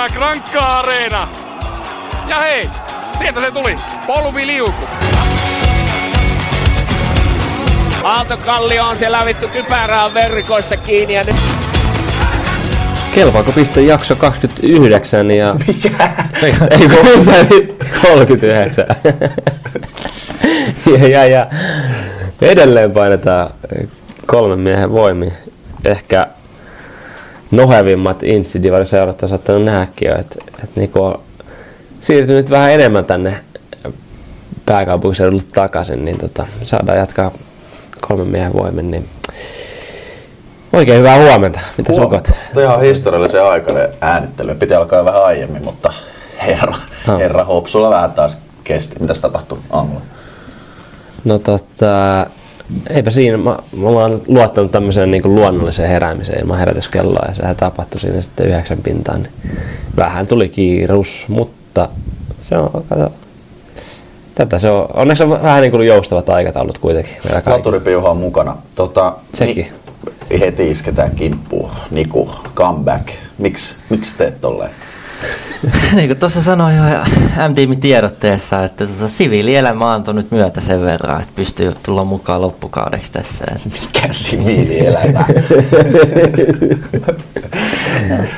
Täyttää Grankka Areena. Ja hei, sieltä se tuli. Polviliuku. Aaltokallio on siellä vittu kypärää verkoissa kiinni ja nyt Kelpaako piste jakso 29 ja... Mikä? Ei, ei kun 39. ja, ja, ja, edelleen painetaan kolmen miehen voimi. Ehkä nohevimmat Insidivarin seurat on saattanut nähdäkin jo, että, että niinku on siirtynyt vähän enemmän tänne pääkaupunkiseudulle takaisin, niin tota, saadaan jatkaa kolmen miehen voimin, niin Oikein hyvää huomenta. Mitä sukot? Tämä ihan historiallisen aikainen äänittely. Piti alkaa vähän aiemmin, mutta herra, Ah. herra Hopsulla vähän taas kesti. Mitäs tapahtui aamulla? No tota, eipä siinä. Mä, mä oon luottanut tämmöiseen niin luonnolliseen heräämiseen ilman herätyskelloa ja sehän tapahtui siinä sitten yhdeksän pintaan. Niin vähän tuli kiirus, mutta se on, kato, tätä se on. Onneksi on vähän niin kuin joustavat aikataulut kuitenkin. Laturipiuha on mukana. Tota, Sekin. Ni, heti isketään kimppuun. Niku, comeback. Miks, miksi teet tolleen? niin kuin tuossa sanoi jo M-tiimin tiedotteessa, että tota, siviilielämä antoi nyt myötä sen verran, että pystyy tulla mukaan loppukaudeksi tässä. Mikä siviilielämä?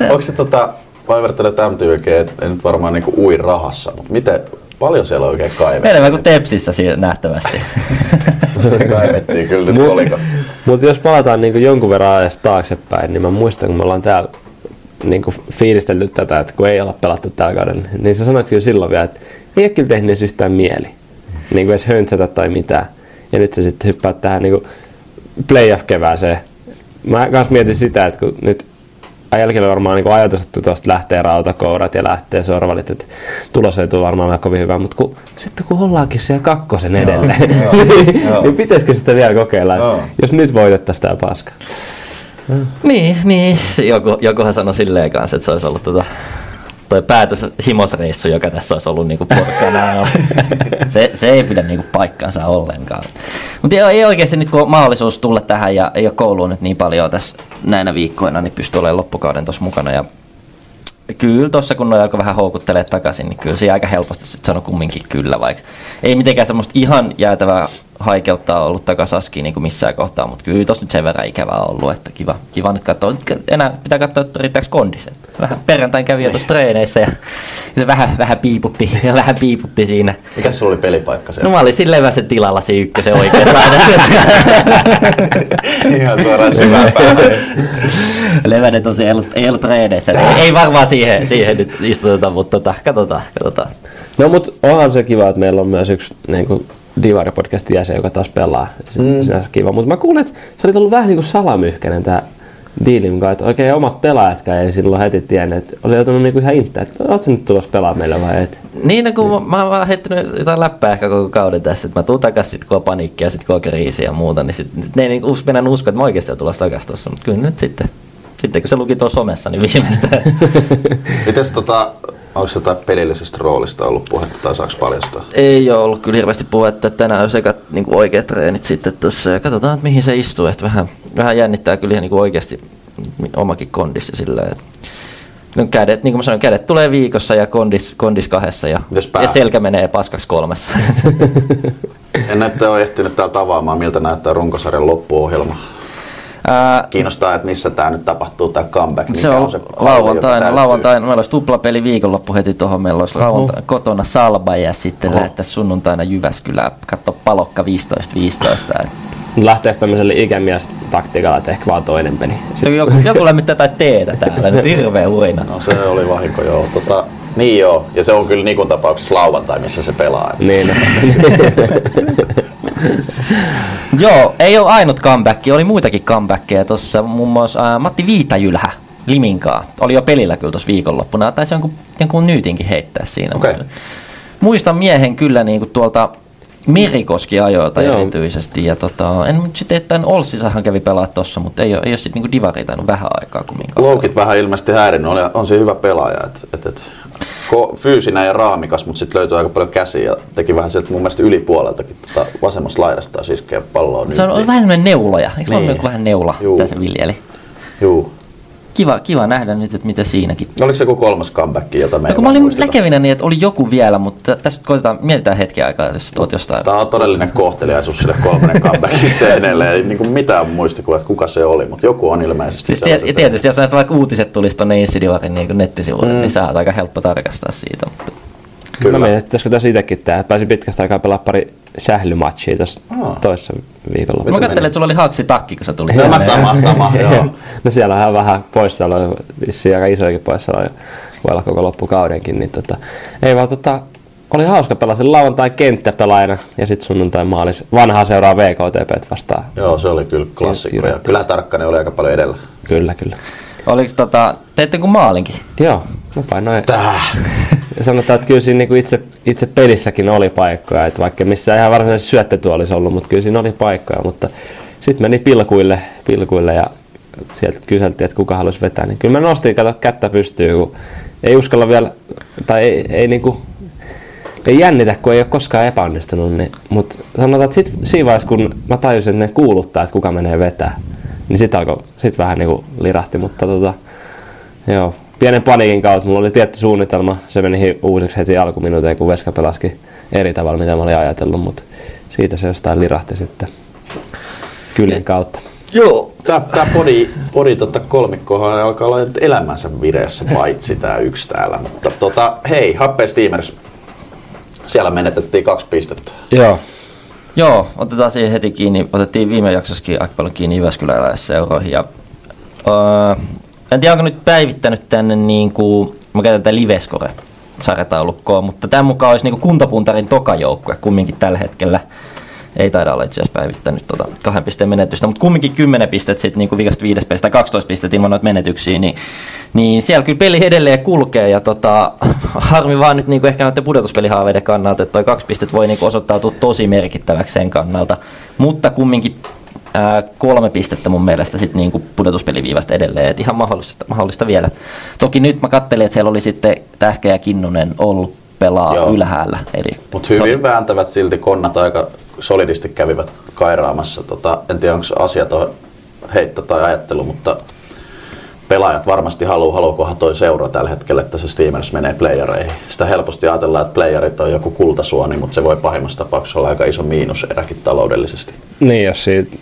Onko se tota, mä vertailen että MTVG, ei nyt varmaan niinku ui rahassa, mutta miten, paljon siellä oikein kaivettiin? Enemmän kuin Tepsissä siinä nähtävästi. Se kaivettiin kyllä nyt Mut-. Mutta jos palataan niin jonkun verran edes taaksepäin, niin mä muistan, kun me ollaan täällä niin fiilistellyt tätä, että kun ei olla pelattu tällä kaudella, niin sä sanoit kyllä silloin vielä, että ei ole kyllä tehnyt edes yhtään mieli. Niin kuin edes höntsätä tai mitään. Ja nyt sä sitten hyppäät tähän niin playoff-kevääseen. Mä kans mietin sitä, että kun nyt jälkeen varmaan niin ajatus, että tuosta lähtee rautakourat ja lähtee sorvalit, että tulos ei tule varmaan kovin hyvä, mutta kun, sitten kun ollaankin siellä kakkosen edelleen, joo, niin, joo. niin pitäisikö sitä vielä kokeilla, jos nyt voitettaisiin tämä paska. Niin, niin. Se joku, jokuhan sanoi silleen kanssa, että se olisi ollut tota, toi päätös himosreissu, joka tässä olisi ollut niinku porkkana. se, se, ei pidä niinku paikkansa ollenkaan. Mutta ei, ei oikeasti nyt kun on mahdollisuus tulla tähän ja ei ole kouluun nyt niin paljon tässä näinä viikkoina, niin pystyy olemaan loppukauden tuossa mukana. Ja Kyllä tuossa kun noi alkoi vähän houkuttelee takaisin, niin kyllä se aika helposti sit sanoi kumminkin kyllä, vaikka ei mitenkään semmoista ihan jäätävää haikeuttaa ollut takaisin askiin niin kuin missään kohtaa, mutta kyllä tuossa nyt sen verran ikävää ollut, että kiva, kiva nyt katsoa. Enää pitää katsoa, että riittääkö kondis. Vähän perjantain kävi jo tuossa treeneissä ja se vähän, vähän piiputti ja vähän piiputti siinä. Mikä sulla oli pelipaikka siellä? No mä olin siinä leväsen tilalla siinä ykkösen oikein. Ihan suoraan syvään päähän. Levänen tosiaan ei ollut, ei ollut treeneissä. Ei, ei varmaan siihen, siihen nyt istuteta, mutta tota, katsotaan, katsotaan. No mut onhan se kiva, että meillä on myös yksi niin kuin Divari-podcastin jäsen, joka taas pelaa. Se, mm. se on kiva. Mutta mä kuulin, että sä olit ollut vähän niin kuin salamyhkäinen tää diili, mukaan, että oikein omat pelaajatkaan ei silloin heti tiennyt, että oli joutunut niinku ihan intä, että ootko nyt tulossa pelaa meille vai et? Niin, no, kun mä, mä oon vaan heittänyt jotain läppää ehkä koko kauden tässä, että mä tuun takas sit kun on paniikkia, sit kun on kriisi ja muuta, niin sit, sit ne ei niin us, mennä usko, että mä oikeasti oon tulossa takas tossa, mutta kyllä nyt sitten, sitten kun se luki tuossa somessa, niin viimeistään. Mites tota, onko jotain pelillisestä roolista ollut puhetta tai saaks paljastaa? ei ole ollut kyllä hirveästi puhetta, tänään on sekä niin kuin oikeat treenit sitten tuossa ja katsotaan, että mihin se istuu, että vähän, vähän jännittää kyllä ihan niin kuin oikeasti omakin kondis ja silleen, että No kädet, niin kuin mä sanoin, kädet tulee viikossa ja kondis, kondis kahdessa ja, ja selkä menee paskaksi kolmessa. En ette ole ehtinyt täältä avaamaan, miltä näyttää runkosarjan loppuohjelma. Ää, Kiinnostaa, että missä tämä nyt tapahtuu, tämä comeback. Se mikä on, se lauantaina, lauantaina, meillä olisi tuplapeli viikonloppu heti tuohon, meillä olisi lauantaina kotona Salba ja sitten Oho. lähettäisiin sunnuntaina Jyväskylään, katso palokka 15-15. Lähteekö tämmöiselle ikämies taktiikalla, että ehkä vaan toinen peli. Sitten joku, joku lämmittää jotain teetä täällä, nyt hirveä huina. No se oli vahinko, joo. Tota, niin joo, ja se on kyllä Nikun tapauksessa lauantai, missä se pelaa. Niin. Joo, ei ole ainut comeback, oli muitakin comebackkejä tuossa, muun muassa ää, Matti Viitajylhä Liminkaa. Oli jo pelillä kyllä tuossa viikonloppuna, taisi jonkun, jonkun nyytinkin heittää siinä. Okei. Muistan miehen kyllä niin kuin tuolta Merikoski ajoilta Joo. erityisesti. Ja tota, en nyt sitten, että Olssisahan kävi pelaa tossa, mutta ei ole, ei ole sitten niin Divari tainnut vähän aikaa kumminkaan. Loukit vähän ilmeisesti häirinnyt, on, on se hyvä pelaaja. Et, et, et, ko, fyysinen ja raamikas, mutta sitten löytyy aika paljon käsiä ja teki vähän sieltä mun mielestä ylipuoleltakin tota vasemmasta laidasta iskee palloa. Se on, on vähän semmoinen neuloja, eikö niin. Vähän neula, Juu. mitä se viljeli? Juu. Kiva, kiva nähdä nyt, että mitä siinäkin. Oliko se joku kolmas comeback, jota me No, kun mä olin näkevinä niin, että oli joku vielä, mutta tästä koitetaan, mietitään hetken aikaa, jos oot jostain. Tämä on todellinen kohteliaisuus sille kolmannen comebackin teeneelle. Ei niin kuin mitään muistikuvaa, että kuka se oli, mutta joku on ilmeisesti Siis sellaiset tiet- tietysti, jos näistä vaikka uutiset tulisi tuonne Insidiorin niin nettisivuille, mm. niin sä oot aika helppo tarkastaa siitä. Mutta... Kyllä. Mä mietin, että pitäisikö tässä itsekin tehdä. Pääsin pitkästä aikaa pelaa pari sählymatchia tuossa Aa. toisessa viikolla. Mä katselin, että sulla oli haksi takki, kun sä tulit. Sama, sama, sama, joo. no siellä on ihan vähän poissaoloja, vissiin aika isojakin poissaoloja voi olla koko loppukaudenkin, niin tota, ei vaan tota, oli hauska pelaa sen lauantai kenttäpelaajana ja sitten sunnuntai maalis vanhaa seuraa VKTP vastaan. Joo, se oli kyllä klassikko. Ja Kyllä. kyllä Tarkkanen oli aika paljon edellä. Kyllä, kyllä. Oliko tota, teitte kuin maalinkin? Joo, mä painoin. Tää. Sanotaan, että kyllä siinä niinku itse, itse pelissäkin oli paikkoja, että vaikka missään ihan varsinaisesti syöttötuolissa ollut, mutta kyllä siinä oli paikkoja, mutta sitten meni pilkuille, pilkuille ja sieltä kyseltiin, että kuka haluaisi vetää, niin kyllä mä nostin kato kättä pystyyn, kun ei uskalla vielä, tai ei, ei niinku, ei jännitä, kun ei ole koskaan epäonnistunut, niin, mutta sanotaan, että sit, siinä vaiheessa, kun mä tajusin, että ne kuuluttaa, että kuka menee vetää, niin sit, alkoi, sit vähän niinku lirahti, mutta tota, Joo, pienen paniikin kautta. Mulla oli tietty suunnitelma. Se meni uusiksi heti alkuminuuteen, kun Veska pelasikin eri tavalla, mitä mä olin ajatellut, mutta siitä se jostain lirahti sitten kyllin kautta. Joo. Tää, tää podi, podi tota kolmikkohan alkaa olla nyt elämänsä vireessä, paitsi tää yksi täällä. Mutta tota, hei, Happe Steamers. Siellä menetettiin kaksi pistettä. Joo. Joo, otetaan siihen heti kiinni. Otettiin viime jaksossakin aika paljon kiinni Jyväskyläläisseuroihin. Ja, öö, en tiedä, onko nyt päivittänyt tänne niin kuin, mä käytän tätä Livescore sarjataulukkoa, mutta tämän mukaan olisi niin kuin kuntapuntarin tokajoukkue kumminkin tällä hetkellä. Ei taida olla itse asiassa päivittänyt tuota kahden pisteen menetystä, mutta kumminkin 10 pistettä sitten niin vikasta viides pistettä tai 12 pistettä ilman noita menetyksiä, niin, niin siellä kyllä peli edelleen kulkee ja tota, harmi vaan nyt niin kuin ehkä noiden pudotuspelihaaveiden kannalta, että toi kaksi pistettä voi niin kuin osoittautua tosi merkittäväksi sen kannalta, mutta kumminkin ää, kolme pistettä mun mielestä sit niinku pudotuspeliviivasta edelleen, että ihan mahdollista, mahdollista vielä. Toki nyt mä kattelin, että siellä oli sitten Tähkä ja Kinnunen ollut pelaa Joo. ylhäällä. Eli Mutta oli- hyvin vääntävät silti konnat aika solidisti kävivät kairaamassa. Tota, en tiedä, onko asia tuo heitto tai ajattelu, mutta pelaajat varmasti haluaa, haluukohan toi seura tällä hetkellä, että se Steamers menee playereihin. Sitä helposti ajatellaan, että playerit on joku kultasuoni, mutta se voi pahimmassa tapauksessa olla aika iso miinuseräkin taloudellisesti. Niin, jos siitä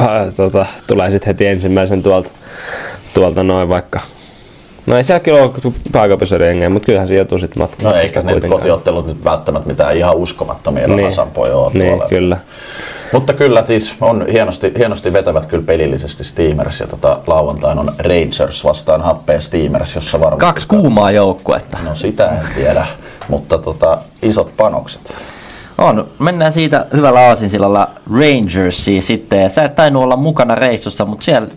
äh, tota, tulee sitten heti ensimmäisen tuolta, tuolta noin vaikka. No ei siellä kyllä ole pääkaupunkiseudun mutta kyllähän se joutuu sitten matkaan. No eikä ne kotiottelut nyt välttämättä mitään ihan uskomattomia niin. rahasampoja ole Niin, tuolla. kyllä. Mutta kyllä siis on hienosti, hienosti vetävät kyllä pelillisesti Steamers ja tota, lauantaina on Rangers vastaan happea Steamers, jossa varmasti... kaksi kuumaa joukkuetta. No sitä en tiedä, mutta tota, isot panokset. On. Mennään siitä hyvällä aasinsillalla Rangersiin sitten. Ja sä et tainnut olla mukana reissussa, mutta siellä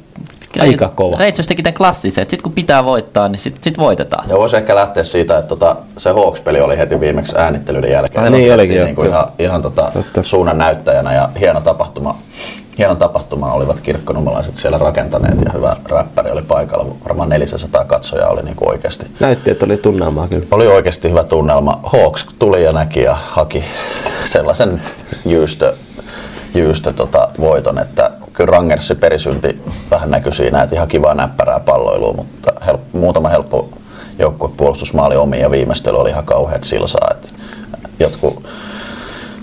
Aika kova. Rangers teki tämän klassisen, että sit kun pitää voittaa, niin sit, sit voitetaan. Ja voisi ehkä lähteä siitä, että tota, se Hawks-peli oli heti viimeksi äänittelyiden jälkeen. Ai niin olikin, niin kuin joo. ihan, ihan tota, Totta. suunnan näyttäjänä ja hieno tapahtuma. Hienon tapahtuman olivat kirkkonummelaiset siellä rakentaneet ja hyvä räppäri oli paikalla. Varmaan 400 katsojaa oli niin kuin oikeasti. Näytti, että oli tunnelmaa kyllä. Oli oikeasti hyvä tunnelma. Hawks tuli ja näki ja haki sellaisen jyystö, jyystö tota, voiton, että kyllä Rangersin perisynti vähän näkyi siinä, että ihan kivaa näppärää palloilua, mutta help, muutama helppo joukkuepuolustusmaali omi ja viimeistely oli ihan kauheat silsaa. Että jotkut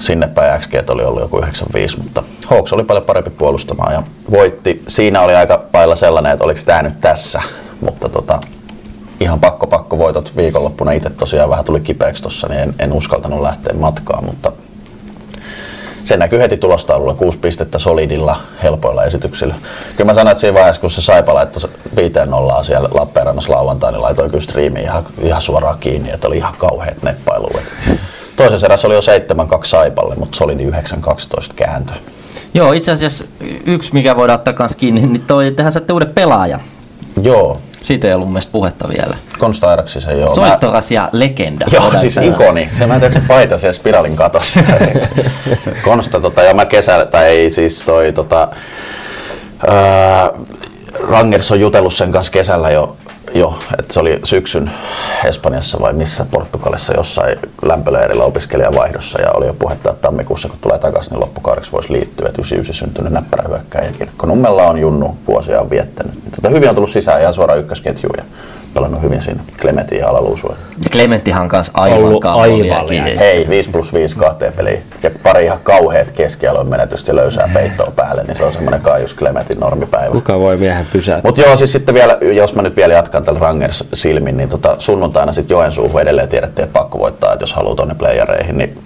sinne päin XG oli ollut joku 95, mutta Hawks oli paljon parempi puolustamaan ja voitti. Siinä oli aika lailla sellainen, että oliko tämä nyt tässä, mutta tota, ihan pakko pakko voitot viikonloppuna itse tosiaan vähän tuli kipeäksi tossa, niin en, en uskaltanut lähteä matkaan, mutta se näkyy heti tulostaululla, kuusi pistettä solidilla, helpoilla esityksillä. Kyllä mä sanoin, että siinä vaiheessa, kun se Saipa laittoi viiteen nollaan siellä Lappeenrannassa lauantaina, niin laitoi kyllä striimiin ihan, ihan suoraan kiinni, että oli ihan kauheat neppailu. Toisessa erässä oli jo 7-2 Saipalle, mutta solidi 9-12 kääntö. Joo, itse asiassa yksi, mikä voidaan ottaa kans kiinni, niin toi, tehdään sitten uuden pelaajan. Joo, Siitä ei ollut mun mielestä puhetta vielä. Konsta Airaksisen joo. Soittoras ja legenda. Joo, voidaan siis sanoa. ikoni. Se mä en tiedä, se paita siellä spiraalin katossa. Konsta, tota, ja mä kesällä, tai ei siis toi, tota, ää, Rangers on jutellut sen kanssa kesällä jo jo, että se oli syksyn Espanjassa vai missä Portugalissa jossain lämpöleirillä opiskelijavaihdossa ja oli jo puhetta, että tammikuussa kun tulee takaisin, niin loppukaudeksi voisi liittyä, että 99 syntynyt näppärähyökkäjä. Kirkko Nummella on Junnu vuosia viettänyt. Tota, hyvin on tullut sisään ihan suoraan ykkösketjuun ja pelannut hyvin siinä Clementin ja Alaluusua. Clementihan on kanssa aivan Ollut aivan. Hei, 5 plus 5 kahteen peliin. Ja pari ihan kauheat keskialueen menetystä ja löysää peittoa päälle, niin se on semmoinen Kaius Clementin normipäivä. Kuka voi miehen pysäyttää? Mutta joo, siis sitten vielä, jos mä nyt vielä jatkan tällä Rangers silmin, niin tota, sunnuntaina sitten Joensuuhun edelleen tiedettiin, että pakko voittaa, että jos haluaa tonne playereihin, niin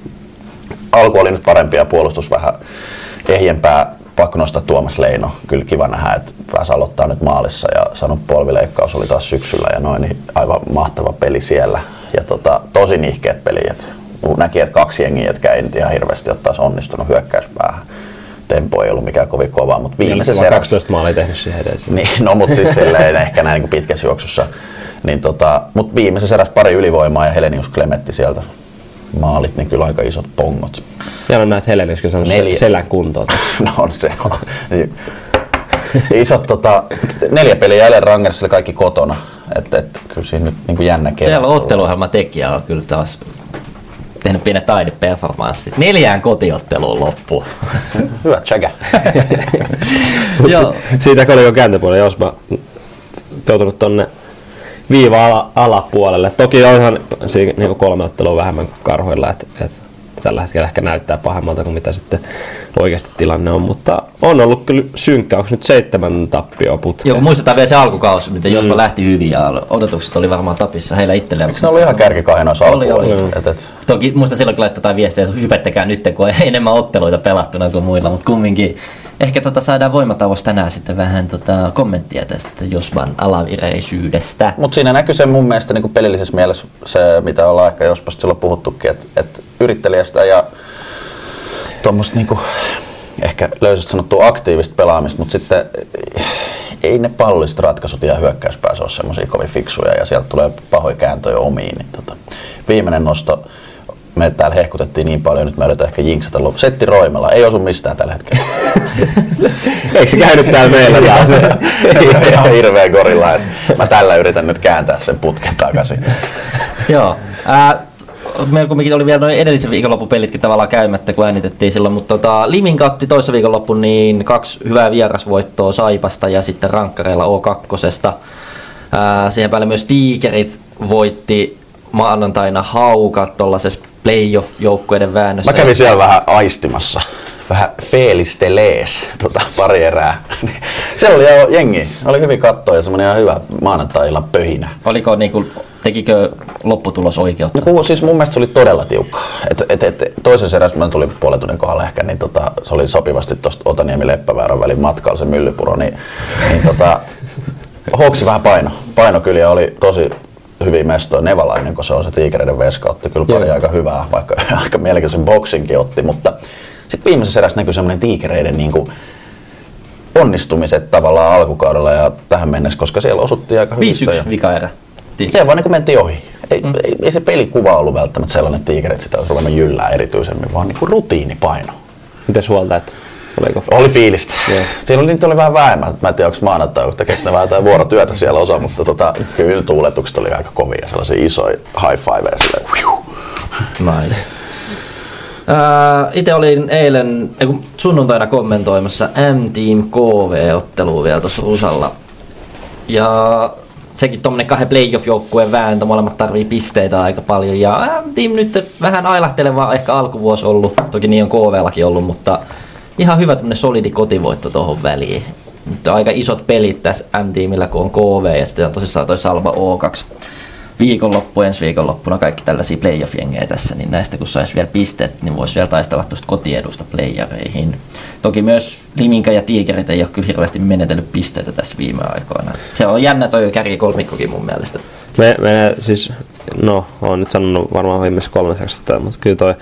alku oli nyt parempi ja puolustus vähän ehjempää. Pakko nostaa Tuomas Leino. Kyllä kiva nähdä, että pääsi aloittaa nyt maalissa ja sanonut polvileikkaus oli taas syksyllä ja noin, niin aivan mahtava peli siellä. Ja tota, tosi nihkeät peli, että näki, että kaksi jengiä, jotka ei nyt ihan hirveästi ole taas onnistunut hyökkäyspäähän. Tempo ei ollut mikään kovin kova, mutta viimeisessä erässä- 12 maalia tehnyt siihen edes. niin, no mutta siis silleen ehkä näin niin pitkässä juoksussa. Niin tota, mutta viimeisessä eräs pari ylivoimaa ja Helenius Klemetti sieltä maalit, niin kyllä aika isot pongot. Ja on näet Helenis, kun saanut Neljä. selän kuntoon. no on se on. Isot tota, neljä peliä jäljellä Rangersille kaikki kotona. Että et, kyllä siinä nyt niin kuin jännä kevät Siellä otteluohjelman tekijä on kyllä taas tehnyt pienen taideperformanssit. Neljään kotiotteluun loppu. Hyvä si- siitä kolikon kääntöpuolella, jos mä joutunut tonne viiva ala, alapuolelle. Toki onhan siinä niin kolme ottelua vähemmän karhoilla, että et tällä hetkellä ehkä näyttää pahemmalta kuin mitä sitten oikeasti tilanne on, mutta on ollut kyllä synkkä. Onko nyt seitsemän tappioa putkeen? Joo, muistetaan vielä se alkukausi, miten Josva lähti hyvin ja odotukset oli varmaan tapissa heillä itselleen. Eikö ne ollut ihan kärkikahinoissa Oli, oli. alkuvuodessa? Et, et, Toki muista silloin kun laittaa viestiä, että hypettäkää nyt, kun on enemmän otteluita pelattuna kuin muilla, mutta kumminkin ehkä tota saadaan voimatauossa tänään sitten vähän tota kommenttia tästä Josvan alavireisyydestä. Mutta siinä näkyy se mun mielestä niin pelillisessä mielessä se, mitä ollaan ehkä jospas silloin puhuttukin, että et yrittelijästä ja tuommoista niin ehkä löysästi sanottua aktiivista pelaamista, mutta sitten ei ne pallolliset ratkaisut ja hyökkäyspäässä ole semmoisia kovin fiksuja ja sieltä tulee pahoja kääntöjä omiin. Niin tota, viimeinen nosto, me täällä hehkutettiin niin paljon, nyt me yritetään ehkä jinksata loppu. Setti Roimella, ei osu mistään tällä hetkellä. Eikö se käynyt täällä meillä taas? ei ole ihan hirveä gorilla, että mä tällä yritän nyt kääntää sen putken takaisin. Joo. Ää, meillä kumminkin oli vielä noin edellisen viikonlopun pelitkin tavallaan käymättä, kun äänitettiin silloin, mutta tota, Limin katti toissa viikonloppu, niin kaksi hyvää vierasvoittoa Saipasta ja sitten rankkareilla O2. Ää, siihen päälle myös Tiikerit voitti maanantaina Haukat tuollaisessa playoff-joukkueiden väännössä. Mä kävin siellä vähän aistimassa. Vähän feelistelees tota, pari erää. Siellä oli jo jengi. Oli hyvin kattoa ja semmonen ihan hyvä maanantai-illan pöhinä. Oliko niinku, tekikö lopputulos oikeutta? No siis mun mielestä se oli todella tiukka. Et, et, et, toisessa erässä mä tulin puolen tunnin kohdalla ehkä, niin tota, se oli sopivasti tuosta Otaniemi Leppäväärän välin matkalla se myllypuro, niin, niin tota, Hoksi vähän paino. Paino kyllä oli tosi hyvin mestoja. Nevalainen, kun se on se tiikereiden veska, otti kyllä pari Joo. aika hyvää, vaikka aika mielenkiintoisen boksinkin otti, mutta sitten viimeisessä erässä näkyy semmoinen tiikereiden niin kuin, onnistumiset tavallaan alkukaudella ja tähän mennessä, koska siellä osuttiin aika hyvin. 5-1 vikaerä. Se vaan niin mentiin ohi. Ei, mm. ei, ei, se pelikuva ollut välttämättä sellainen, että tiikerit sitä olisi ruvennut jyllää erityisemmin, vaan niin kuin rutiinipaino. Mites huolta, että oliko? Oli fiilistä. Joo. Siellä oli, niitä oli vähän vähemmän. Mä en tiedä, onko maanantai, tekeekö ne vähän jotain vuorotyötä siellä osa, mutta tota, kyllä tuuletukset oli aika kovia. Sellaisia isoja high fiveja silleen. Hiu. Nice. Itse olin eilen, ei kun sunnuntaina kommentoimassa M-Team KV-ottelua vielä tuossa Rusalla. Ja sekin tuommoinen kahden playoff-joukkueen vääntö, molemmat tarvii pisteitä aika paljon. Ja M-Team nyt vähän ailahtelevaa ehkä alkuvuosi ollut, toki niin on KV-lakin ollut, mutta ihan hyvä tämmöinen solidi kotivoitto tuohon väliin. Nyt on aika isot pelit tässä M-tiimillä, kun on KV ja sitten on tosissaan toi Salva O2 viikonloppu, ensi viikonloppuna kaikki tällaisia playoff-jengejä tässä, niin näistä kun saisi vielä pisteet, niin voisi vielä taistella tuosta kotiedusta playereihin. Toki myös Liminka ja Tiikerit ei ole kyllä hirveästi menetellyt pisteitä tässä viime aikoina. Se on jännä toi kärki kolmikkokin mun mielestä. Me, me siis, no, olen nyt sanonut varmaan viimeisessä jaksossa, mutta kyllä toi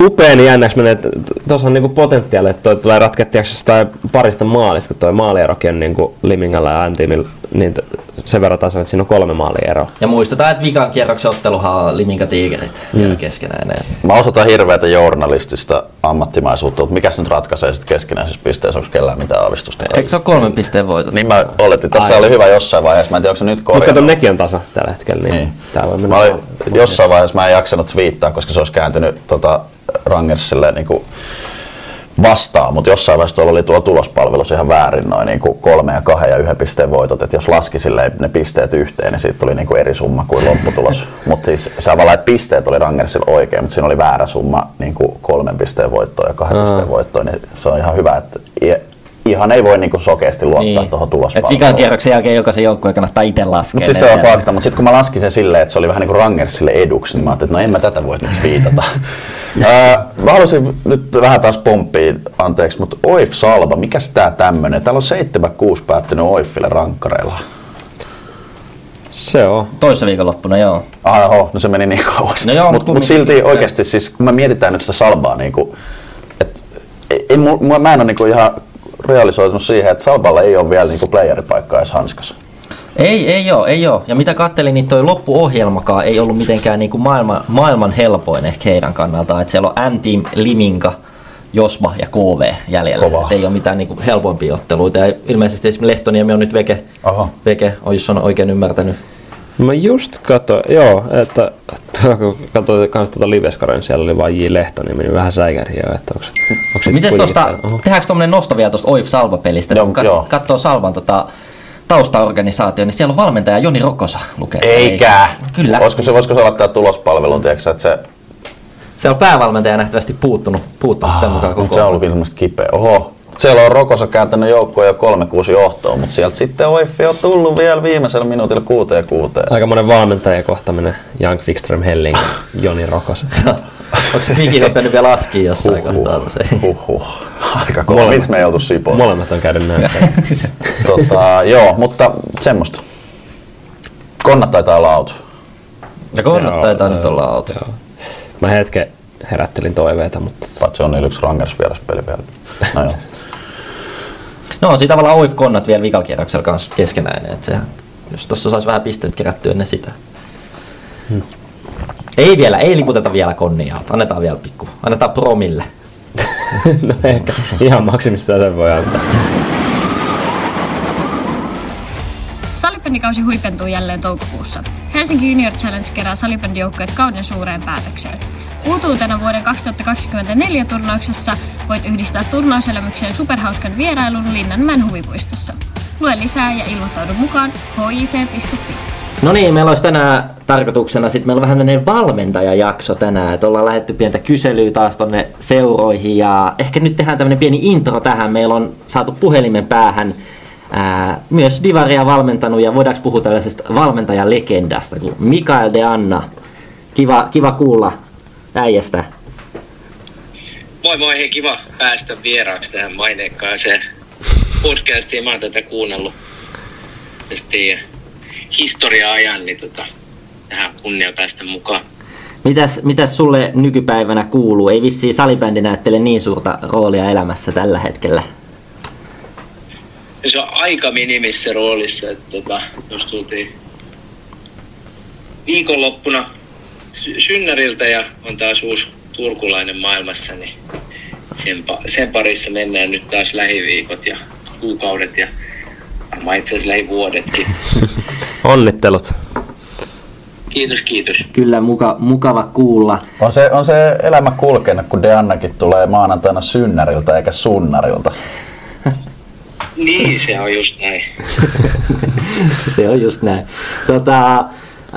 upea, niin jännäksi menee, että tuossa on niinku potentiaali, että toi tulee ratkettiaksi tai parista maalista, kun toi maalierokin on niinku Limingalla ja Antimilla niin t- sen verran tasan, että siinä on kolme maalieroa. Ja muistetaan, että vikan kierroksen otteluhan on Liminka Tigerit mm. vielä keskenään. Ja Mä osoitan hirveätä journalistista ammattimaisuutta, mutta mikäs nyt ratkaisee sitten keskinäisessä pisteessä, onko kellään mitään aavistusta? Eikö se ole kolmen pisteen voitot? Niin mä oletin, tässä Aivan. oli hyvä jossain vaiheessa, mä en tiedä onko se nyt Mutta kato, korjannut. nekin on tasa tällä hetkellä, niin, Niin. tää voi Mä olin, jossain vaiheessa mä en jaksanut twiittaa, koska se olisi kääntynyt tota, Rangersille niin kuin vastaan, mutta jossain vaiheessa tuolla oli tuo tulospalvelussa ihan väärin noin niin kuin kolme ja kahden ja yhden pisteen voitot, että jos laski silleen ne pisteet yhteen, niin siitä tuli niin kuin eri summa kuin lopputulos. mutta siis se tavallaan, että pisteet oli Rangersilla oikein, mutta siinä oli väärä summa niin kuin kolmen pisteen voittoon ja kahden Aa. pisteen voittoon, niin se on ihan hyvä, että ihan ei voi niin kuin sokeasti luottaa niin. tuohon Et tulospalveluun. vikan kierroksen jälkeen jokaisen joukkueen kannattaa itse laskea. Mutta siis se on fakta, mutta sitten kun mä laskin sen silleen, että se oli vähän niin kuin Rangersille eduksi, niin mä ajattelin, että no en mä tätä voi nyt viitata. Ää, mä haluaisin nyt vähän taas pomppia, anteeksi, mutta Oif Salva, mikäs tää tämmönen? Täällä on 7-6 päättynyt Oifille rankkareilla. Se on. Toissa viikonloppuna, joo. Ah, oho, no se meni niin kauas. No joo, mut mutta mut silti oikeasti, siis kun me mietitään nyt sitä Salbaa, niin kuin, et, ei, mä en ole niin kuin ihan realisoitunut siihen, että Salballa ei ole vielä niin kuin playeripaikkaa edes hanskassa. Ei, ei oo, ei oo. Ja mitä kattelin, niin toi loppuohjelmakaan ei ollut mitenkään niinku maailman, maailman helpoin ehkä heidän kannaltaan. Että siellä on M-Team, Liminka, Josma ja KV jäljellä. Kova. Et ei ole mitään niinku helpompia otteluita. Ja ilmeisesti esimerkiksi Lehtoniemi on nyt veke, Oho. veke on, jos on oikein ymmärtänyt. Mä just katsoin, joo, että kun katsoin kans tuota Liveskaren, niin siellä oli vain J. Lehtonen, niin vähän säikäri jo, että onko, onko se Miten? Oho. tehdäänkö tuommoinen nosto vielä tuosta Oif Salva-pelistä? Joo, Kun kat- joo. katsoo Salvan tota, taustaorganisaatio, niin siellä on valmentaja Joni Rokosa lukee. Eikä! Kyllä. Olisiko se, voisiko se olla tää tulospalvelun, tiedätkö, että se Siellä on päävalmentaja nähtävästi puuttunut, puuttunut tämän mukaan Mutta koko se on ollut ilmeisesti kipeä. Oho. Siellä on Rokosa kääntänyt joukkoja jo 3-6 johtoon, mutta sieltä sitten Oiffi on tullut vielä viimeisellä minuutilla 6 ja 6. Aika monen valmentajan kohtaminen, Young Wikström Helling, Joni Rokos. Onko se Viki hypännyt vielä askiin jossain kohtaa? tuossa? Huhhuh. Aika kova. Miksi me ei oltu Sipoon? Molemmat on käynyt näyttämään. tota, joo, mutta semmoista. Konnat taitaa olla auto. Ja konnat Joo, taitaa nyt olla auto. joo. Mä hetken herättelin toiveita, mutta Paitsi on yksi Rangers vieraspeli vielä. No joo. No, siinä tavallaan Oif konnat vielä vikalkierroksella kanssa keskenään. Että se, jos tuossa saisi vähän pisteet kerättyä ennen sitä. Ei vielä, ei liputeta vielä konnia. Annetaan vielä pikku. Annetaan promille. no ehkä ihan maksimissaan sen voi antaa. Salibändikausi huipentuu jälleen toukokuussa. Helsinki Junior Challenge kerää salibändijoukkueet kauden suureen päätökseen. Uutuutena vuoden 2024 turnauksessa voit yhdistää turnauselämykseen superhauskan vierailun Linnanmäen huvipuistossa. Lue lisää ja ilmoittaudu mukaan hic.fi. No niin, meillä olisi tänään tarkoituksena, sitten meillä on vähän tämmöinen valmentajajakso tänään, että ollaan lähetty pientä kyselyä taas tonne seuroihin ja ehkä nyt tehdään tämmöinen pieni intro tähän. Meillä on saatu puhelimen päähän ää, myös Divaria valmentanut ja voidaanko puhua tällaisesta valmentajalegendasta kuin Mikael de Anna. Kiva, kiva kuulla äijästä. Moi moi, hei kiva päästä vieraaksi tähän maineikkaaseen podcastiin. Mä oon tätä kuunnellut teidän historia-ajan, niin tota, tähän kunnia päästä mukaan. Mitäs, mitäs sulle nykypäivänä kuuluu? Ei vissiin salibändi näyttele niin suurta roolia elämässä tällä hetkellä. Se on aika minimissä roolissa, että tota, jos tultiin viikonloppuna synnäriltä ja on taas uusi turkulainen maailmassa, niin sen, pa- sen parissa mennään nyt taas lähiviikot ja kuukaudet ja varmaan itse asiassa lähivuodetkin. Onnittelut. Kiitos, kiitos. Kyllä muka, mukava kuulla. On se, on se elämä kulkenut, kun Deannakin tulee maanantaina synnäriltä eikä sunnarilta. Niin, se on just näin. Se on just näin. Tota,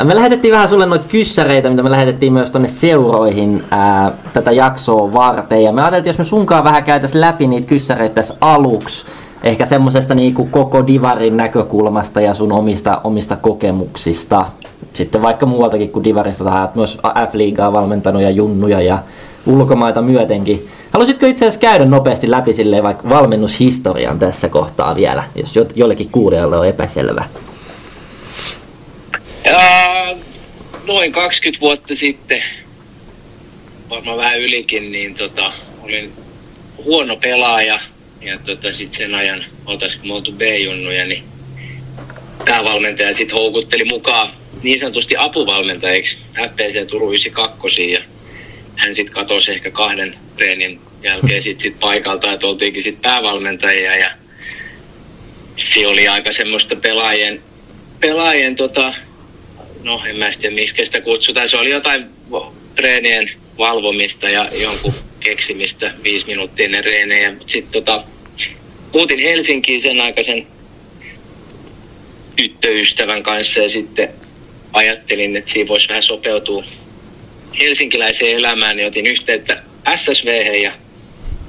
me lähetettiin vähän sulle noita kyssäreitä, mitä me lähetettiin myös tonne seuroihin ää, tätä jaksoa varten. Ja me ajateltiin, jos me sunkaan vähän käytäisiin läpi niitä kyssäreitä tässä aluksi. Ehkä semmosesta niinku koko Divarin näkökulmasta ja sun omista, omista kokemuksista. Sitten vaikka muualtakin kuin Divarista, sä myös F-liigaa valmentanut ja junnuja ja ulkomaita myötenkin. Haluaisitko itse asiassa käydä nopeasti läpi silleen vaikka valmennushistorian tässä kohtaa vielä, jos jo- jollekin kuulijalle on epäselvä? Ja noin 20 vuotta sitten varmaan vähän ylikin, niin tota, olin huono pelaaja. Ja tota, sitten sen ajan, oltaisiko me oltu B-junnuja, niin päävalmentaja sitten houkutteli mukaan niin sanotusti apuvalmentajiksi. FPC Turun 92 ja hän sitten katosi ehkä kahden treenin jälkeen sit, sit paikalta, että oltiinkin sitten päävalmentajia. Ja se oli aika semmoista pelaajien, pelaajien tota, no en mä tiedä miksi sitä kutsutaan, se oli jotain treenien valvomista ja jonkun keksimistä viisi minuuttia ennen reenejä, mutta sitten tota, muutin Helsinkiin sen aikaisen tyttöystävän kanssa ja sitten ajattelin, että siinä voisi vähän sopeutua helsinkiläiseen elämään, niin otin yhteyttä SSV ja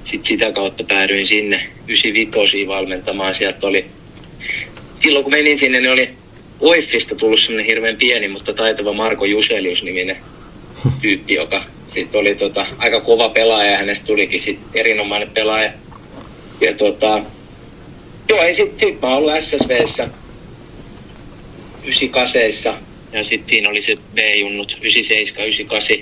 sitten sitä kautta päädyin sinne 95 valmentamaan. Sieltä oli, silloin kun menin sinne, niin oli Oiffista tullut semmoinen hirveän pieni, mutta taitava Marko Juselius-niminen tyyppi, joka sitten oli tota, aika kova pelaaja ja hänestä tulikin sitten erinomainen pelaaja. Ja tota, joo, ei sitten sit mä ollut SSVssä 98 ja sitten siinä oli se B-junnut 97, 98,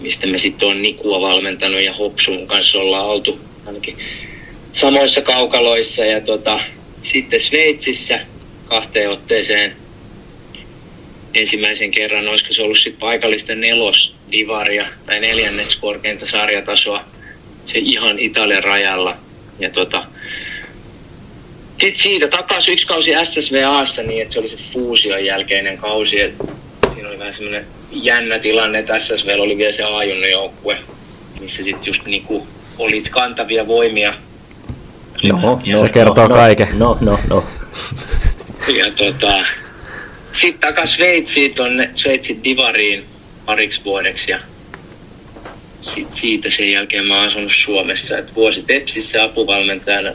mistä me sitten on Nikua valmentanut ja Hopsun kanssa ollaan oltu ainakin samoissa kaukaloissa. Ja tota, sitten Sveitsissä kahteen otteeseen ensimmäisen kerran, olisiko se ollut sitten paikallisten nelos divaria tai neljänneksi korkeinta sarjatasoa se ihan Italian rajalla. Ja tota, sitten siitä takaisin yksi kausi SSVAssa niin, että se oli se fuusion jälkeinen kausi. Et siinä oli vähän semmoinen jännä tilanne, että SSV oli vielä se a joukkue, missä sitten just niinku olit kantavia voimia. No, no, se kertoo no, kaiken. No, no, no. Ja tota, sitten takas Sveitsiin tonne Sveitsin Divariin pariksi vuodeksi ja sit siitä sen jälkeen mä oon asunut Suomessa. Et vuosi Tepsissä apuvalmentajana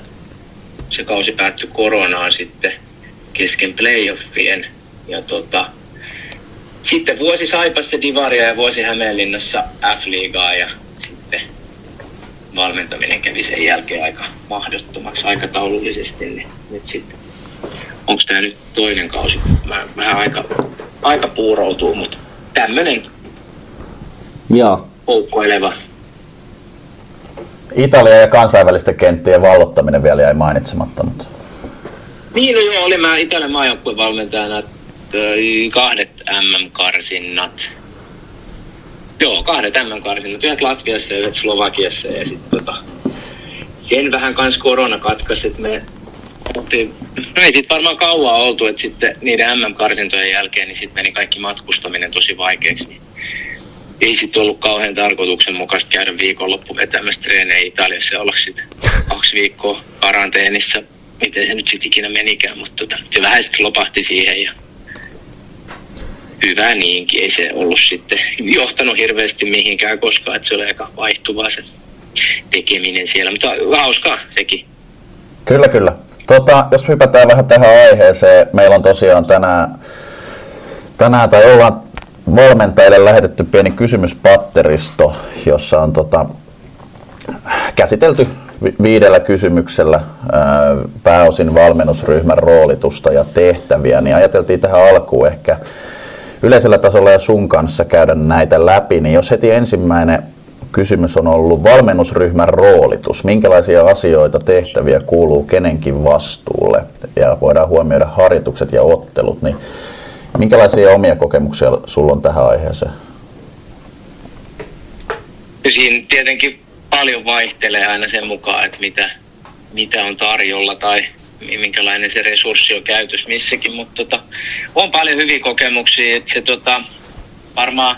se kausi päättyi koronaan sitten kesken playoffien. Ja tota, sitten vuosi Saipassa Divaria ja vuosi Hämeenlinnassa F-liigaa ja sitten valmentaminen kävi sen jälkeen aika mahdottomaksi aikataulullisesti, niin nyt sitten onko tämä nyt toinen kausi, mä, vähän aika, aika puuroutuu, mutta tämmöinen Joo. poukkoileva Italia ja kansainvälisten kenttien vallottaminen vielä jäi mainitsematta. Mutta... Niin, no joo, olin mä Italian maajoukkueen valmentajana kahdet MM-karsinnat. Joo, kahdet MM-karsinnat, yhdet Latviassa ja yhdet Slovakiassa ja sitten tota, sen vähän kans korona katkaisi, että me oltiin, no ei sitten varmaan kauan oltu, että sitten niiden MM-karsintojen jälkeen niin sitten meni kaikki matkustaminen tosi vaikeaksi. Niin ei sitten ollut kauhean tarkoituksenmukaista käydä viikonloppu vetämässä treenejä Italiassa ja olla sitten kaksi viikkoa karanteenissa. Miten se nyt sitten ikinä menikään, mutta tota, se vähän sitten lopahti siihen ja hyvä niinkin. Ei se ollut sitten johtanut hirveästi mihinkään koskaan, että se oli aika vaihtuvaa se tekeminen siellä, mutta hauskaa sekin. Kyllä, kyllä. Tota, jos hypätään vähän tähän aiheeseen, meillä on tosiaan tänään, tänään tai ollaan valmentajille lähetetty pieni kysymyspatteristo, jossa on tota, käsitelty viidellä kysymyksellä ää, pääosin valmennusryhmän roolitusta ja tehtäviä, niin ajateltiin tähän alkuun ehkä yleisellä tasolla ja sun kanssa käydä näitä läpi, niin jos heti ensimmäinen kysymys on ollut valmennusryhmän roolitus. Minkälaisia asioita, tehtäviä kuuluu kenenkin vastuulle ja voidaan huomioida harjoitukset ja ottelut, niin minkälaisia omia kokemuksia sulla on tähän aiheeseen? Siinä tietenkin paljon vaihtelee aina sen mukaan, että mitä, mitä on tarjolla tai minkälainen se resurssi on käytössä missäkin, mutta tota, on paljon hyviä kokemuksia, että se tota, varmaan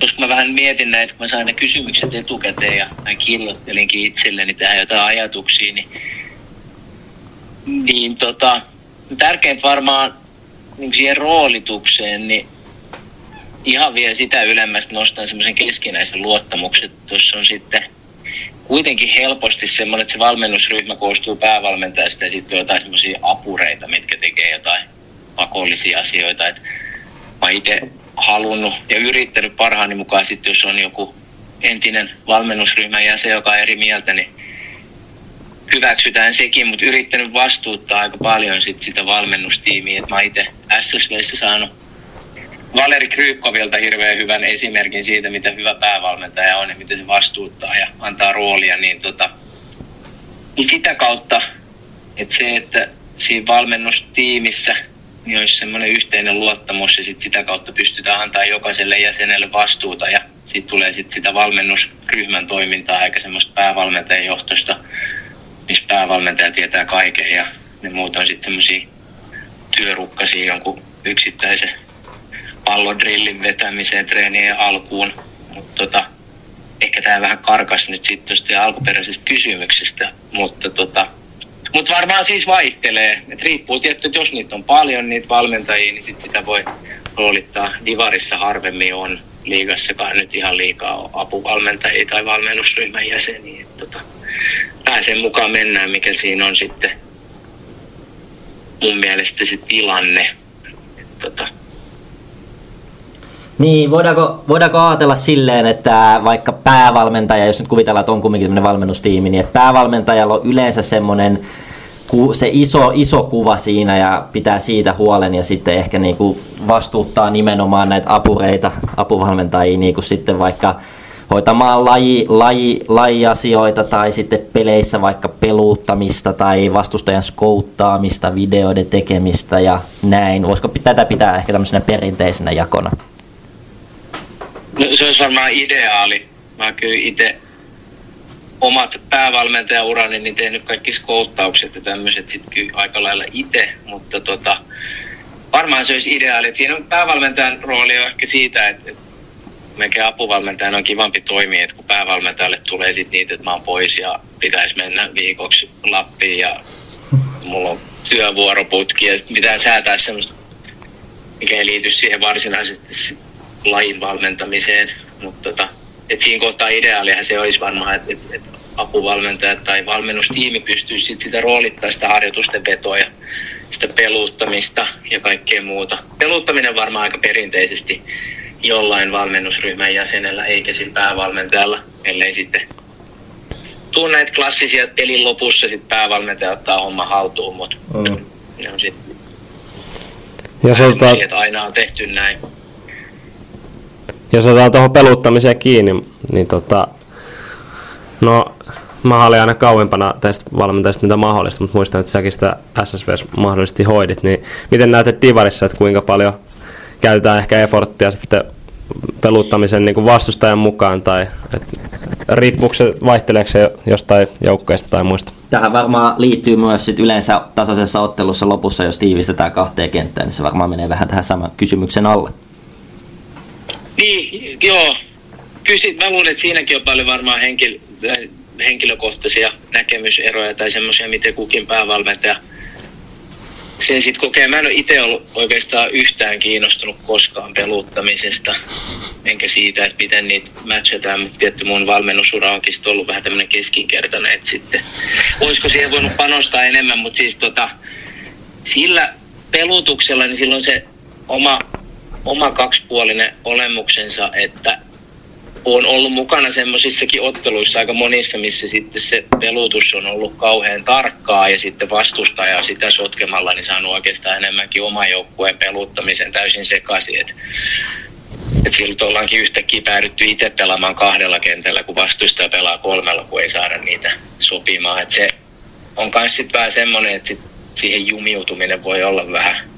koska mä vähän mietin näitä, kun mä sain ne kysymykset etukäteen ja mä kirjoittelinkin itselleni tähän jotain ajatuksia, niin, niin tota, tärkeintä varmaan niin siihen roolitukseen, niin ihan vielä sitä ylemmästä nostan semmoisen keskinäisen luottamuksen. Tuossa on sitten kuitenkin helposti semmoinen, että se valmennusryhmä koostuu päävalmentajasta ja sitten jotain semmoisia apureita, mitkä tekee jotain pakollisia asioita. Et mä itse halunnut ja yrittänyt parhaani mukaan sitten, jos on joku entinen valmennusryhmän jäsen, joka on eri mieltä, niin hyväksytään sekin, mutta yrittänyt vastuuttaa aika paljon sit sitä valmennustiimiä. Et mä itse SSVssä saanut Valeri Kryykovilta hirveän hyvän esimerkin siitä, mitä hyvä päävalmentaja on ja miten se vastuuttaa ja antaa roolia, niin, tota, niin sitä kautta, että se, että siinä valmennustiimissä niin olisi semmoinen yhteinen luottamus ja sit sitä kautta pystytään antaa jokaiselle jäsenelle vastuuta ja sitten tulee sit sitä valmennusryhmän toimintaa eikä semmoista päävalmentajan johtosta, missä päävalmentaja tietää kaiken ja ne muut on sitten semmoisia työrukkasia jonkun yksittäisen pallodrillin vetämiseen treenien alkuun. Mutta tota, ehkä tämä vähän karkas nyt sitten alkuperäisestä kysymyksestä, mutta tota, mutta varmaan siis vaihtelee. Et riippuu tietty, että jos niitä on paljon, niitä valmentajia, niin sit sitä voi roolittaa. Divarissa harvemmin on liigassakaan nyt ihan liikaa apuvalmentajia tai valmennusryhmän jäseniä. Et tota, pääsen mukaan mennään, mikä siinä on sitten mun mielestä se tilanne. Et tota, niin, voidaanko, voidaanko ajatella silleen, että vaikka päävalmentaja, jos nyt kuvitellaan, että on kumminkin tämmöinen valmennustiimi, niin että päävalmentajalla on yleensä semmoinen se iso, iso kuva siinä ja pitää siitä huolen ja sitten ehkä niin kuin vastuuttaa nimenomaan näitä apureita, apuvalmentajia niin kuin sitten vaikka hoitamaan laji, laji, lajiasioita tai sitten peleissä vaikka peluuttamista tai vastustajan skouttaamista, videoiden tekemistä ja näin. Voisiko tätä pitää ehkä tämmöisenä perinteisenä jakona? No, se olisi varmaan ideaali. Mä kyllä itse omat päävalmentajaurani niin tehnyt kaikki skouttaukset ja tämmöiset sitten kyllä aika lailla itse, mutta tota, varmaan se olisi ideaali. Et siinä on päävalmentajan rooli on ehkä siitä, että, että meidän apuvalmentajan on kivampi toimia, että kun päävalmentajalle tulee sitten niitä, että mä oon pois ja pitäisi mennä viikoksi Lappiin ja mulla on työvuoroputki ja sitten pitää säätää semmoista, mikä ei liity siihen varsinaisesti lajin valmentamiseen, mutta tota, et siinä kohtaa ideaalihan se olisi varmaan, että et, et apuvalmentaja tai valmennustiimi pystyisi sit sitä roolittaa sitä harjoitusten vetoa ja sitä peluuttamista ja kaikkea muuta. Peluuttaminen varmaan aika perinteisesti jollain valmennusryhmän jäsenellä eikä sillä päävalmentajalla, ellei sitten tuu näitä klassisia pelin lopussa sit päävalmentaja ottaa homma haltuun, mutta mm. ne on sitten jos otetaan, aina on tehty näin. Jos otetaan tuohon peluttamiseen kiinni, niin tota, no mä olin aina kauempana tästä valmentajasta mitä mahdollista, mutta muistan, että säkin sitä SSVs mahdollisesti hoidit, niin miten näet Divarissa, että kuinka paljon käytetään ehkä efforttia sitten peluttamisen niin kuin vastustajan mukaan, tai riippuuko se, vaihteleeko se jostain joukkueesta tai muista? Tähän varmaan liittyy myös sit yleensä tasaisessa ottelussa lopussa, jos tiivistetään kahteen kenttään, niin se varmaan menee vähän tähän saman kysymyksen alle. Niin, joo. Kyllä mä luulen, että siinäkin on paljon varmaan henkil, henkilökohtaisia näkemyseroja tai semmoisia, miten kukin päävalmentaja sen sitten kokee. Mä en ole itse ollut oikeastaan yhtään kiinnostunut koskaan peluuttamisesta, enkä siitä, että miten niitä matchataan, mutta tietty mun valmennusura onkin ollut vähän tämmöinen keskinkertainen, että sitten olisiko siihen voinut panostaa enemmän, mutta siis tota, sillä pelutuksella, niin silloin se oma oma kaksipuolinen olemuksensa, että on ollut mukana semmoisissakin otteluissa aika monissa, missä sitten se pelutus on ollut kauhean tarkkaa ja sitten vastustaja sitä sotkemalla niin saanut oikeastaan enemmänkin oman joukkueen peluttamisen täysin sekaisin. Että et silloin ollaankin yhtäkkiä päädytty itse pelaamaan kahdella kentällä, kun vastustaja pelaa kolmella, kun ei saada niitä sopimaan. Et se on myös sitten vähän semmoinen, että siihen jumiutuminen voi olla vähän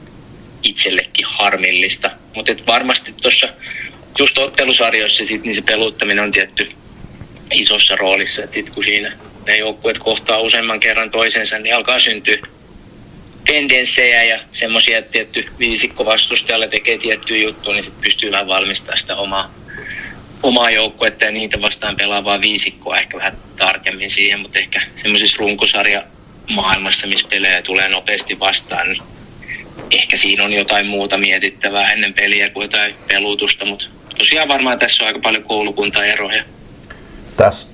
itsellekin harmillista. Mutta varmasti tuossa just ottelusarjoissa sit, niin se peluttaminen on tietty isossa roolissa. Et sit kun siinä ne joukkueet kohtaa useamman kerran toisensa, niin alkaa syntyä tendenssejä ja semmoisia, että tietty viisikko vastustajalle tekee tiettyä juttua, niin sitten pystyy vähän valmistamaan sitä omaa, omaa joukkuetta ja niitä vastaan pelaavaa viisikkoa ehkä vähän tarkemmin siihen, mutta ehkä semmoisissa runkosarja maailmassa, missä pelejä tulee nopeasti vastaan, niin ehkä siinä on jotain muuta mietittävää ennen peliä kuin jotain pelutusta, mutta tosiaan varmaan tässä on aika paljon koulukuntaeroja. Tässä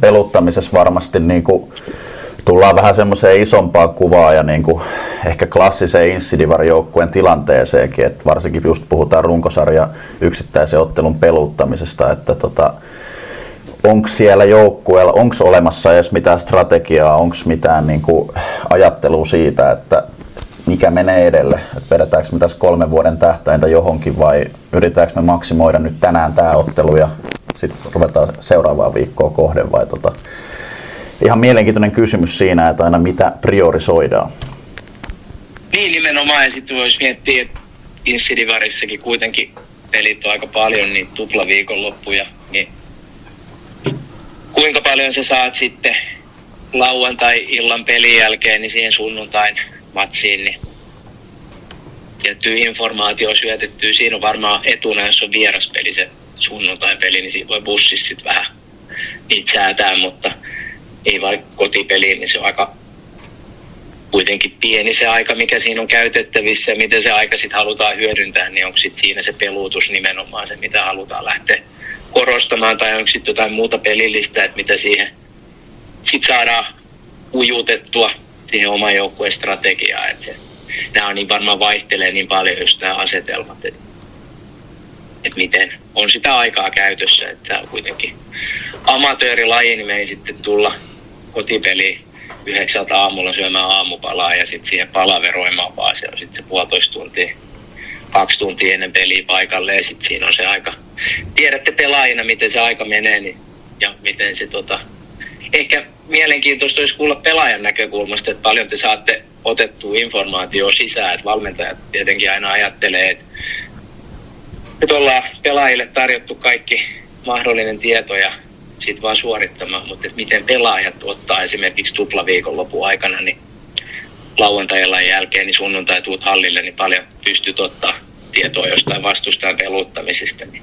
peluttamisessa varmasti niin kuin tullaan vähän semmoiseen isompaan kuvaan ja niin kuin ehkä klassiseen Insidivar-joukkueen tilanteeseenkin, että varsinkin just puhutaan runkosarja yksittäisen ottelun peluttamisesta, että tota, onko siellä joukkueella, onko olemassa edes mitään strategiaa, onko mitään niin kuin ajattelua siitä, että mikä menee edelle. Et vedetäänkö me tässä kolmen vuoden tähtäintä johonkin vai yritetäänkö me maksimoida nyt tänään tämä ottelu ja sitten ruvetaan seuraavaa viikkoa kohden vai tota, ihan mielenkiintoinen kysymys siinä, että aina mitä priorisoidaan. Niin nimenomaan, ja sitten voisi miettiä, että Insidivarissakin kuitenkin pelit on aika paljon, niin tupla viikonloppuja, niin kuinka paljon sä saat sitten lauantai-illan pelin jälkeen niin siihen sunnuntain matsiin, niin tiettyä informaatio syötettyä. Siinä on varmaan etuna, jos on vieraspeli se sunnuntai-peli, niin siinä voi bussissa sitten vähän niitä säätää, mutta ei vaikka kotipeliin, niin se on aika kuitenkin pieni se aika, mikä siinä on käytettävissä ja miten se aika sitten halutaan hyödyntää, niin onko sitten siinä se peluutus nimenomaan se, mitä halutaan lähteä korostamaan tai onko sitten jotain muuta pelillistä, että mitä siihen sitten saadaan ujutettua siihen oman joukkueen strategiaan. Että se, nämä on niin varmaan vaihtelee niin paljon just nämä asetelmat, että, että miten on sitä aikaa käytössä, että tämä on kuitenkin amatöörilaji, niin me ei sitten tulla kotipeliin yhdeksältä aamulla syömään aamupalaa ja sitten siihen palaveroimaan, vaan se on sitten se puolitoista tuntia, kaksi tuntia ennen peliä paikalle ja sitten siinä on se aika. Tiedätte pelaajina, miten se aika menee niin, ja miten se tota, ehkä mielenkiintoista olisi kuulla pelaajan näkökulmasta, että paljon te saatte otettua informaatiota sisään, että valmentajat tietenkin aina ajattelee, että nyt ollaan pelaajille tarjottu kaikki mahdollinen tieto ja sitten vaan suorittamaan, mutta että miten pelaajat ottaa esimerkiksi tuplaviikonlopun aikana, niin lauantailla jälkeen, niin sunnuntai tuut hallille, niin paljon pystyt ottaa tietoa jostain vastustajan peluuttamisesta. Niin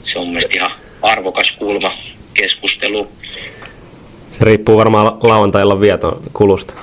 se on mielestäni ihan arvokas kulma keskustelu. Se riippuu varmaan lauantailla vieton kulusta.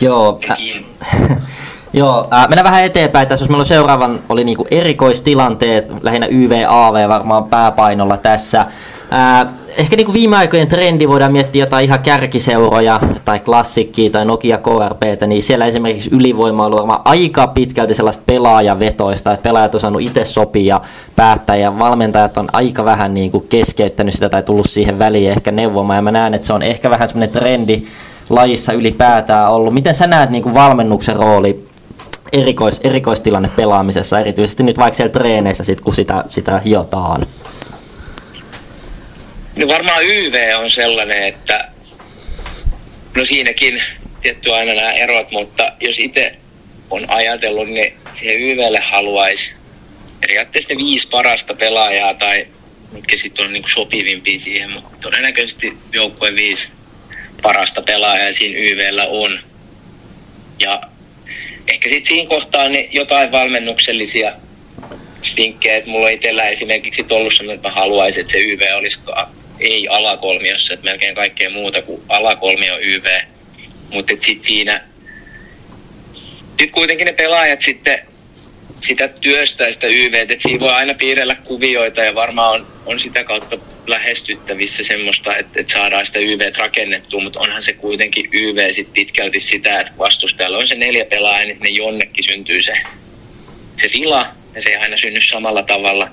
Joo. Joo, äh, mennään vähän eteenpäin. Tässä jos meillä on seuraavan, oli niinku erikoistilanteet, lähinnä YVAV varmaan pääpainolla tässä. Äh, ehkä niinku viime aikojen trendi voidaan miettiä jotain ihan kärkiseuroja tai klassikkiä tai Nokia KRPtä, niin siellä esimerkiksi ylivoima on ollut varmaan aika pitkälti sellaista pelaajavetoista, että pelaajat on saanut itse sopia päättää ja valmentajat on aika vähän niinku keskeyttänyt sitä tai tullut siihen väliin ehkä neuvomaan ja mä näen, että se on ehkä vähän semmoinen trendi lajissa ylipäätään ollut. Miten sä näet niinku valmennuksen rooli erikois, erikoistilanne pelaamisessa, erityisesti nyt vaikka siellä treeneissä, sit, kun sitä, sitä hiotaan? No varmaan YV on sellainen, että no siinäkin tietty aina nämä erot, mutta jos itse on ajatellut, niin siihen YVlle haluaisi periaatteessa viisi parasta pelaajaa tai mitkä sitten on niin sopivimpia siihen, mutta todennäköisesti joukkueen viisi parasta pelaajaa siinä YVllä on. Ja ehkä sitten siinä kohtaa niin jotain valmennuksellisia vinkkejä, että mulla itsellä esimerkiksi ollut sellainen, että mä haluaisin, että se YV olisi ei alakolmiossa, että melkein kaikkea muuta kuin alakolmio YV. Mutta sitten siinä, nyt kuitenkin ne pelaajat sitten sitä työstä sitä YV, että siinä voi aina piirrellä kuvioita ja varmaan on, on sitä kautta lähestyttävissä semmoista, että, että saadaan sitä YV rakennettua, mutta onhan se kuitenkin YV sit pitkälti sitä, että vastustajalla on se neljä pelaajaa, niin ne jonnekin syntyy se, se tila ja se ei aina synny samalla tavalla.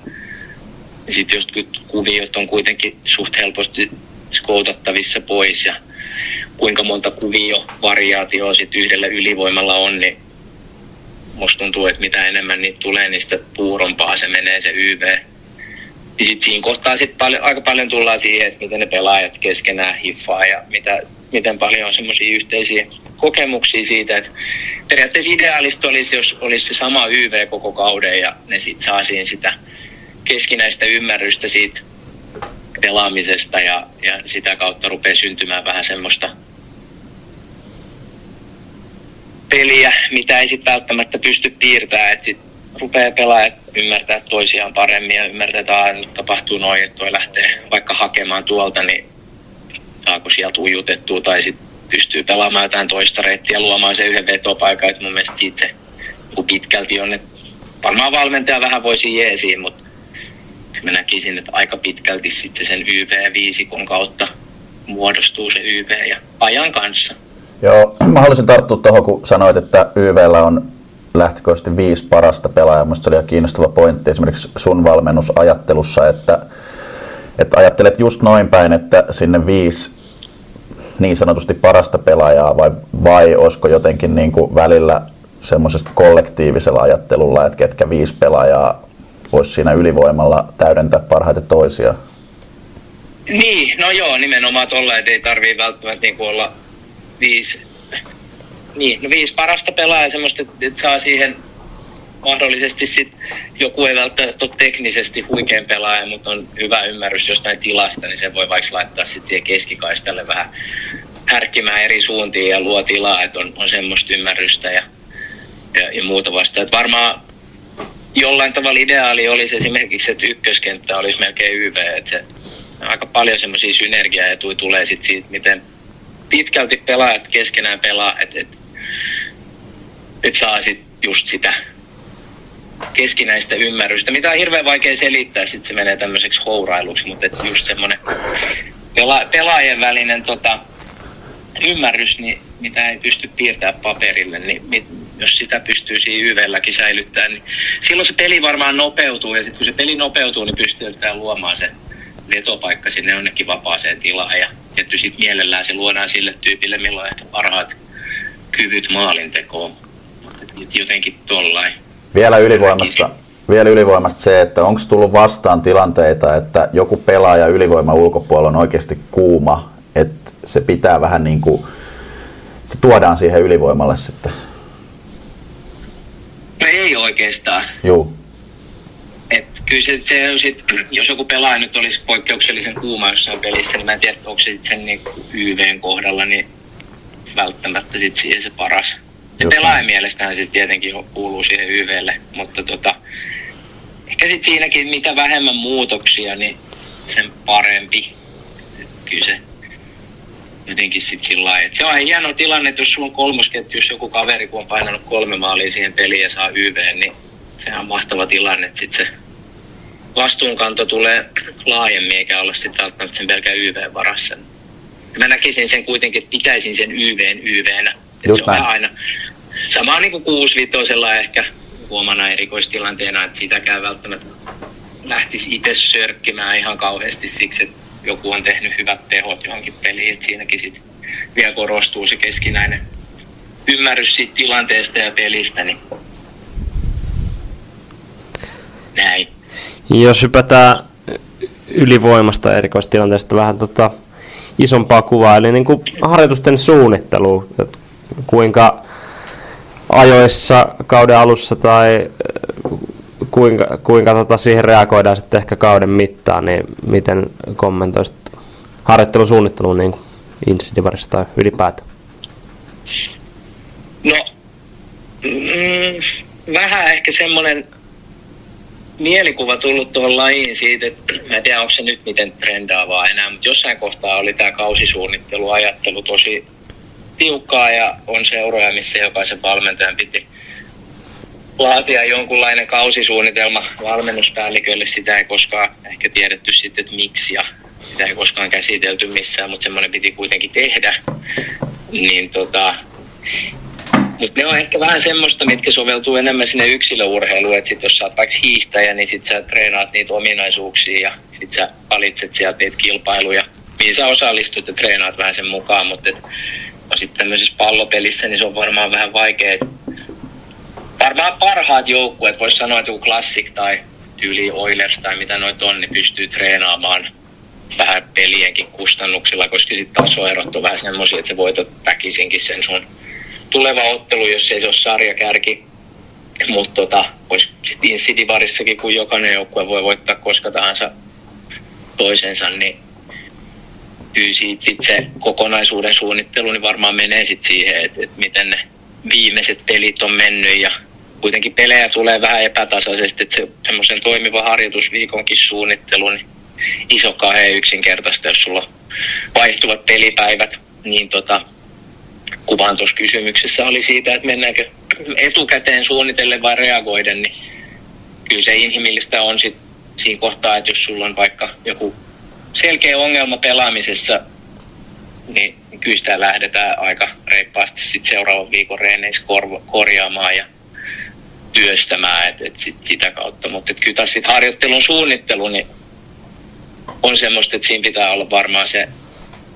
Sitten jos kuviot on kuitenkin suht helposti skoutattavissa pois ja kuinka monta kuvio variaatioa sitten yhdellä ylivoimalla on, niin musta tuntuu, että mitä enemmän niitä tulee, niin sitä puurompaa se menee se YV. Niin sit siinä kohtaa sit paljon, aika paljon tullaan siihen, että miten ne pelaajat keskenään hiffaa ja mitä, miten paljon on semmoisia yhteisiä kokemuksia siitä, että periaatteessa ideaalista olisi, jos olisi se sama YV koko kauden ja ne sitten saa siinä sitä keskinäistä ymmärrystä siitä pelaamisesta ja, ja sitä kautta rupeaa syntymään vähän semmoista peliä, mitä ei sitten välttämättä pysty piirtämään, että sit rupeaa pelaajat ymmärtää toisiaan paremmin ja ymmärtää, että nyt tapahtuu noin, että toi lähtee vaikka hakemaan tuolta, niin saako sieltä ujutettua tai sitten pystyy pelaamaan jotain toista reittiä luomaan se yhden vetopaikan, että mun mielestä siitä se pitkälti on, että varmaan valmentaja vähän voisi jeesiin, mutta mä näkisin, että aika pitkälti sitten sen YV-viisikon kautta muodostuu se YV ja ajan kanssa. Joo, mä haluaisin tarttua tuohon, kun sanoit, että YVllä on lähtökohtaisesti viisi parasta pelaajaa. Minusta se oli kiinnostava pointti esimerkiksi sun valmennusajattelussa, että, että ajattelet just noin päin, että sinne viisi niin sanotusti parasta pelaajaa vai, vai olisiko jotenkin niin kuin välillä semmoisessa kollektiivisella ajattelulla, että ketkä viisi pelaajaa voisi siinä ylivoimalla täydentää parhaiten toisia? Niin, no joo, nimenomaan tuolla, että ei tarvii välttämättä niin olla viisi, niin, no viisi parasta pelaajaa semmoista, että saa siihen mahdollisesti sit joku ei välttämättä ole teknisesti huikein pelaaja, mutta on hyvä ymmärrys jostain tilasta, niin se voi vaikka laittaa sitten siihen keskikaistalle vähän härkkimään eri suuntiin ja luo tilaa, että on, on semmoista ymmärrystä ja, ja, ja muuta vasta. Että varmaan jollain tavalla ideaali olisi esimerkiksi, että ykköskenttä olisi melkein YV, että se aika paljon semmoisia synergiaetuja tulee sit siitä, miten pitkälti pelaajat keskenään pelaa, että et, et saa sit just sitä keskinäistä ymmärrystä, mitä on hirveän vaikea selittää, sitten se menee tämmöiseksi hourailuksi, mutta et just semmoinen pela, pelaajien välinen tota, ymmärrys, niin mitä ei pysty piirtämään paperille, niin jos sitä pystyy siinä YVlläkin säilyttämään, niin silloin se peli varmaan nopeutuu, ja sitten kun se peli nopeutuu, niin pystyy luomaan se vetopaikka sinne jonnekin vapaaseen tilaan, ja tietysti sitten mielellään se luodaan sille tyypille, milloin ehkä parhaat kyvyt maalintekoon. Jotenkin tollain. Vielä ylivoimasta, vielä ylivoimasta se, että onko tullut vastaan tilanteita, että joku pelaaja ylivoiman ulkopuolella on oikeasti kuuma, että se pitää vähän niin kuin, se tuodaan siihen ylivoimalle sitten? Ei oikeastaan. Joo. Et kyllä se, se on sit, jos joku pelaaja nyt olisi poikkeuksellisen kuuma jossain pelissä, niin mä en tiedä, onko se sitten sen niin YVn kohdalla niin välttämättä sit siihen se paras. Se pelaajan mielestähän siis tietenkin kuuluu siihen YVlle, mutta tota, ehkä sitten siinäkin mitä vähemmän muutoksia, niin sen parempi. Kyllä se jotenkin sitten sillä lailla, että se on hieno tilanne, että jos sulla on kolmosketjussa joku kaveri, kun on painanut kolme maalia siihen peliin ja saa YV, niin sehän on mahtava tilanne, että sitten se vastuunkanto tulee laajemmin eikä olla sitten välttämättä sen pelkän YV varassa. Mä näkisin sen kuitenkin, että pitäisin sen YVn YVnä. Että se on aina sama niin kuin kuusvitosella ehkä huomana erikoistilanteena, että sitäkään välttämättä lähtisi itse sörkkimään ihan kauheasti siksi, että joku on tehnyt hyvät tehot johonkin peliin, että siinäkin sit vielä korostuu se keskinäinen ymmärrys siitä tilanteesta ja pelistä, niin näin. Jos hypätään ylivoimasta erikoistilanteesta vähän tota isompaa kuvaa, eli niin kuin harjoitusten suunnittelu, kuinka ajoissa kauden alussa tai kuinka, kuinka tota siihen reagoidaan sitten ehkä kauden mittaan, niin miten kommentoisit harjoittelun suunnitteluun niin Insidivarissa tai ylipäätään? No, mm, vähän ehkä semmoinen mielikuva tullut tuohon lajiin siitä, että mä en tiedä onko se nyt miten trendaavaa enää, mutta jossain kohtaa oli tämä kausisuunnitteluajattelu tosi tiukkaa ja on seuroja, missä jokaisen valmentajan piti laatia jonkunlainen kausisuunnitelma valmennuspäällikölle. Sitä ei koskaan ehkä tiedetty sitten, että miksi ja sitä ei koskaan käsitelty missään, mutta semmoinen piti kuitenkin tehdä. Niin tota, mutta ne on ehkä vähän semmoista, mitkä soveltuu enemmän sinne yksilöurheiluun, että sit jos sä oot vaikka hiihtäjä, niin sit sä treenaat niitä ominaisuuksia ja sit sä valitset sieltä niitä kilpailuja, mihin sä osallistut ja treenaat vähän sen mukaan, mutta no sitten tämmöisessä pallopelissä niin se on varmaan vähän vaikea. Varmaan parhaat joukkueet, voisi sanoa, että joku Classic tai tyyli Oilers tai mitä noita on, niin pystyy treenaamaan vähän pelienkin kustannuksilla, koska sitten tasoerot on vähän semmoisia, että sä voitat väkisinkin sen sun tuleva ottelu, jos ei se ole sarjakärki. Mutta tota, vois sitten Insidivarissakin, kun jokainen joukkue voi voittaa koska tahansa toisensa, niin kyllä sit se kokonaisuuden suunnittelu niin varmaan menee sit siihen, että, että miten ne viimeiset pelit on mennyt ja kuitenkin pelejä tulee vähän epätasaisesti, että se semmoisen toimiva harjoitusviikonkin suunnittelu, niin iso kahden yksinkertaista, jos sulla vaihtuvat pelipäivät, niin tota, kuvan tuossa kysymyksessä oli siitä, että mennäänkö etukäteen suunnitellen vai reagoiden, niin kyllä se inhimillistä on sit siinä kohtaa, että jos sulla on vaikka joku selkeä ongelma pelaamisessa, niin kyllä sitä lähdetään aika reippaasti sit seuraavan viikon reeneissä korjaamaan ja työstämään et, et sit sitä kautta. Mutta kyllä taas sit harjoittelun suunnittelu niin on semmoista, että siinä pitää olla varmaan se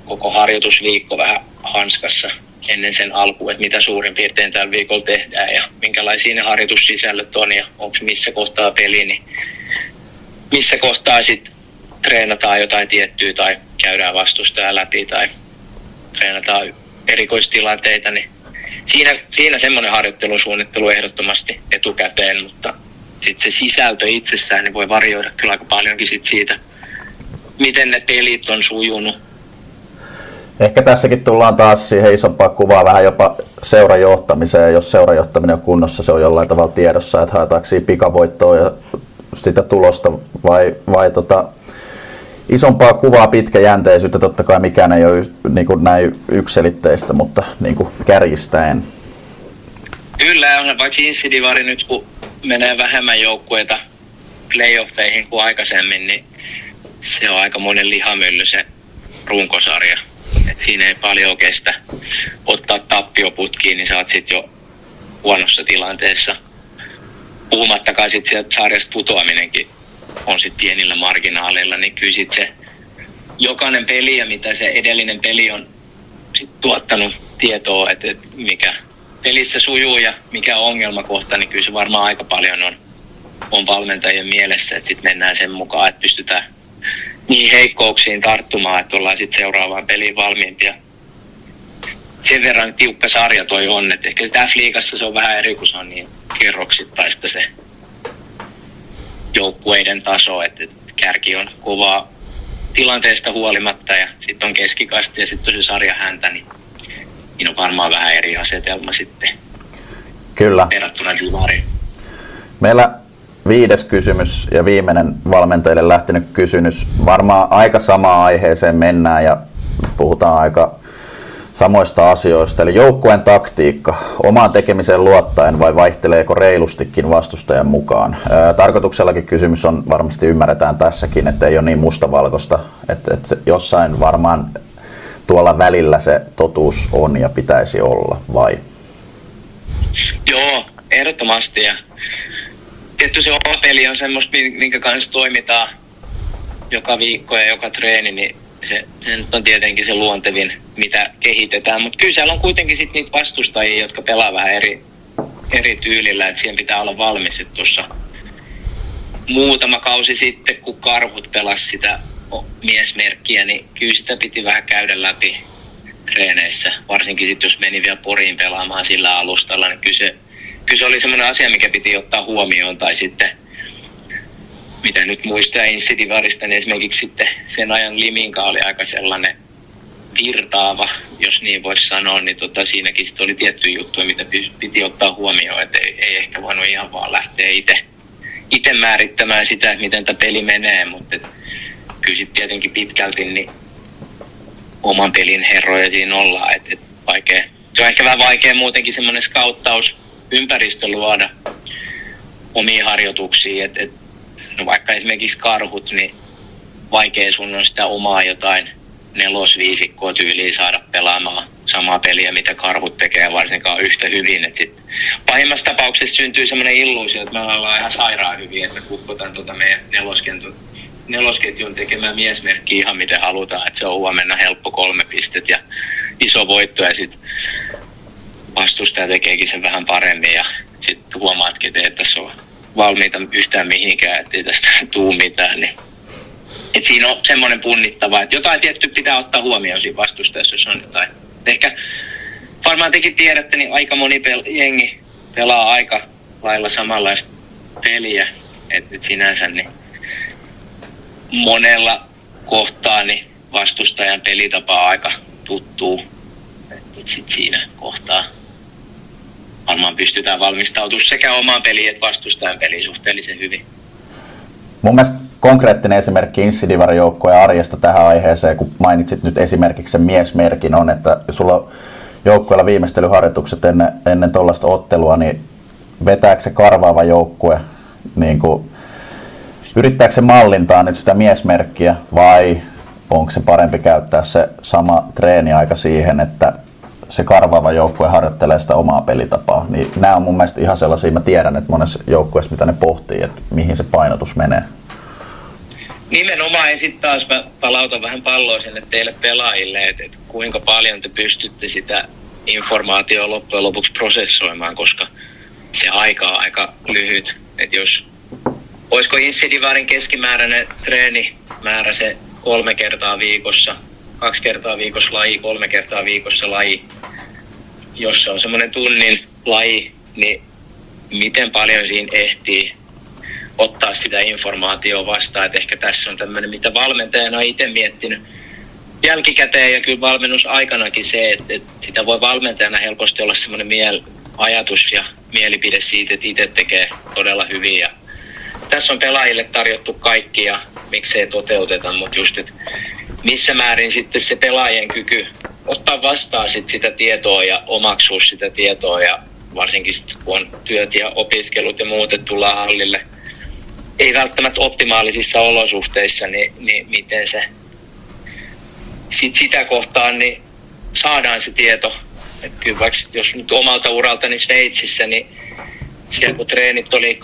koko harjoitusviikko vähän hanskassa ennen sen alkuun, että mitä suurin piirtein tällä viikolla tehdään ja minkälaisia ne harjoitussisällöt on ja onko missä kohtaa peli, niin missä kohtaa sitten treenataan jotain tiettyä tai käydään vastustajaa läpi tai treenataan erikoistilanteita, niin siinä, siinä semmoinen harjoittelusuunnittelu ehdottomasti etukäteen, mutta sitten se sisältö itsessään niin voi varjoida kyllä aika paljonkin sit siitä, miten ne pelit on sujunut. Ehkä tässäkin tullaan taas siihen isompaan kuvaan vähän jopa seurajohtamiseen. Jos seurajohtaminen on kunnossa, se on jollain tavalla tiedossa, että haetaanko siinä pikavoittoa ja sitä tulosta vai, vai tota, isompaa kuvaa pitkäjänteisyyttä. Totta kai mikään ei ole niin kuin näin ykselitteistä, mutta niin kuin kärjistäen. Kyllä, on vaikka Insidivari nyt kun menee vähemmän joukkueita playoffeihin kuin aikaisemmin, niin se on aika monen lihamylly se runkosarja. Et siinä ei paljon kestä ottaa tappioputkiin, niin sä oot sit jo huonossa tilanteessa. Puhumattakaan sit sieltä sarjasta putoaminenkin on sit pienillä marginaaleilla, niin kyllä sit se jokainen peli ja mitä se edellinen peli on sit tuottanut tietoa, että, että mikä pelissä sujuu ja mikä on ongelmakohta, niin kyllä se varmaan aika paljon on, on valmentajien mielessä, että sitten mennään sen mukaan, että pystytään niin heikkouksiin tarttumaan, että ollaan sitten seuraavaan peliin valmiimpia. Sen verran tiukka sarja toi on, että ehkä sitä F-liigassa se on vähän eri, kun se on niin kerroksittaista se joukkueiden taso, että, että kärki on kovaa tilanteesta huolimatta ja sitten on keskikasti ja sitten on se sarja häntä, niin siinä on varmaan vähän eri asetelma sitten Kyllä. verrattuna Divariin. Meillä viides kysymys ja viimeinen valmentajille lähtenyt kysymys. Varmaan aika samaan aiheeseen mennään ja puhutaan aika samoista asioista. Eli joukkueen taktiikka, omaan tekemiseen luottaen vai vaihteleeko reilustikin vastustajan mukaan? Tarkoituksellakin kysymys on, varmasti ymmärretään tässäkin, että ei ole niin mustavalkoista, että, että jossain varmaan tuolla välillä se totuus on ja pitäisi olla, vai? Joo, ehdottomasti. Ja tietty se oma peli on semmoista, minkä kanssa toimitaan joka viikko ja joka treeni, niin se, se nyt on tietenkin se luontevin, mitä kehitetään. Mutta kyllä siellä on kuitenkin sit niitä vastustajia, jotka pelaa vähän eri, eri tyylillä, että siihen pitää olla valmis. Tuossa muutama kausi sitten, kun karhut pelas sitä miesmerkkiä, niin kyllä sitä piti vähän käydä läpi treeneissä. Varsinkin sitten, jos meni vielä Poriin pelaamaan sillä alustalla, niin kyllä se, kyllä se oli semmoinen asia, mikä piti ottaa huomioon. Tai sitten, mitä nyt muistaa Insidivarista, niin esimerkiksi sitten sen ajan Liminka oli aika sellainen virtaava, jos niin voisi sanoa, niin tota, siinäkin sitten oli tiettyjä juttuja, mitä piti ottaa huomioon, että ei, ei ehkä voinut ihan vaan lähteä itse itse määrittämään sitä, että miten tämä peli menee, mutta kyllä sitten tietenkin pitkälti niin oman pelin herroja siinä ollaan. Et, et vaikea. Se on ehkä vähän vaikea muutenkin semmoinen skauttaus ympäristö luoda omiin harjoituksiin. Et, et, vaikka esimerkiksi karhut, niin vaikea sun on sitä omaa jotain nelosviisikkoa tyyliä saada pelaamaan samaa peliä, mitä karhut tekee, varsinkaan yhtä hyvin. Et sit pahimmassa tapauksessa syntyy semmoinen illuusio, että me ollaan ihan sairaan hyvin, että me kukkotaan tuota meidän neloskentun nelosketjun tekemään miesmerkki ihan miten halutaan, että se on huomenna helppo kolme pistet ja iso voitto ja sitten vastustaja tekeekin sen vähän paremmin ja sitten huomaatkin, että tässä ole valmiita yhtään mihinkään, ettei tästä tuu mitään, niin et siinä on semmoinen punnittava, että jotain tietty pitää ottaa huomioon siinä vastustajassa, jos on jotain. Ehkä varmaan tekin tiedätte, niin aika moni pel- jengi pelaa aika lailla samanlaista peliä, että et sinänsä niin monella kohtaa niin vastustajan pelitapa on aika tuttu. Sit siinä kohtaa varmaan pystytään valmistautumaan sekä omaan peliin että vastustajan peliin suhteellisen hyvin. Mun mielestä konkreettinen esimerkki Insidivarin joukkojen arjesta tähän aiheeseen, kun mainitsit nyt esimerkiksi sen miesmerkin, on, että sulla joukkueella viimeistelyharjoitukset ennen, ennen tuollaista ottelua, niin vetääkö se karvaava joukkue niin kuin yrittääkö se mallintaa nyt sitä miesmerkkiä vai onko se parempi käyttää se sama treeniaika siihen, että se karvaava joukkue harjoittelee sitä omaa pelitapaa. Niin nämä on mun mielestä ihan sellaisia, mä tiedän, että monessa joukkueessa mitä ne pohtii, että mihin se painotus menee. Nimenomaan ja sitten taas mä palautan vähän palloa sinne teille pelaajille, että, että kuinka paljon te pystytte sitä informaatiota loppujen lopuksi prosessoimaan, koska se aika on aika lyhyt. Että jos olisiko Insidivarin keskimääräinen treenimäärä se kolme kertaa viikossa, kaksi kertaa viikossa laji, kolme kertaa viikossa laji. Jos se on semmoinen tunnin laji, niin miten paljon siinä ehtii ottaa sitä informaatiota vastaan. Että ehkä tässä on tämmöinen, mitä valmentajana on itse miettinyt jälkikäteen ja kyllä valmennusaikanakin se, että, että sitä voi valmentajana helposti olla semmoinen miel, ajatus ja mielipide siitä, että itse tekee todella hyvin. Ja tässä on pelaajille tarjottu kaikki ja miksei toteuteta, mutta just, että missä määrin sitten se pelaajien kyky ottaa vastaan sit sitä tietoa ja omaksua sitä tietoa ja varsinkin sit, kun on työt ja opiskelut ja muut, että tullaan hallille ei välttämättä optimaalisissa olosuhteissa, niin, niin miten se sit sitä kohtaan niin saadaan se tieto. Että kyllä vaikka jos nyt omalta uraltani Sveitsissä, niin siellä kun treenit oli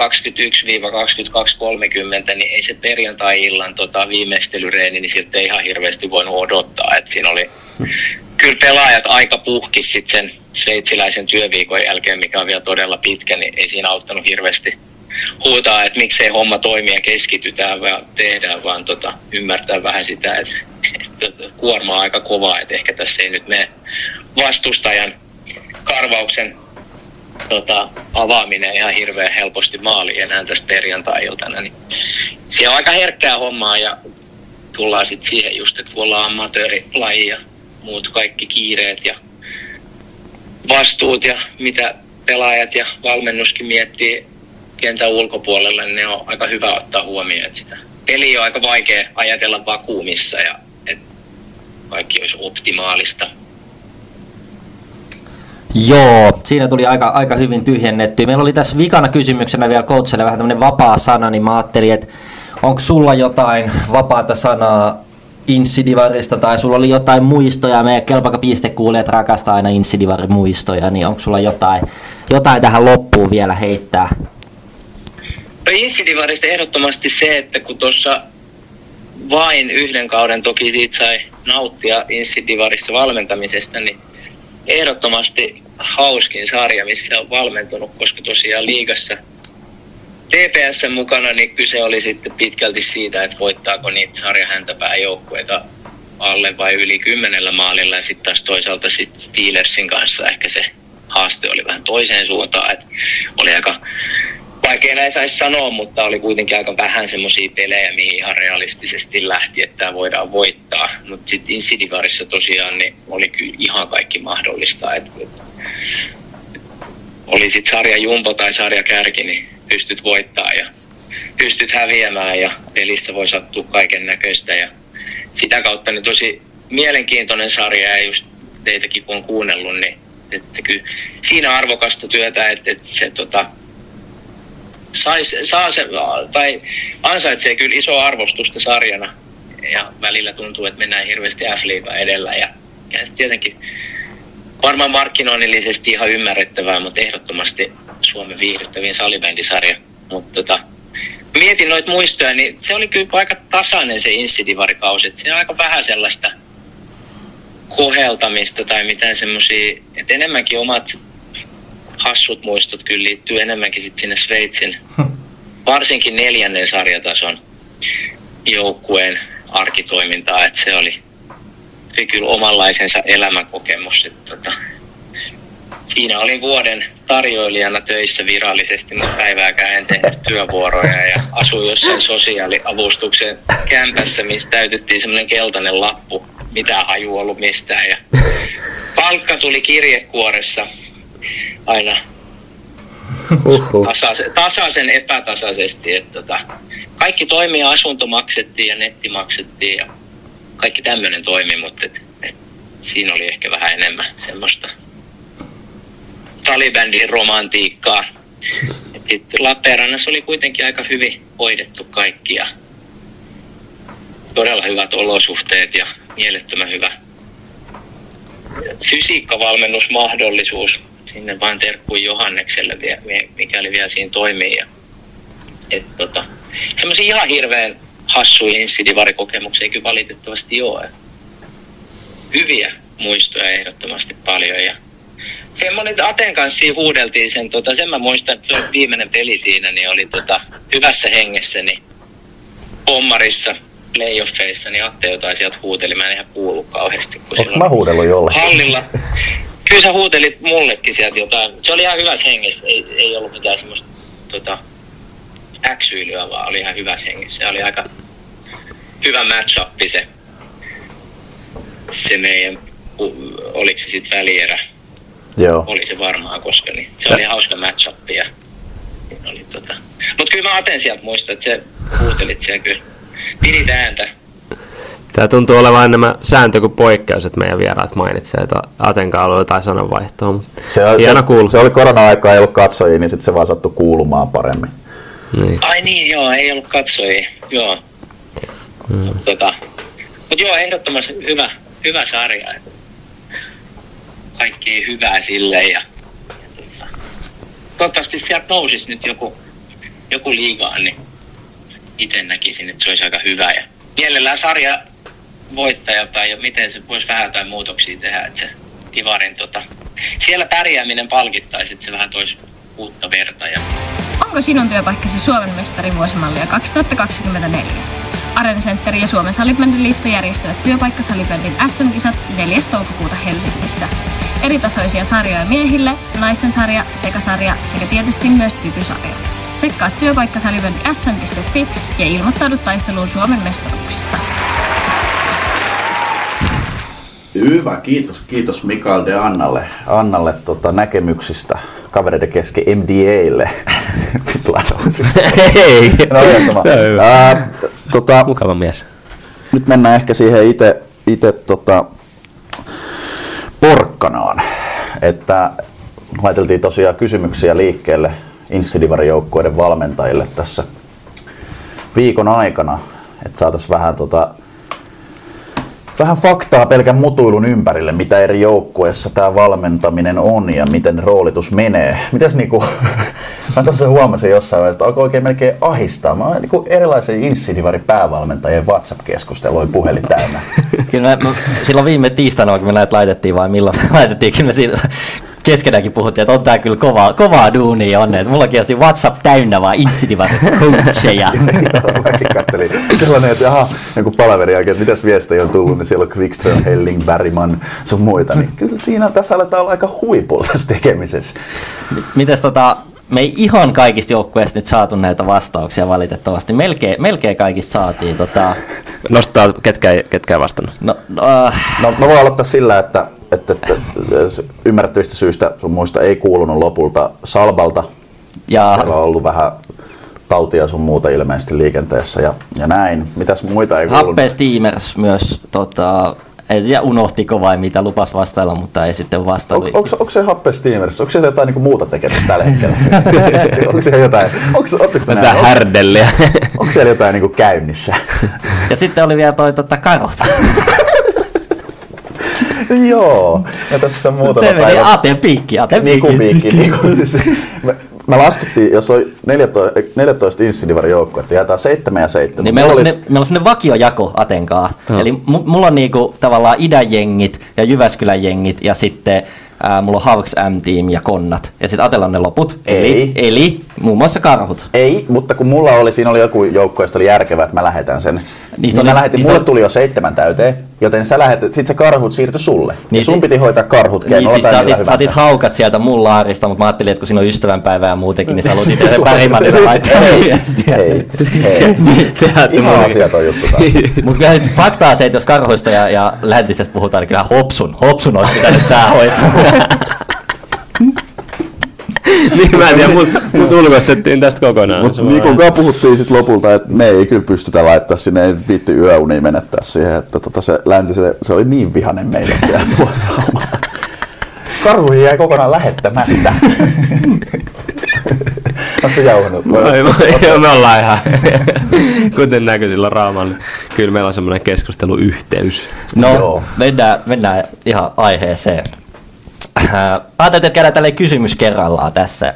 21-22.30, niin ei se perjantai-illan tota, viimeistelyreeni, niin siltä ei ihan hirveästi voinut odottaa. Et siinä oli kyllä pelaajat aika puhkis sit sen sveitsiläisen työviikon jälkeen, mikä on vielä todella pitkä, niin ei siinä auttanut hirveästi huutaa, että miksei homma toimia keskitytään ja tehdään, vaan tota, ymmärtää vähän sitä, että, että kuorma on aika kovaa, että ehkä tässä ei nyt mene vastustajan karvauksen tota, avaaminen ihan hirveän helposti maaliin enää tässä perjantai-iltana. Niin se on aika herkkää hommaa ja tullaan sitten siihen just, että kun ollaan amatöörilaji ja muut kaikki kiireet ja vastuut ja mitä pelaajat ja valmennuskin miettii kentän ulkopuolella, niin ne on aika hyvä ottaa huomioon. Että sitä peli on aika vaikea ajatella vakuumissa ja että kaikki olisi optimaalista. Joo, siinä tuli aika, aika hyvin tyhjennetty. Meillä oli tässä vikana kysymyksenä vielä coachille vähän tämmöinen vapaa sana, niin mä ajattelin, että onko sulla jotain vapaata sanaa Insidivarista tai sulla oli jotain muistoja, meidän kelpaka kuulijat rakastaa aina Insidivarin muistoja, niin onko sulla jotain, jotain tähän loppuun vielä heittää? No Insidivarista ehdottomasti se, että kun tuossa vain yhden kauden toki siitä sai nauttia Insidivarissa valmentamisesta, niin ehdottomasti hauskin sarja, missä on valmentunut, koska tosiaan liigassa TPS mukana, niin kyse oli sitten pitkälti siitä, että voittaako niitä sarja häntäpää joukkueita alle vai yli kymmenellä maalilla. Ja sitten taas toisaalta sit Steelersin kanssa ehkä se haaste oli vähän toiseen suuntaan, että oli aika vaikea näin saisi sanoa, mutta oli kuitenkin aika vähän semmoisia pelejä, mihin ihan realistisesti lähti, että tämä voidaan voittaa. Mutta sitten Insidivarissa tosiaan niin oli kyllä ihan kaikki mahdollista. Et, et, oli sitten sarja jumbo tai sarja kärki, niin pystyt voittaa ja pystyt häviämään ja pelissä voi sattua kaiken näköistä. Ja sitä kautta niin tosi mielenkiintoinen sarja ja just teitäkin kun on kuunnellut, niin että kyllä siinä arvokasta työtä, että, että se tota, sais, saa se, tai ansaitsee kyllä isoa arvostusta sarjana. Ja välillä tuntuu, että mennään hirveästi f edellä. Ja, ja tietenkin varmaan markkinoinnillisesti ihan ymmärrettävää, mutta ehdottomasti Suomen viihdyttävin salibändisarja. Mutta tota, mietin noita muistoja, niin se oli kyllä aika tasainen se Insidivarikausi. Se on aika vähän sellaista koheltamista tai mitään semmoisia, että enemmänkin omat hassut muistot kyllä liittyy enemmänkin sit sinne Sveitsin, varsinkin neljännen sarjatason joukkueen arkitoimintaa, että se oli, oli kyllä omanlaisensa elämänkokemus. Että, tota, siinä olin vuoden tarjoilijana töissä virallisesti, mutta päivääkään en tehnyt työvuoroja ja asuin jossain sosiaaliavustuksen kämpässä, missä täytettiin semmoinen keltainen lappu, mitä haju ollut mistään. Ja palkka tuli kirjekuoressa aina tasaisen, tasaisen epätasaisesti. Että tota, kaikki toimii, asunto maksettiin ja netti maksettiin ja kaikki tämmöinen toimi, mutta et, et, siinä oli ehkä vähän enemmän semmoista talibändin romantiikkaa. Lappeenrannassa oli kuitenkin aika hyvin hoidettu kaikki ja todella hyvät olosuhteet ja mielettömän hyvä fysiikkavalmennusmahdollisuus sinne vain terkkuun Johannekselle, mikäli vielä siinä toimii. Ja, et, tota, semmoisia ihan hirveän hassuihin insidivarikokemuksiin kyllä valitettavasti ole. Hyviä muistoja ehdottomasti paljon ja semmoinen Aten kanssa huudeltiin sen, tota, sen mä muistan, että se oli viimeinen peli siinä, niin oli tota, hyvässä hengessä, niin pommarissa playoffeissa, niin Atte jotain sieltä huuteli, mä en ihan kuullut kauheasti. Kun Onko mä huudellut jollekin? Hallilla. Kyllä sä huutelit mullekin sieltä jotain. Se oli ihan hyvässä hengessä, ei, ei ollut mitään semmoista tota, äksyilyä, vaan oli ihan hyvässä hengessä. Se oli aika hyvä match se, se meidän, oliko se sitten välierä, Joo. oli se varmaan, koska niin, se oli hauska match ja oli tota. Mut kyllä mä Aten sieltä muistan, että se huutelit siellä kyllä. Pidit ääntä. Tämä tuntuu olevan enemmän sääntö kuin poikkeus, että meidän vieraat mainitsee, että Atenkaan oli jotain sananvaihtoa. Mutta Se, hieno se, kuulla. se oli korona-aikaa, ei ollut katsojia, niin sitten se vaan sattui kuulumaan paremmin. Niin. Ai niin, joo, ei ollut katsojia. Joo. Mm. Tota, mut joo, ehdottomasti hyvä, hyvä sarja. Kaikkea hyvää sille ja, ja tota, toivottavasti sieltä nousisi nyt joku, joku liigaan, niin itse näkisin, että se olisi aika hyvä. Ja mielellään sarja voittaja tai miten se voisi vähän jotain muutoksia tehdä, että se Divarin tota, siellä pärjääminen palkittaisi, että se vähän toisi uutta verta ja Onko sinun työpaikkasi Suomen mestari vuosimallia 2024? Arena Center ja Suomen salibändiliitto järjestävät työpaikkasalibändin SM-kisat 4. toukokuuta Helsingissä. Eritasoisia sarjoja miehille, naisten sarja, sekasarja sekä tietysti myös typysarja. Tsekkaa työpaikkasalibändi sm.fi ja ilmoittaudu taisteluun Suomen mestaruuksista. Hyvä, kiitos, kiitos Mikael de Annalle, Annalle tota, näkemyksistä kavereiden kesken MDAlle. Ei. No hyvä. Ää, tota, Mukava mies. nyt mennään ehkä siihen itse ite, tota, porkkanaan. Että laiteltiin tosiaan kysymyksiä liikkeelle Insidivari-joukkueiden valmentajille tässä viikon aikana, että saataisiin vähän, tota, vähän faktaa pelkän mutuilun ympärille, mitä eri joukkueissa tämä valmentaminen on ja miten roolitus menee. Mitäs niinku, mä tuossa huomasin jossain vaiheessa, että alkoi oikein melkein ahistaa. Mä niinku erilaisia Insidivari päävalmentajien WhatsApp-keskusteluja puhelin täynnä. Kyllä me, silloin viime tiistaina, kun me näitä laitettiin vai milloin laitettiin, kyllä me siinä keskenäänkin puhuttiin, että on tää kyllä kovaa, kovaa duunia on, että mullakin on siinä WhatsApp täynnä vaan insidivat coacheja. Joo, mäkin kattelin. Sellainen, että aha, joku palaverin jälkeen, että mitäs viestejä on tullut, niin siellä on Quickström, Helling, Bergman, sun muita. Niin kyllä siinä tässä aletaan olla aika huipulla tässä tekemisessä. Mites tota, me ei ihan kaikista joukkueista nyt saatu näitä vastauksia valitettavasti. Melkein, melkein kaikista saatiin. Tota, Nostaa, ketkä ei, ketkä ei vastannut. no, no, äh, No mä voin aloittaa sillä, että, että, että ymmärrettävistä syistä sun muista ei kuulunut lopulta Salbalta. ja Siellä on ollut vähän tautia sun muuta ilmeisesti liikenteessä ja, ja näin. Mitäs muita ei kuulunut? Happe Steamers myös tota, en tiedä unohtiko vai mitä lupas vastailla, mutta ei sitten vastannut. On, onko, onko se Happe Steamers? Onko siellä jotain niin muuta tekemistä tällä hetkellä? onko siellä jotain? Onko? Onko, härdelliä. onko siellä jotain niin käynnissä? Ja sitten oli vielä toi tota, karot. Joo. Ja tässä muutama Se meni päivä. Ate piikki, Ate Niin kuin piikki. piikki. Niin kuin, siis, me, me laskettiin, jos oli 14, 14 Insidivari joukkuetta, jaetaan 7 ja 7. Niin meillä, on semmoinen, meillä on semmoinen vakiojako Atenkaa. Joo. Eli mu- mulla on niinku tavallaan idänjengit ja Jyväskylän jengit ja sitten ää, mulla on Hawks M-team ja Konnat. Ja sitten Atella on ne loput. Ei. Eli, eli muun muassa karhut. Ei, mutta kun mulla oli, siinä oli joku joukko, josta oli järkevää, että mä lähetän sen. Niin Niin, se niin oli- mä lähetin, niin se mulle oli- tuli jo seitsemän täyteen, joten sä lähetit, sit se karhut siirtyi sulle. Niin Niin ja sun piti hoitaa karhut Niin, keinolla siis tai sä otit, sä otit haukat sieltä mun laarista, mutta mä ajattelin, että kun siinä on ystävänpäivää ja muutenkin, niin sä haluat itse sen Bergmanille laittaa Ei, ei, ei. Niin, Ihan moni- asiaton juttu taas. Mutta kyllä nyt faktaa se, että jos karhuista ja, ja läntisestä puhutaan, niin kyllä Hopsun, Hopsun olisi pitänyt tää hoitaa. niin mä en tiedä, mut, mut ulkoistettiin tästä kokonaan. Mutta niin vaan- kuin puhuttiin sit lopulta, että me ei kyllä pystytä laittaa sinne, ei viitti yöunia menettää siihen, että tota se länti, se, se oli niin vihanen meille siellä. Karhuihin jäi kokonaan lähettämättä. Oletko jauhanut? Ai, mä- joo, me ollaan ihan, kuten näkyy silloin raamalla. Kyllä meillä on semmoinen keskusteluyhteys. No, Joo. mennään, mennään ihan aiheeseen. Ajattelin, että käydään tälle kysymys kerrallaan tässä.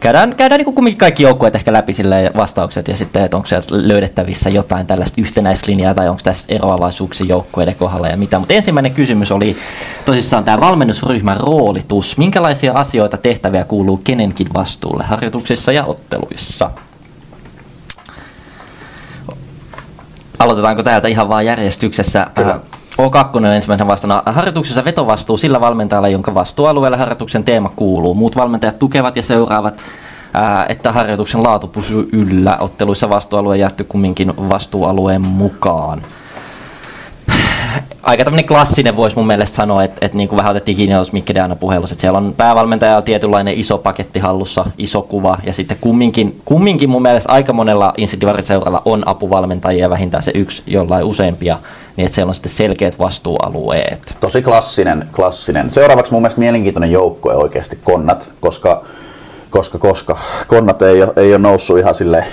käydään, käydään niin kumminkin kaikki joukkueet ehkä läpi silleen vastaukset ja sitten, että onko sieltä löydettävissä jotain tällaista yhtenäislinjaa tai onko tässä eroavaisuuksia joukkueiden kohdalla ja mitä. Mutta ensimmäinen kysymys oli tosissaan tämä valmennusryhmän roolitus. Minkälaisia asioita tehtäviä kuuluu kenenkin vastuulle harjoituksissa ja otteluissa? Aloitetaanko täältä ihan vaan järjestyksessä? Kyllä. O2 on ensimmäisenä vastana. Harjoituksessa vetovastuu sillä valmentajalla, jonka vastuualueella harjoituksen teema kuuluu. Muut valmentajat tukevat ja seuraavat, että harjoituksen laatu pysyy yllä. Otteluissa vastuualue jätty kumminkin vastuualueen mukaan aika tämmöinen klassinen voisi mun mielestä sanoa, että, että niin kuin vähän otettiin kiinni tuossa Mikke Deana puhelussa, että siellä on päävalmentajalla tietynlainen iso paketti hallussa, iso kuva, ja sitten kumminkin, kumminkin mun mielestä aika monella Insidivarit-seuralla on apuvalmentajia, vähintään se yksi, jollain useampia, niin että siellä on sitten selkeät vastuualueet. Tosi klassinen, klassinen. Seuraavaksi mun mielestä mielenkiintoinen joukkue oikeasti Konnat, koska, koska, koska Konnat ei ole, ei ole noussut ihan silleen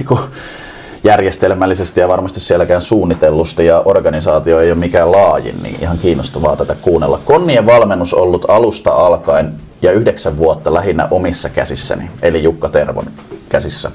järjestelmällisesti ja varmasti sielläkään suunnitellusti ja organisaatio ei ole mikään laajin, niin ihan kiinnostavaa tätä kuunnella. Konnien valmennus ollut alusta alkaen ja yhdeksän vuotta lähinnä omissa käsissäni, eli Jukka Tervon käsissä.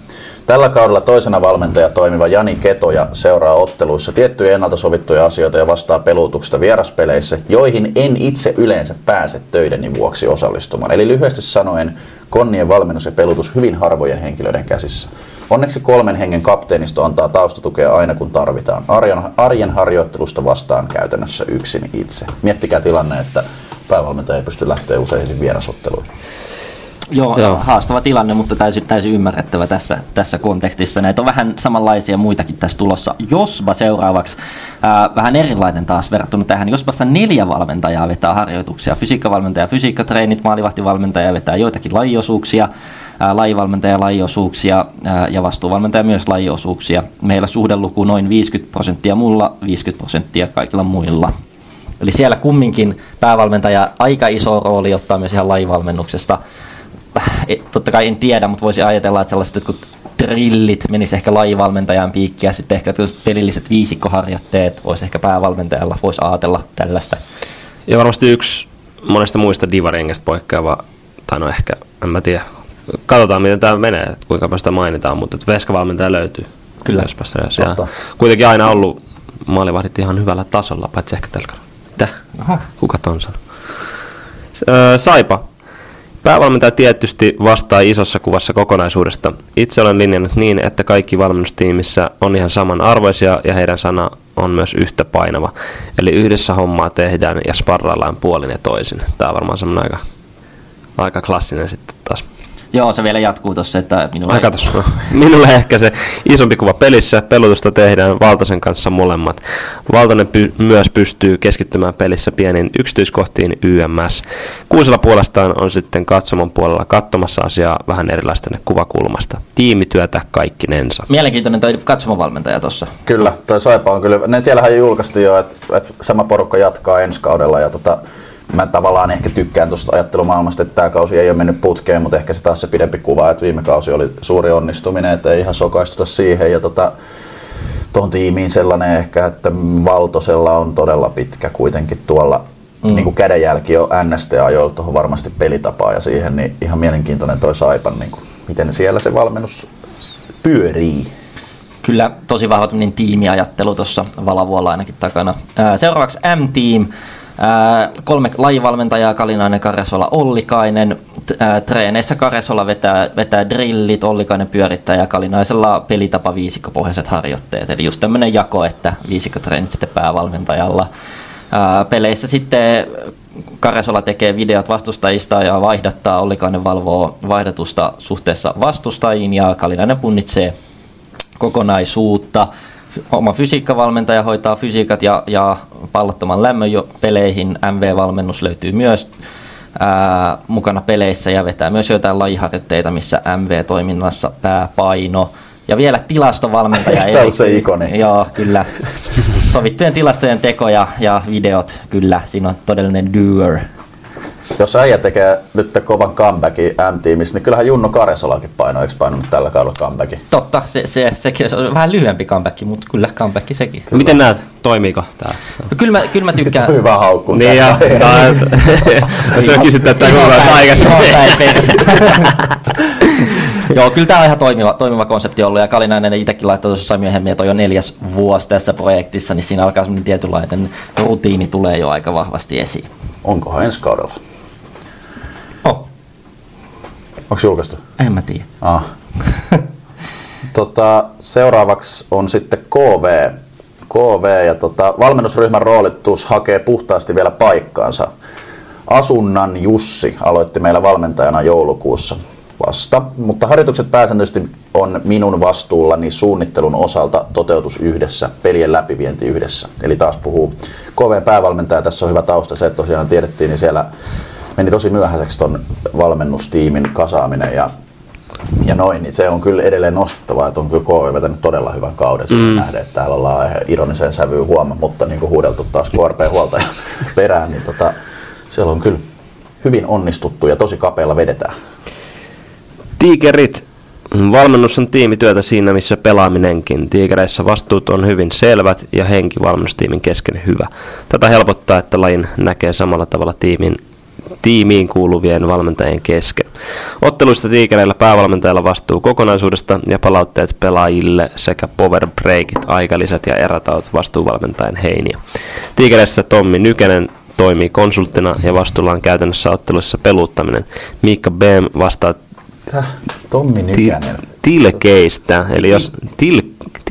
Tällä kaudella toisena valmentaja toimiva Jani Ketoja seuraa otteluissa tiettyjä ennalta sovittuja asioita ja vastaa pelutuksesta vieraspeleissä, joihin en itse yleensä pääse töideni vuoksi osallistumaan. Eli lyhyesti sanoen, konnien valmennus ja pelutus hyvin harvojen henkilöiden käsissä. Onneksi kolmen hengen kapteenisto antaa taustatukea aina kun tarvitaan. Arjen, arjen harjoittelusta vastaan käytännössä yksin itse. Miettikää tilanne, että päävalmentaja ei pysty lähteä useisiin vierasotteluihin. Joo, Joo, haastava tilanne, mutta täysin, täysin ymmärrettävä tässä, tässä kontekstissa. Näitä on vähän samanlaisia muitakin tässä tulossa. Josba seuraavaksi, ää, vähän erilainen taas verrattuna tähän. Josbassa neljä valmentajaa vetää harjoituksia. Fysiikkavalmentaja, fysiikkatreenit, maalivahtivalmentaja vetää joitakin lajiosuuksia lajivalmentaja lajiosuuksia ja vastuuvalmentaja myös lajiosuuksia. Meillä suhdeluku noin 50 prosenttia mulla, 50 prosenttia kaikilla muilla. Eli siellä kumminkin päävalmentaja aika iso rooli ottaa myös ihan lajivalmennuksesta. Totta kai en tiedä, mutta voisi ajatella, että sellaiset jotkut drillit menisi ehkä lajivalmentajan piikkiä, sitten ehkä pelilliset viisikkoharjoitteet voisi ehkä päävalmentajalla, voisi ajatella tällaista. Ja varmasti yksi monesta muista divarengestä poikkeava, tai no ehkä, en mä tiedä, katsotaan miten tämä menee, että kuinka sitä mainitaan, mutta että veskavalmentaja löytyy Kyllä. Espassa. Ja kuitenkin aina ollut maalivahdit ihan hyvällä tasolla, paitsi ehkä telkara. Mitä? Kuka ton sanoi? Saipa. Päävalmentaja tietysti vastaa isossa kuvassa kokonaisuudesta. Itse olen linjannut niin, että kaikki valmennustiimissä on ihan samanarvoisia ja heidän sana on myös yhtä painava. Eli yhdessä hommaa tehdään ja sparraillaan puolin ja toisin. Tämä on varmaan semmoinen aika, aika klassinen sitten taas Joo, se vielä jatkuu tuossa, että minulla Ai, ei... minulle ehkä se isompi kuva pelissä, pelutusta tehdään Valtasen kanssa molemmat. Valtanen py- myös pystyy keskittymään pelissä pieniin yksityiskohtiin YMS. Kuusella puolestaan on sitten katsomon puolella katsomassa asiaa vähän erilaista kuvakulmasta. Tiimityötä kaikkinensa. Mielenkiintoinen toi katsomavalmentaja tuossa. Kyllä, toi Saipa on kyllä, ne siellähän julkaistiin jo, että, että sama porukka jatkaa ensi kaudella ja tota, mä tavallaan ehkä tykkään tuosta ajattelumaailmasta, että tämä kausi ei ole mennyt putkeen, mutta ehkä se taas se pidempi kuva, että viime kausi oli suuri onnistuminen, että ei ihan sokaistuta siihen. Ja tota, tuohon tiimiin sellainen ehkä, että Valtosella on todella pitkä kuitenkin tuolla mm. niin kuin kädenjälki jo NST-ajoilta tuohon varmasti pelitapaa ja siihen, niin ihan mielenkiintoinen toi Saipan, niin kuin, miten siellä se valmennus pyörii. Kyllä tosi vahva tiimiajattelu tuossa Valavuolla ainakin takana. Seuraavaksi M-Team kolme lajivalmentajaa, Kalinainen, Karesola, Ollikainen. Treeneissä Karesola vetää, vetää drillit, Ollikainen pyörittää ja Kalinaisella pelitapa viisikkopohjaiset harjoitteet. Eli just tämmöinen jako, että viisikkotreenit sitten päävalmentajalla. Peleissä sitten Karesola tekee videot vastustajista ja vaihdattaa, Ollikainen valvoo vaihdatusta suhteessa vastustajiin ja Kalinainen punnitsee kokonaisuutta oma fysiikkavalmentaja hoitaa fysiikat ja, ja pallottoman lämmön jo peleihin. MV-valmennus löytyy myös ää, mukana peleissä ja vetää myös joitain lajiharjoitteita, missä MV-toiminnassa pääpaino. Ja vielä tilastovalmentaja. Eikö se ikoni? Joo, kyllä. Sovittujen tilastojen tekoja ja videot, kyllä. Siinä on todellinen doer jos äijä tekee nyt kovan comebackin M-tiimissä, niin kyllähän Junno Karesolakin painoi, eikö painanut tällä kaudella comebackin? Totta, se, se, sekin on vähän lyhyempi comeback, mutta kyllä comeback sekin. No, miten näet, toimiiko tämä? No, kyllä, mä, kyllä mä tykkään. Hyvä haukku. Niin ja, jos kysyt, että kuuluu aikaisemmin. Joo, kyllä tämä on ihan toimiva, toimiva konsepti ollut ja Kalinainen itsekin laittoi tuossa myöhemmin, että on jo neljäs vuosi tässä projektissa, niin siinä alkaa semmoinen tietynlainen rutiini tulee jo aika vahvasti esiin. Onkohan ensi kaudella? Oh, Onko julkaistu? en mä tiedä. Ah. tota, seuraavaksi on sitten KV. KV ja tota, valmennusryhmän roolitus hakee puhtaasti vielä paikkaansa. Asunnan Jussi aloitti meillä valmentajana joulukuussa vasta, mutta harjoitukset pääsääntöisesti on minun vastuullani suunnittelun osalta toteutus yhdessä, pelien läpivienti yhdessä. Eli taas puhuu KV päävalmentaja, tässä on hyvä tausta se, että tosiaan tiedettiin, niin siellä meni tosi myöhäiseksi ton valmennustiimin kasaaminen ja ja noin, niin se on kyllä edelleen nostettavaa, että on kyllä KV vetänyt todella hyvän kauden mm. nähden, että täällä ollaan ihan ironisen sävyyn huoma, mutta niin kuin huudeltu taas KRP huoltaja perään, niin tota, siellä on kyllä hyvin onnistuttu ja tosi kapealla vedetään. Tigerit. Valmennus on tiimityötä siinä, missä pelaaminenkin. Tigereissä vastuut on hyvin selvät ja henki valmennustiimin kesken hyvä. Tätä helpottaa, että lajin näkee samalla tavalla tiimin, tiimiin kuuluvien valmentajien kesken. Otteluista tiikereillä päävalmentajalla vastuu kokonaisuudesta ja palautteet pelaajille sekä power breakit, aikalisät ja erätaut vastuuvalmentajan heiniä. Tiikereissä Tommi Nykänen toimii konsulttina ja vastuulla on käytännössä otteluissa peluuttaminen. Miikka Behm vastaa Täh, Tommi Nykänen. tilkeistä, eli jos til,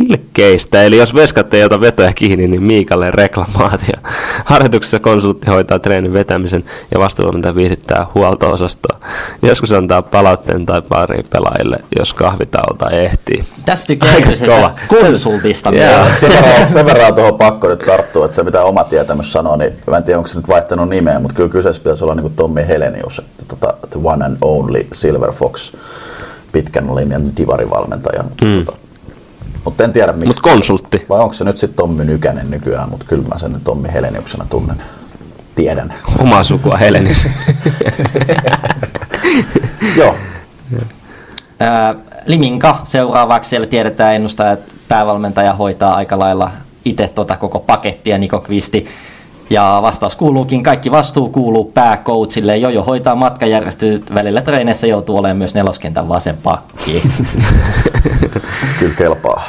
tilkkeistä, eli jos veskat ei ota vetoja kiinni, niin Miikalle reklamaatio. Harjoituksessa konsultti hoitaa treenin vetämisen ja vastuuvalmentaja viihdyttää huolto-osastoa. Joskus antaa palautteen tai pari pelaajille, jos kahvitauta ehtii. Tästä tykkää kova. tästä konsultista. Joo. Sen verran, sen verran tuohon pakko nyt tarttua, että se mitä oma tietämys sanoo, niin mä en tiedä onko se nyt vaihtanut nimeä, mutta kyllä kyseessä pitäisi olla niin kuin Tommi Helenius, että tota, the one and only Silver Fox, pitkän linjan divarivalmentaja. Mm. Tota, mutta en tiedä miksi. Mutta konsultti. Vai onko se nyt sitten Tommi Nykänen nykyään, mutta kyllä mä sen Tommi Heleniuksena tunnen. Tiedän. Omaa sukua Helenis. Joo, Ää, Liminka seuraavaksi siellä tiedetään ennustaa, että päävalmentaja hoitaa aika lailla itse tota koko pakettia Niko Kvisti. Ja vastaus kuuluukin, kaikki vastuu kuuluu pääcoachille. Jojo hoitaa matkajärjestelyt välillä treeneissä joutuu olemaan myös neloskentän vasen pakki. Kyllä kelpaa.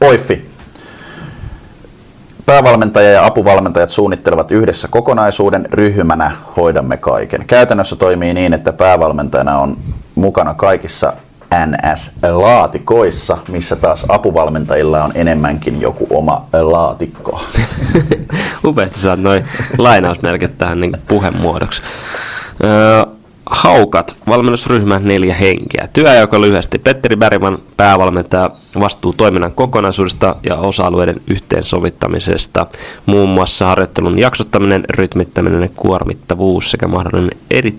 Oiffi. Päävalmentaja ja apuvalmentajat suunnittelevat yhdessä kokonaisuuden, ryhmänä hoidamme kaiken. Käytännössä toimii niin, että päävalmentajana on mukana kaikissa NS-laatikoissa, missä taas apuvalmentajilla on enemmänkin joku oma laatikko. Upeasti saat noin lainausmerkit tähän niin puhemuodoksi. Öö, Haukat, valmennusryhmä neljä henkeä. Työaika lyhyesti. Petteri Bergman, päävalmentaja, vastuu toiminnan kokonaisuudesta ja osa-alueiden yhteensovittamisesta. Muun muassa harjoittelun jaksottaminen, rytmittäminen ja kuormittavuus sekä mahdollinen eri,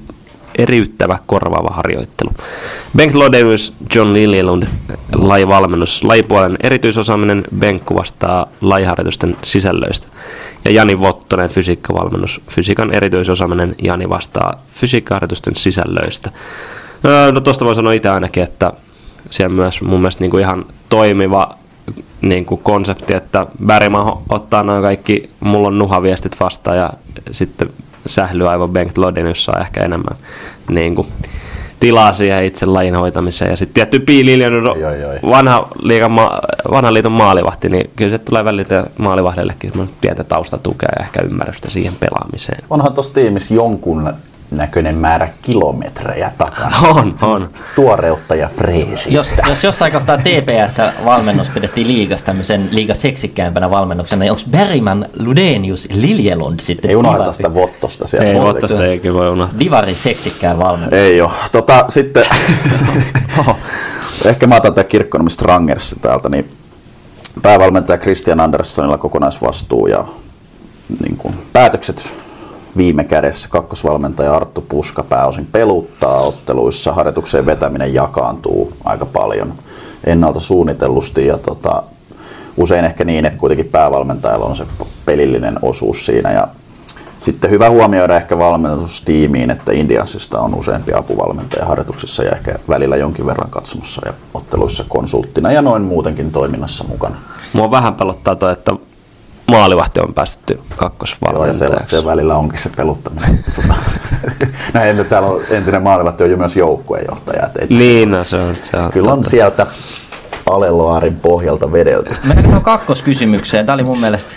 eriyttävä korvaava harjoittelu. Bengt Lodenius, John Liljelund, lajivalmennus, lajipuolen erityisosaaminen, Benkku vastaa lajiharjoitusten sisällöistä. Ja Jani Vottonen, fysiikkavalmennus, fysiikan erityisosaaminen, Jani vastaa fysiikkaharjoitusten sisällöistä. No tuosta voi sanoa itse ainakin, että siellä myös mun mielestä niin kuin ihan toimiva niin kuin konsepti, että Bergman ottaa noin kaikki, mulla on nuhaviestit vastaan ja sitten sählyaivo Bengt Lodenius saa ehkä enemmän niin kuin, tilaa siihen itse lajin hoitamiseen. Ja sitten tietty Piililjan Oi, oi, oi. vanha, liigan ma- vanhan liiton maalivahti, niin kyllä se tulee välillä maalivahdellekin pientä taustatukea ja ehkä ymmärrystä siihen pelaamiseen. Onhan tuossa tiimissä jonkun näköinen määrä kilometrejä takana. On, on. Tuoreutta ja freesi. jos, jos jossain kohtaa TPS-valmennus pidettiin liigassa tämmöisen liiga seksikkäämpänä valmennuksena, niin onko Bergman Ludenius Liljelund sitten Ei divari- sitä Vottosta sieltä. Ei. Vottosta eikä voi unohtaa. Divari seksikkään valmennus? Ei ole. Tota, sitten, ehkä mä otan tämän Kirkkonomista Rangersin täältä, niin päävalmentaja Christian Anderssonilla kokonaisvastuu ja niin kuin, päätökset viime kädessä. Kakkosvalmentaja Arttu Puska pääosin peluttaa otteluissa. Harjoitukseen vetäminen jakaantuu aika paljon ennalta suunnitellusti ja tota, usein ehkä niin, että kuitenkin päävalmentajalla on se pelillinen osuus siinä ja sitten hyvä huomioida ehkä valmennustiimiin, että Indiansista on useampi apuvalmentaja harjoituksissa ja ehkä välillä jonkin verran katsomassa ja otteluissa konsulttina ja noin muutenkin toiminnassa mukana. Mua vähän pelottaa toi, että maalivahti on päästetty Joo, ja kakkosvalmentajaksi. sellaista se välillä onkin se peluttaminen. Näin, että täällä on entinen maalivahti on jo myös joukkueenjohtaja. Niin, no, se on, se on Kyllä on totta. sieltä Aleloarin pohjalta vedelty. Mennäänkö tuohon kakkoskysymykseen? Tämä oli mun mielestä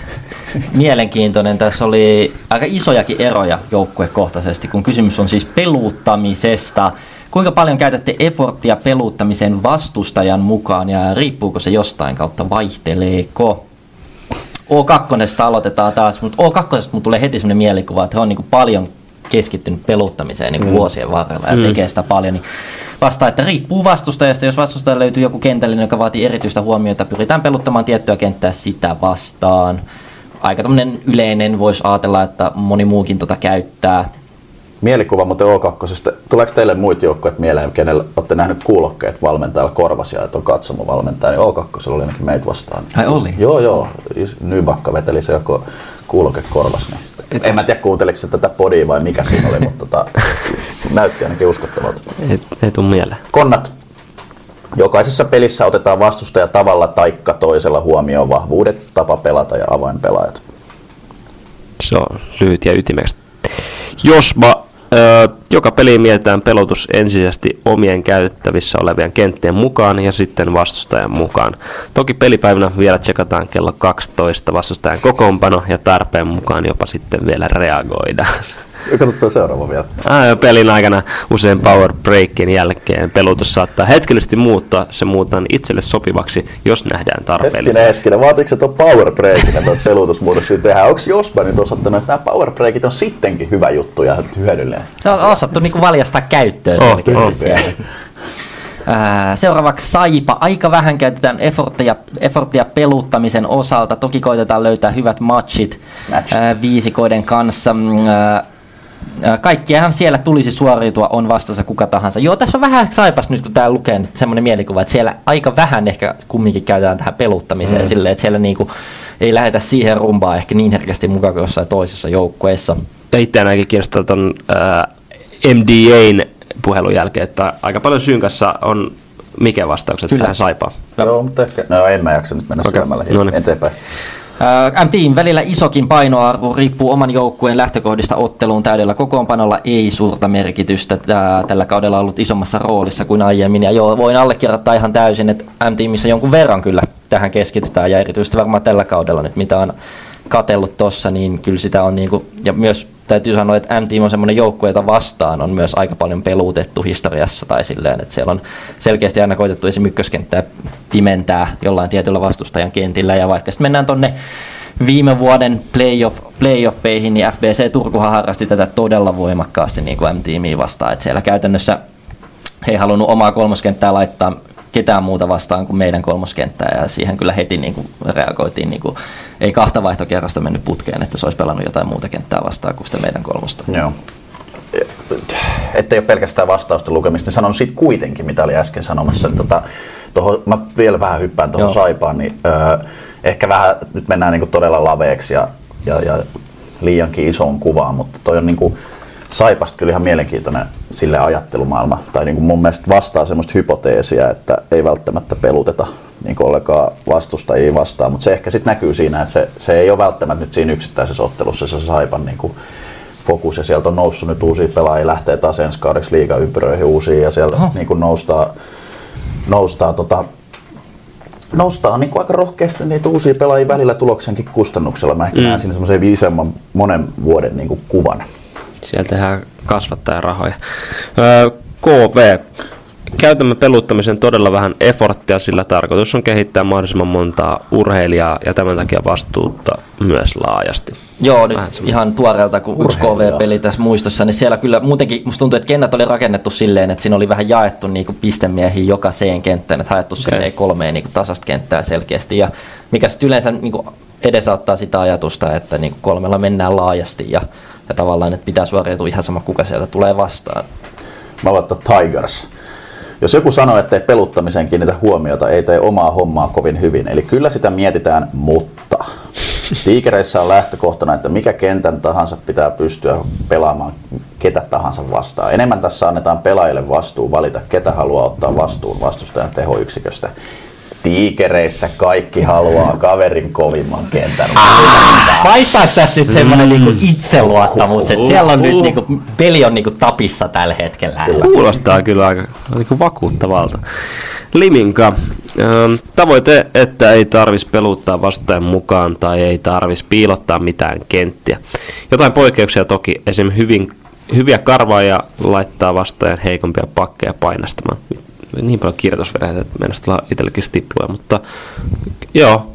mielenkiintoinen. Tässä oli aika isojakin eroja joukkuekohtaisesti, kun kysymys on siis peluuttamisesta. Kuinka paljon käytätte efforttia peluuttamiseen vastustajan mukaan ja riippuuko se jostain kautta, vaihteleeko? O2 aloitetaan taas, mutta O2 mun tulee heti sellainen mielikuva, että he on niin paljon keskittynyt peluuttamiseen niin mm. vuosien varrella ja mm. tekee sitä paljon. Niin vastaa, että riippuu vastustajasta. Jos vastustaja löytyy joku kentällinen, joka vaatii erityistä huomiota, pyritään peluttamaan tiettyä kenttää sitä vastaan. Aika tämmöinen yleinen, voisi ajatella, että moni muukin tota käyttää. Mielikuva muuten O2. Tuleeko teille muita joukkoja mieleen, kenellä olette nähnyt kuulokkeet valmentajalla korvasia, että on katsomovalmentaja, niin O2 oli ainakin meitä vastaan. Ai oli? Joo, joo. Nybakka veteli se joko kuuloke korvas. Niin. Et... En mä tiedä kuunteliko se tätä podia vai mikä siinä oli, mutta tota, näytti ainakin uskottavalta. Ei, ei tuu mieleen. Konnat. Jokaisessa pelissä otetaan vastustaja tavalla taikka toisella huomioon vahvuudet, tapa pelata ja avainpelaajat. Se on lyhyt ja ytimekäs. Josba, ö, joka peli mietitään pelotus ensisijaisesti omien käytettävissä olevien kenttien mukaan ja sitten vastustajan mukaan. Toki pelipäivänä vielä tsekataan kello 12 vastustajan kokoonpano ja tarpeen mukaan jopa sitten vielä reagoidaan. Katsotaan seuraava vielä. Ah, pelin aikana usein power breakin jälkeen pelutus saattaa hetkellisesti muuttua. Se muutetaan itselle sopivaksi, jos nähdään Hetkinen, tarpeelliseksi. hetkinen. Vaatiiko se tuon power breakin, että tuon pelutusmuutoksia tehdään? Onko Jospa nyt osoittanut, että nämä power breakit on sittenkin hyvä juttu ja hyödyllinen? Se on osattu niinku valjastaa käyttöön. Oh, oh. Seuraavaksi Saipa. Aika vähän käytetään efforttia, efforttia peluttamisen osalta. Toki koitetaan löytää hyvät matchit Match. viisikoiden kanssa. Kaikkiahan siellä tulisi suoriutua, on vastassa kuka tahansa. Joo, tässä on vähän Saipas nyt, kun tää lukee semmoinen mielikuva, että siellä aika vähän ehkä kumminkin käytetään tähän peluttamiseen mm. silleen, että siellä niinku ei lähetä siihen rumbaan ehkä niin herkästi mukaan kuin jossain toisessa joukkueessa. Ja itse ainakin kiinnostaa tuon MDAn puhelun jälkeen, että aika paljon synkassa on mikä vastaukset Kyllä. tähän saipaan. Joo, mutta ehkä... No en mä jaksa nyt mennä okay. syömällä no niin. eteenpäin. MTin välillä isokin painoarvo riippuu oman joukkueen lähtökohdista otteluun täydellä kokoonpanolla ei suurta merkitystä. Tää, tällä kaudella on ollut isommassa roolissa kuin aiemmin. Ja joo, voin allekirjoittaa ihan täysin, että M-tiimissä jonkun verran kyllä tähän keskitytään. Ja erityisesti varmaan tällä kaudella nyt, mitä on katellut tossa, niin kyllä sitä on niinku, ja myös täytyy sanoa, että M-team on semmoinen joukkue, jota vastaan on myös aika paljon peluutettu historiassa tai silleen, että siellä on selkeästi aina koitettu esim. ykköskenttää pimentää jollain tietyllä vastustajan kentillä ja vaikka sitten mennään tonne viime vuoden playoff, playoffeihin, niin FBC Turkuhan harrasti tätä todella voimakkaasti niin kuin M-tiimiä vastaan, että siellä käytännössä he ei halunnut omaa kolmoskenttää laittaa ketään muuta vastaan kuin meidän kolmoskenttää ja siihen kyllä heti niin kuin reagoitiin, niin kuin, ei kahta vaihtokierrosta mennyt putkeen, että se olisi pelannut jotain muuta kenttää vastaan kuin sitä meidän kolmosta. Joo. Ettei ole pelkästään vastausten lukemista, niin sanon siitä kuitenkin, mitä oli äsken sanomassa. Tota, toho, mä vielä vähän hyppään tuohon saipaan, niin ö, ehkä vähän nyt mennään niinku todella laveeksi ja, ja, ja liiankin isoon kuvaan, mutta toi on niinku saipasta kyllä ihan mielenkiintoinen sille ajattelumaailma. Tai niinku mun mielestä vastaa semmoista hypoteesia, että ei välttämättä peluteta niin ollenkaan vastustajia vastaan, mutta se ehkä sitten näkyy siinä, että se, se ei ole välttämättä nyt siinä yksittäisessä ottelussa se saipan niinku fokus ja sieltä on noussut nyt uusia pelaajia, lähtee taas ensi kaudeksi liigaympyröihin uusia ja siellä Oho. niin kuin noustaa, noustaa, tota, noustaa niin kuin aika rohkeasti niitä uusia pelaajia välillä tuloksenkin kustannuksella. Mä ehkä mm. näen siinä semmoisen isomman monen vuoden niin kuin kuvan. Siellä tehdään kasvattajarahoja. Öö, KV. Käytämme peluttamisen todella vähän efforttia, sillä tarkoitus on kehittää mahdollisimman montaa urheilijaa ja tämän takia vastuutta myös laajasti. Joo, nyt Vähän ihan tuoreelta, kun yksi. KV-peli tässä muistossa, niin siellä kyllä muutenkin musta tuntuu, että kentät oli rakennettu silleen, että siinä oli vähän jaettu niinku pistemiehiä jokaiseen kenttään, että haettu okay. kolmeen niinku tasasta kenttää selkeästi. Ja mikä sitten yleensä niinku edesauttaa sitä ajatusta, että niinku kolmella mennään laajasti ja, ja tavallaan, että pitää suoriutua ihan sama kuka sieltä tulee vastaan. Mä laitan Tigers. Jos joku sanoo, että ei peluttamiseen kiinnitä huomiota, ei tee omaa hommaa kovin hyvin. Eli kyllä sitä mietitään, mutta Tiikereissä on lähtökohtana, että mikä kentän tahansa pitää pystyä pelaamaan ketä tahansa vastaan. Enemmän tässä annetaan pelaajille vastuu valita, ketä haluaa ottaa vastuun vastustajan tehoyksiköstä. Tiikereissä kaikki haluaa kaverin kovimman kentän. Paistaako tästä nyt semmoinen niinku itseluottamus, että siellä on nyt niinku, peli on niinku tapissa tällä hetkellä? Kuulostaa kyllä aika niin vakuuttavalta. Liminka, ähm, tavoite, että ei tarvis peluttaa vastajan mukaan tai ei tarvis piilottaa mitään kenttiä. Jotain poikkeuksia toki, esim. Hyvin, hyviä karvaajia laittaa vastaajan heikompia pakkeja painastamaan. Niin paljon kirjoitusverheitä, että mennä tulla itsellekin stipluja, mutta joo,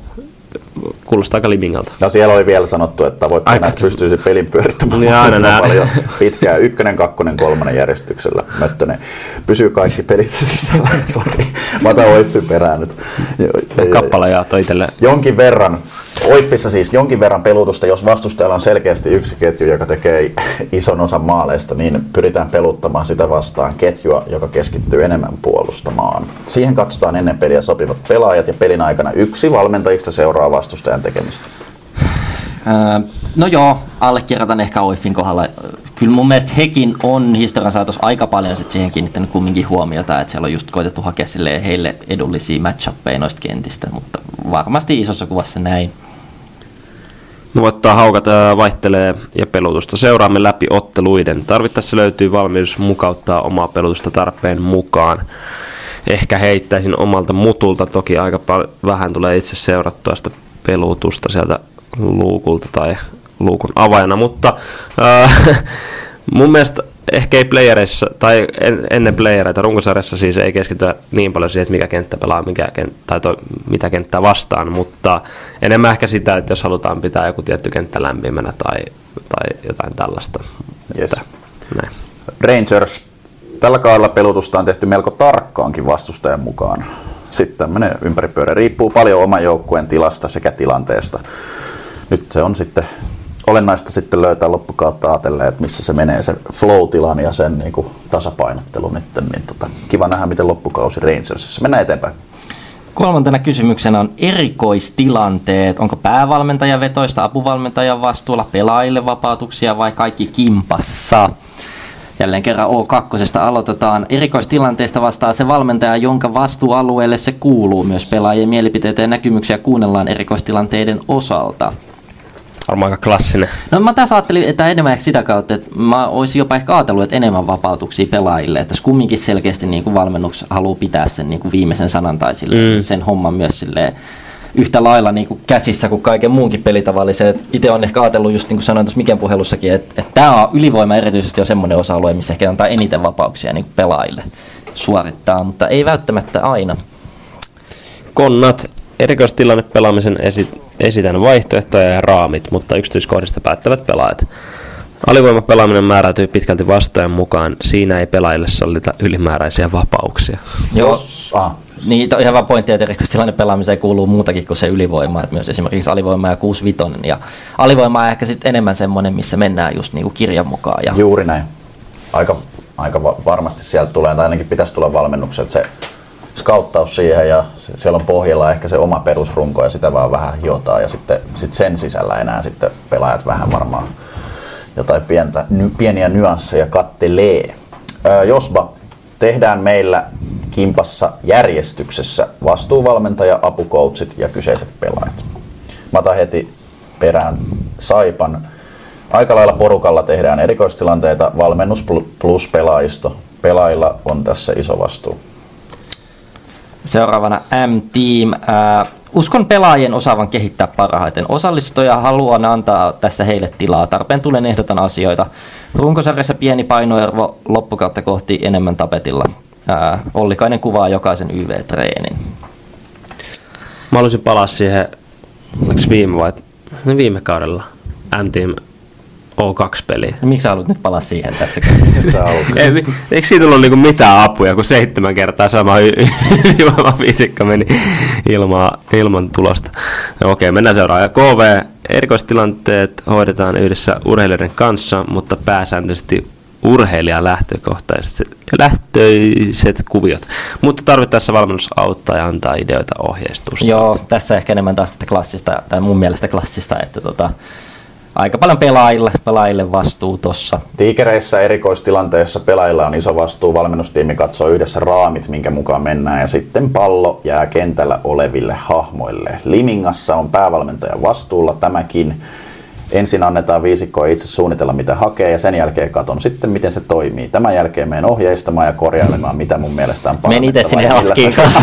kuulostaa aika limingalta. Ja siellä oli vielä sanottu, että tavoitteena, että pystyisi pelin pyörittämään niin aina nää. paljon pitkään. Ykkönen, kakkonen, kolmonen järjestyksellä. Möttönen pysyy kaikki pelissä sisällä. Sori, mä otan Oiffi perään nyt. Kappale jaatto itselle. Jonkin verran, Oiffissa siis jonkin verran pelutusta, jos vastustajalla on selkeästi yksi ketju, joka tekee ison osan maaleista, niin pyritään peluttamaan sitä vastaan ketjua, joka keskittyy enemmän puolustamaan. Siihen katsotaan ennen peliä sopivat pelaajat ja pelin aikana yksi valmentajista seuraa vastustajan tekemistä? Öö, no joo, allekirjoitan ehkä Oiffin kohdalla. Kyllä mun mielestä hekin on historian saatossa aika paljon sit siihen kiinnittänyt kumminkin huomiota, että siellä on just koitettu hakea heille edullisia match noista kentistä, mutta varmasti isossa kuvassa näin. Nuottaa haukat vaihtelee ja pelutusta. Seuraamme läpi otteluiden. Tarvittaessa löytyy valmius mukauttaa omaa pelutusta tarpeen mukaan. Ehkä heittäisin omalta mutulta, toki aika paljon, vähän tulee itse seurattua sitä pelutusta sieltä luukulta tai luukun avajana, mutta äh, mun mielestä ehkä ei playereissa, tai en, ennen playereita runkosarjassa siis ei keskitytä niin paljon siihen, että mikä kenttä pelaa, mikä kenttä, tai toi, mitä kenttää vastaan, mutta enemmän ehkä sitä, että jos halutaan pitää joku tietty kenttä lämpimänä tai, tai jotain tällaista. Yes. Että, näin. Rangers, tällä kaudella pelutusta on tehty melko tarkkaankin vastustajan mukaan sitten tämmöinen ympäripyörä. Riippuu paljon oman joukkueen tilasta sekä tilanteesta. Nyt se on sitten olennaista sitten löytää loppukautta ajatellen, että missä se menee se flow-tilan ja sen niin kuin tasapainottelu nyt. Niin tota, kiva nähdä, miten loppukausi Rangersissa. Mennään eteenpäin. Kolmantena kysymyksenä on erikoistilanteet. Onko päävalmentaja vetoista apuvalmentajan vastuulla pelaajille vapautuksia vai kaikki kimpassa? Jälleen kerran O2 aloitetaan. Erikoistilanteesta vastaa se valmentaja, jonka vastuualueelle se kuuluu. Myös pelaajien mielipiteitä ja näkymyksiä kuunnellaan erikoistilanteiden osalta. Varmaan aika klassinen. No mä tässä ajattelin, että enemmän ehkä sitä kautta, että mä olisin jopa ehkä ajatellut, että enemmän vapautuksia pelaajille. Että kumminkin selkeästi niin kuin valmennus haluaa pitää sen niin kuin viimeisen sanan tai sille, mm. sen homman myös silleen, yhtä lailla niin kuin käsissä kuin kaiken muunkin pelitavallisen. Itse on ehkä ajatellut, just niin kuin sanoin tuossa Miken puhelussakin, että, että tämä on ylivoima erityisesti on semmoinen osa-alue, missä ehkä antaa eniten vapauksia niin kuin pelaajille suorittaa, mutta ei välttämättä aina. Konnat, erikoistilanne pelaamisen esi- esitän vaihtoehtoja ja raamit, mutta yksityiskohdista päättävät pelaajat. Alivoimapelaaminen määräytyy pitkälti vastaajan mukaan. Siinä ei pelaajille sallita ylimääräisiä vapauksia. Joo. Ah. Niin, on ihan vaan pointti, että erikoistilanne pelaamiseen kuuluu muutakin kuin se ylivoima, että myös esimerkiksi alivoima ja 65 ja alivoima on ehkä sitten enemmän semmoinen, missä mennään just niinku kirjan mukaan. Ja... Juuri näin. Aika, aika varmasti sieltä tulee, tai ainakin pitäisi tulla valmennukset se skauttaus siihen ja siellä on pohjalla ehkä se oma perusrunko ja sitä vaan vähän hiotaan ja sitten sit sen sisällä enää sitten pelaajat vähän varmaan jotain pientä, ny, pieniä nyansseja kattelee. Öö, Josba, tehdään meillä kimpassa järjestyksessä vastuuvalmentaja, apukoutsit ja kyseiset pelaajat. Mä otan heti perään Saipan. Aika lailla porukalla tehdään erikoistilanteita, valmennus plus pelaajisto. Pelaajilla on tässä iso vastuu. Seuraavana M-Team. Äh, uskon pelaajien osaavan kehittää parhaiten. Osallistuja haluan antaa tässä heille tilaa. Tarpeen tulen ehdotan asioita. Runkosarjassa pieni painoervo loppukautta kohti enemmän tapetilla. Äh, Ollikainen kuvaa jokaisen YV-treenin. Mä haluaisin palaa siihen, oliko viime vai viime kaudella M-Team O2-peli. No, miksi sä haluat nyt palaa siihen tässä? Ei, eikö siitä ollut niinku mitään apuja, kun seitsemän kertaa sama viisikko meni ilmaa, ilman tulosta. No, okei, mennään seuraavaan. KV, erikoistilanteet hoidetaan yhdessä urheilijoiden kanssa, mutta pääsääntöisesti urheilijalähtökohtaiset lähtöiset kuviot. Mutta tarvittaessa valmennus auttaa ja antaa ideoita ohjeistusta. Joo, tässä ehkä enemmän taas tätä klassista, tai mun mielestä klassista, että tota, aika paljon pelaajille, pelaajille vastuu tossa. Tiikereissä erikoistilanteessa pelaajilla on iso vastuu. Valmennustiimi katsoo yhdessä raamit, minkä mukaan mennään, ja sitten pallo jää kentällä oleville hahmoille. Limingassa on päävalmentajan vastuulla tämäkin. Ensin annetaan viisikkoa itse suunnitella, mitä hakee, ja sen jälkeen katon sitten, miten se toimii. Tämän jälkeen menen ohjeistamaan ja korjailemaan, mitä mun mielestä on Meni itse sinne askiin kanssa.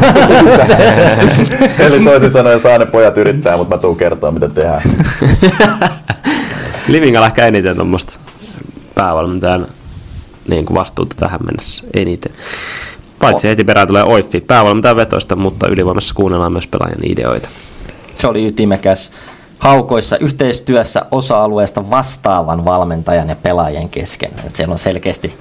Eli toisin sanoen saa ne pojat yrittää, mutta mä tuun kertoa, mitä tehdään. Livingalla ehkä eniten tuommoista päävalmentajan niin kuin vastuuta tähän mennessä eniten. Paitsi heti perään tulee Oiffi, päävalmentajan vetoista, mutta ylivoimassa kuunnellaan myös pelaajan ideoita. Se oli ytimekäs haukoissa yhteistyössä osa-alueesta vastaavan valmentajan ja pelaajien kesken. Et siellä on selkeästi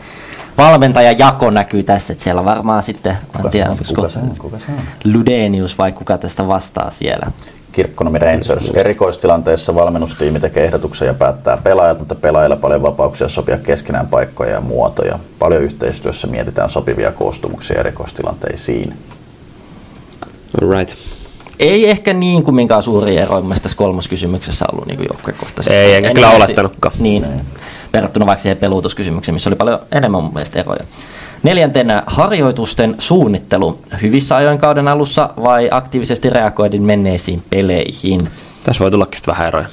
valmentajajako näkyy tässä, että siellä varmaan sitten, mä en tiedä, on? olisiko Kuka se on? Kuka se on? Ludenius vai kuka tästä vastaa siellä. Kirkkonomi Rangers. Erikoistilanteessa valmennustiimi tekee ehdotuksen ja päättää pelaajat, mutta pelaajilla paljon vapauksia sopia keskenään paikkoja ja muotoja. Paljon yhteistyössä mietitään sopivia koostumuksia erikoistilanteisiin. Right. Ei ehkä niin kuin minkään suuri ero mun tässä kolmoskysymyksessä ollut niin joukkuekohtaisesti. Ei, enkä kyllä olettanutkaan. Niin, verrattuna vaikka siihen peluutuskysymykseen, missä oli paljon enemmän mun mielestä eroja. Neljäntenä harjoitusten suunnittelu. Hyvissä ajoin kauden alussa vai aktiivisesti reagoidin menneisiin peleihin? Tässä voi tullakin vähän eroja.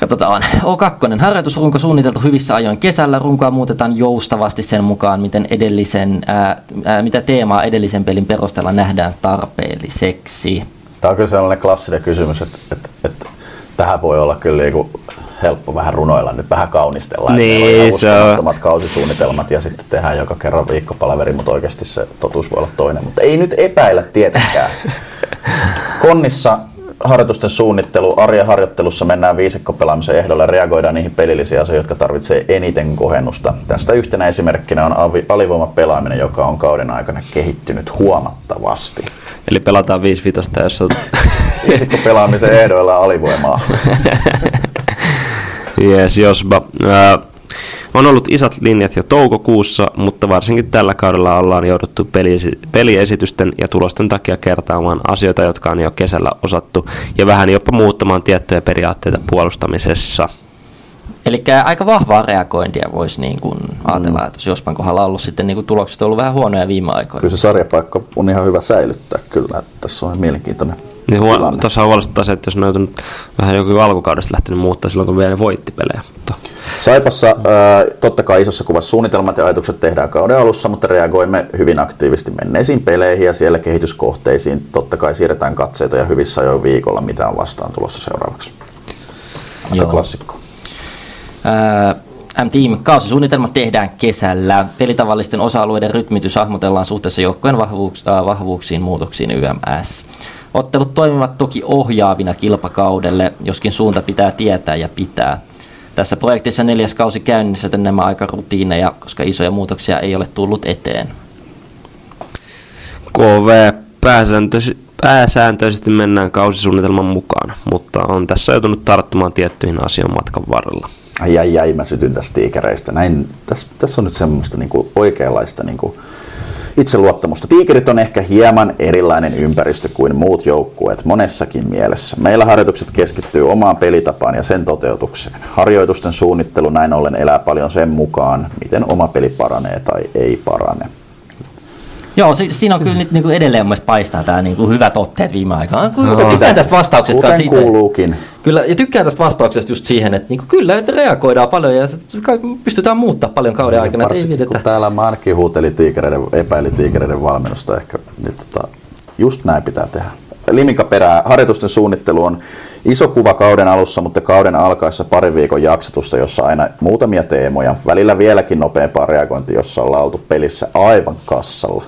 Katsotaan. O2. Harjoitusrunko suunniteltu hyvissä ajoin kesällä. Runkoa muutetaan joustavasti sen mukaan, miten edellisen, ää, ää, mitä teemaa edellisen pelin perusteella nähdään tarpeelliseksi. Tämä on kyllä sellainen klassinen kysymys, että, että, että tähän voi olla kyllä niinku helppo vähän runoilla, nyt vähän kaunistella. että Niin, se on. kausisuunnitelmat ja sitten tehdään joka kerran viikkopalaveri, mutta oikeasti se totuus voi olla toinen. Mutta ei nyt epäillä tietenkään. Konnissa harjoitusten suunnittelu, arjen harjoittelussa mennään viisikkopelaamisen ehdolla ja reagoidaan niihin pelillisiin asioihin, jotka tarvitsee eniten kohennusta. Tästä yhtenä esimerkkinä on alivoimapelaaminen, joka on kauden aikana kehittynyt huomattavasti. Eli pelataan 5 vitosta, jos on... Viisikkopelaamisen ehdoilla alivoimaa. Yes, josba. Ää, on ollut isot linjat jo toukokuussa, mutta varsinkin tällä kaudella ollaan jouduttu peli- peliesitysten ja tulosten takia kertaamaan asioita, jotka on jo kesällä osattu, ja vähän jopa muuttamaan tiettyjä periaatteita puolustamisessa. Eli aika vahvaa reagointia voisi niin kuin ajatella, että jos kohdalla on ollut sitten niin kuin tulokset on ollut vähän huonoja viime aikoina. Kyllä se sarjapaikka on ihan hyvä säilyttää kyllä, että tässä on mielenkiintoinen Niin huo- tilanne. Tuossa huolestuttaa se, että jos ne on joutunut vähän joku alkukaudesta lähtenyt muuttaa silloin, kun vielä voitti pelejä. Mutta Saipassa ää, totta kai isossa kuvassa suunnitelmat ja ajatukset tehdään kauden alussa, mutta reagoimme hyvin aktiivisesti menneisiin peleihin ja siellä kehityskohteisiin. Totta kai siirretään katseita ja hyvissä ajoin viikolla, mitä on vastaan tulossa seuraavaksi. Aika Joo. klassikko. Ää, M-Team kausisuunnitelmat tehdään kesällä. Pelitavallisten osa-alueiden rytmitys hahmotellaan suhteessa joukkojen vahvuuks, äh, vahvuuksiin muutoksiin YMS. Ottelut toimivat toki ohjaavina kilpakaudelle, joskin suunta pitää tietää ja pitää. Tässä projektissa neljäs kausi käynnissä, joten nämä aika rutiineja, koska isoja muutoksia ei ole tullut eteen. KV pääsääntöisesti, pääsääntöisesti mennään kausisuunnitelman mukaan, mutta on tässä joutunut tarttumaan tiettyihin asioihin matkan varrella. Ai ai ai, mä sytyn tästä tiikereistä. Näin, tässä, tässä on nyt semmoista niinku oikeanlaista niinku itseluottamusta. Tiikerit on ehkä hieman erilainen ympäristö kuin muut joukkueet monessakin mielessä. Meillä harjoitukset keskittyy omaan pelitapaan ja sen toteutukseen. Harjoitusten suunnittelu näin ollen elää paljon sen mukaan, miten oma peli paranee tai ei parane. Joo, si- siinä on kyllä nyt niinku edelleen mun paistaa tämä niinku hyvät otteet viime aikoina. Kyllä, No. tykkään tästä vastauksesta. Kuten siitä. kuuluukin. Kyllä, ja tykkään tästä vastauksesta just siihen, että niinku, kyllä, että reagoidaan paljon ja pystytään muuttaa paljon kauden aikana. että Ei Varsinkin kun täällä Markki huuteli tiikereiden, epäili tiikereiden valmennusta ehkä, niin tota, just näin pitää tehdä. Liminka perää. Harjoitusten suunnittelu on iso kuva kauden alussa, mutta kauden alkaessa parin viikon jaksotusta, jossa aina muutamia teemoja. Välillä vieläkin nopeampaa reagointia, jossa ollaan oltu pelissä aivan kassalla.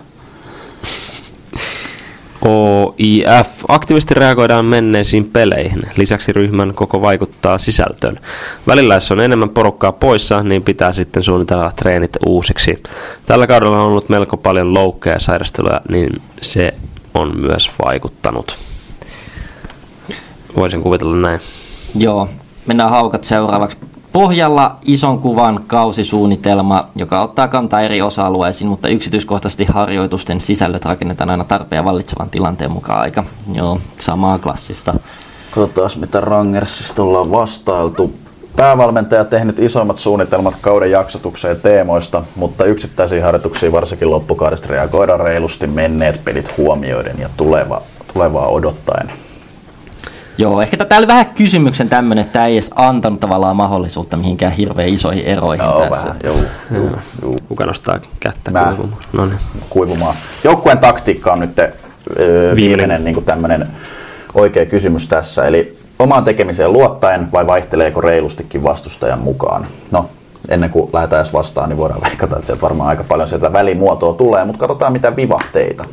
OIF. Aktiivisesti reagoidaan menneisiin peleihin. Lisäksi ryhmän koko vaikuttaa sisältöön. Välillä jos on enemmän porukkaa poissa, niin pitää sitten suunnitella treenit uusiksi. Tällä kaudella on ollut melko paljon loukkeja ja sairasteluja, niin se on myös vaikuttanut. Voisin kuvitella näin. Joo, mennään haukat seuraavaksi. Pohjalla ison kuvan kausisuunnitelma, joka ottaa kantaa eri osa-alueisiin, mutta yksityiskohtaisesti harjoitusten sisällöt rakennetaan aina tarpeen vallitsevan tilanteen mukaan aika. Joo, samaa klassista. Katsotaan mitä Rangersista ollaan vastailtu. Päävalmentaja tehnyt isoimmat suunnitelmat kauden jaksotukseen teemoista, mutta yksittäisiin harjoituksiin varsinkin loppukaudesta reagoidaan reilusti menneet pelit huomioiden ja tuleva, tulevaa odottaen. Joo, ehkä tätä oli vähän kysymyksen tämmöinen, että tämä ei edes antanut tavallaan mahdollisuutta mihinkään hirveän isoihin eroihin Joo, tässä. vähän, joo, joo, joo. Kuka nostaa kättä Mä. kuivumaan? No niin. kuivumaan. Joukkueen taktiikka on nyt öö, viimeinen niin tämmöinen oikea kysymys tässä. Eli omaan tekemiseen luottaen vai vaihteleeko reilustikin vastustajan mukaan? No, ennen kuin lähdetään edes vastaan, niin voidaan veikata, että sieltä varmaan aika paljon sieltä välimuotoa tulee, mutta katsotaan mitä vivahteita.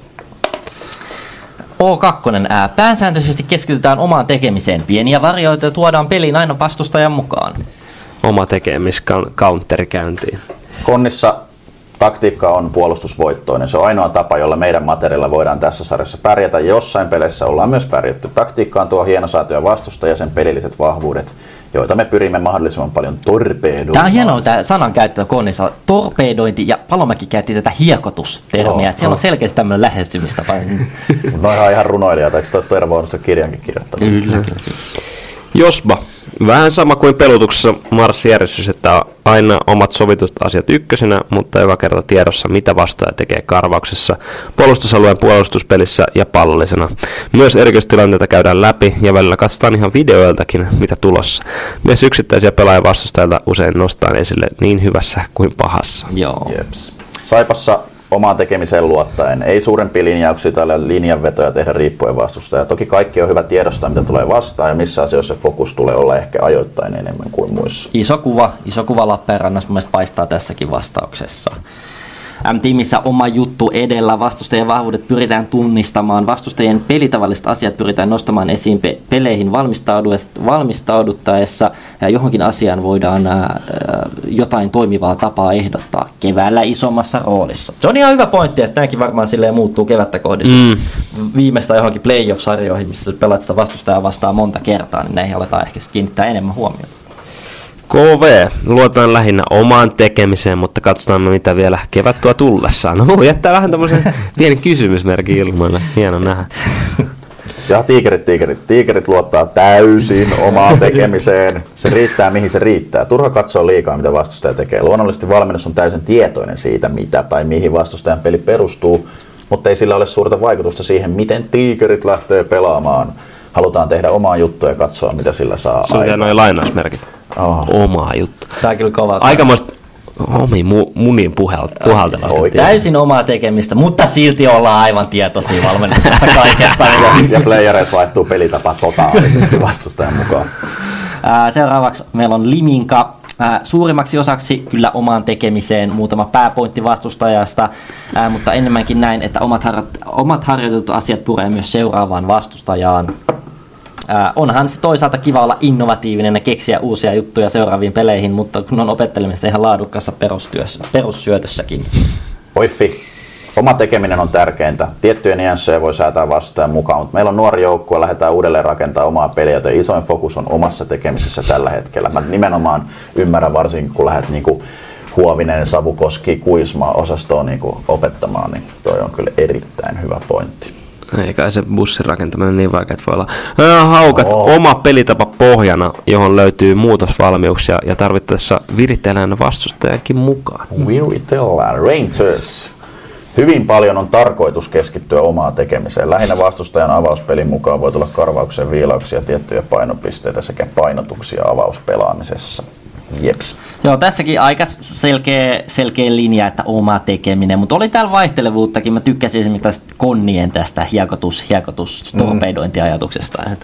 O2. Ää, pääsääntöisesti keskitytään omaan tekemiseen. Pieniä varjoita tuodaan peliin aina vastustajan mukaan. Oma tekemis counteri käyntiin. Konnissa taktiikka on puolustusvoittoinen. Se on ainoa tapa, jolla meidän materiaalilla voidaan tässä sarjassa pärjätä. Jossain peleissä ollaan myös pärjätty. Taktiikka on tuo hienosäätö vastusta ja sen pelilliset vahvuudet, joita me pyrimme mahdollisimman paljon torpedoimaan. Tämä on hienoa tämä sanan käyttö Konnissa. Torpedointi ja Palomäki käytti tätä hiekotustermiä. Joo, että siellä on selkeästi tämmöinen lähestymistapa. On ihan, runoilijat, eikö Tervo Oinosta kirjankin kirjoittanut? kyllä, kyllä. Josba. Vähän sama kuin pelutuksessa marssijärjestys, että on aina omat sovitut asiat ykkösenä, mutta joka kerta tiedossa, mitä vastaaja tekee karvauksessa, puolustusalueen puolustuspelissä ja pallollisena. Myös erikoistilanteita käydään läpi ja välillä katsotaan ihan videoiltakin, mitä tulossa. Myös yksittäisiä pelaajia vastustajilta usein nostaan esille niin hyvässä kuin pahassa. Joo. Jeps. Saipassa omaan tekemiseen luottaen. Ei suurempia linjauksia tai linjanvetoja tehdä riippuen vastustaja. Toki kaikki on hyvä tiedostaa, mitä tulee vastaan ja missä asioissa fokus tulee olla ehkä ajoittain enemmän kuin muissa. Iso kuva, iso kuva Lappeenrannassa mun paistaa tässäkin vastauksessa. M-tiimissä oma juttu edellä, vastustajien vahvuudet pyritään tunnistamaan, vastustajien pelitavalliset asiat pyritään nostamaan esiin pe- peleihin valmistaudu- valmistauduttaessa ja johonkin asiaan voidaan ää, jotain toimivaa tapaa ehdottaa keväällä isommassa roolissa. Se on ihan hyvä pointti, että nämäkin varmaan silleen muuttuu kevättä kohdissa. Mm. Viimeistä johonkin playoff-sarjoihin, missä sä pelaat sitä vastustajaa vastaan monta kertaa, niin näihin aletaan ehkä kiinnittää enemmän huomiota. KV. Luotaan lähinnä omaan tekemiseen, mutta katsotaan mitä vielä kevät tuo tullessaan. No, jättää vähän tämmöisen pieni kysymysmerkin ilmoille. Hieno nähdä. Ja tiikerit, tiikerit, tiikerit luottaa täysin omaan tekemiseen. Se riittää mihin se riittää. Turha katsoa liikaa, mitä vastustaja tekee. Luonnollisesti valmennus on täysin tietoinen siitä, mitä tai mihin vastustajan peli perustuu, mutta ei sillä ole suurta vaikutusta siihen, miten tiikerit lähtee pelaamaan. Halutaan tehdä omaa juttua ja katsoa, mitä sillä saa Se on noin lainausmerkit. Oh. Omaa juttu. Tää on kyllä kova. Aikamoista omiin mu, muniin puhel- puhaltella. Täysin omaa tekemistä, mutta silti ollaan aivan tietoisia valmennuksessa kaikesta. Ja playereissa vaihtuu pelitapa totaalisesti vastustajan mukaan. Seuraavaksi meillä on Liminka. Suurimmaksi osaksi kyllä omaan tekemiseen muutama pääpointti vastustajasta, mutta enemmänkin näin, että omat, har- omat harjoitetut asiat puree myös seuraavaan vastustajaan. Ää, onhan se toisaalta kiva olla innovatiivinen ja keksiä uusia juttuja seuraaviin peleihin, mutta kun on opettelemista ihan laadukkaassa perustyössä, perussyötössäkin. Oiffi, oma tekeminen on tärkeintä. Tiettyjä niansseja voi säätää vastaan mukaan, mutta meillä on nuori joukkue, lähdetään uudelleen rakentaa omaa peliä, joten isoin fokus on omassa tekemisessä tällä hetkellä. Mä nimenomaan ymmärrän varsinkin, kun lähdet niinku Huovinen, Savukoski, Kuismaa osastoon niinku opettamaan, niin toi on kyllä erittäin hyvä pointti. Eikä se bussin rakentaminen niin vaikea, että voi olla haukat Oo. oma pelitapa pohjana, johon löytyy muutosvalmiuksia ja tarvittaessa viritellään vastustajankin mukaan. Viritellaan Rangers. Hyvin paljon on tarkoitus keskittyä omaan tekemiseen. Lähinnä vastustajan avauspelin mukaan voi tulla karvauksen viilauksia, tiettyjä painopisteitä sekä painotuksia avauspelaamisessa. Jeps. Joo, tässäkin aika selkeä, selkeä linja, että oma tekeminen, mutta oli täällä vaihtelevuuttakin. Mä tykkäsin esimerkiksi tästä konnien tästä hiekotus, hiekotus torpedointiajatuksesta. Mm.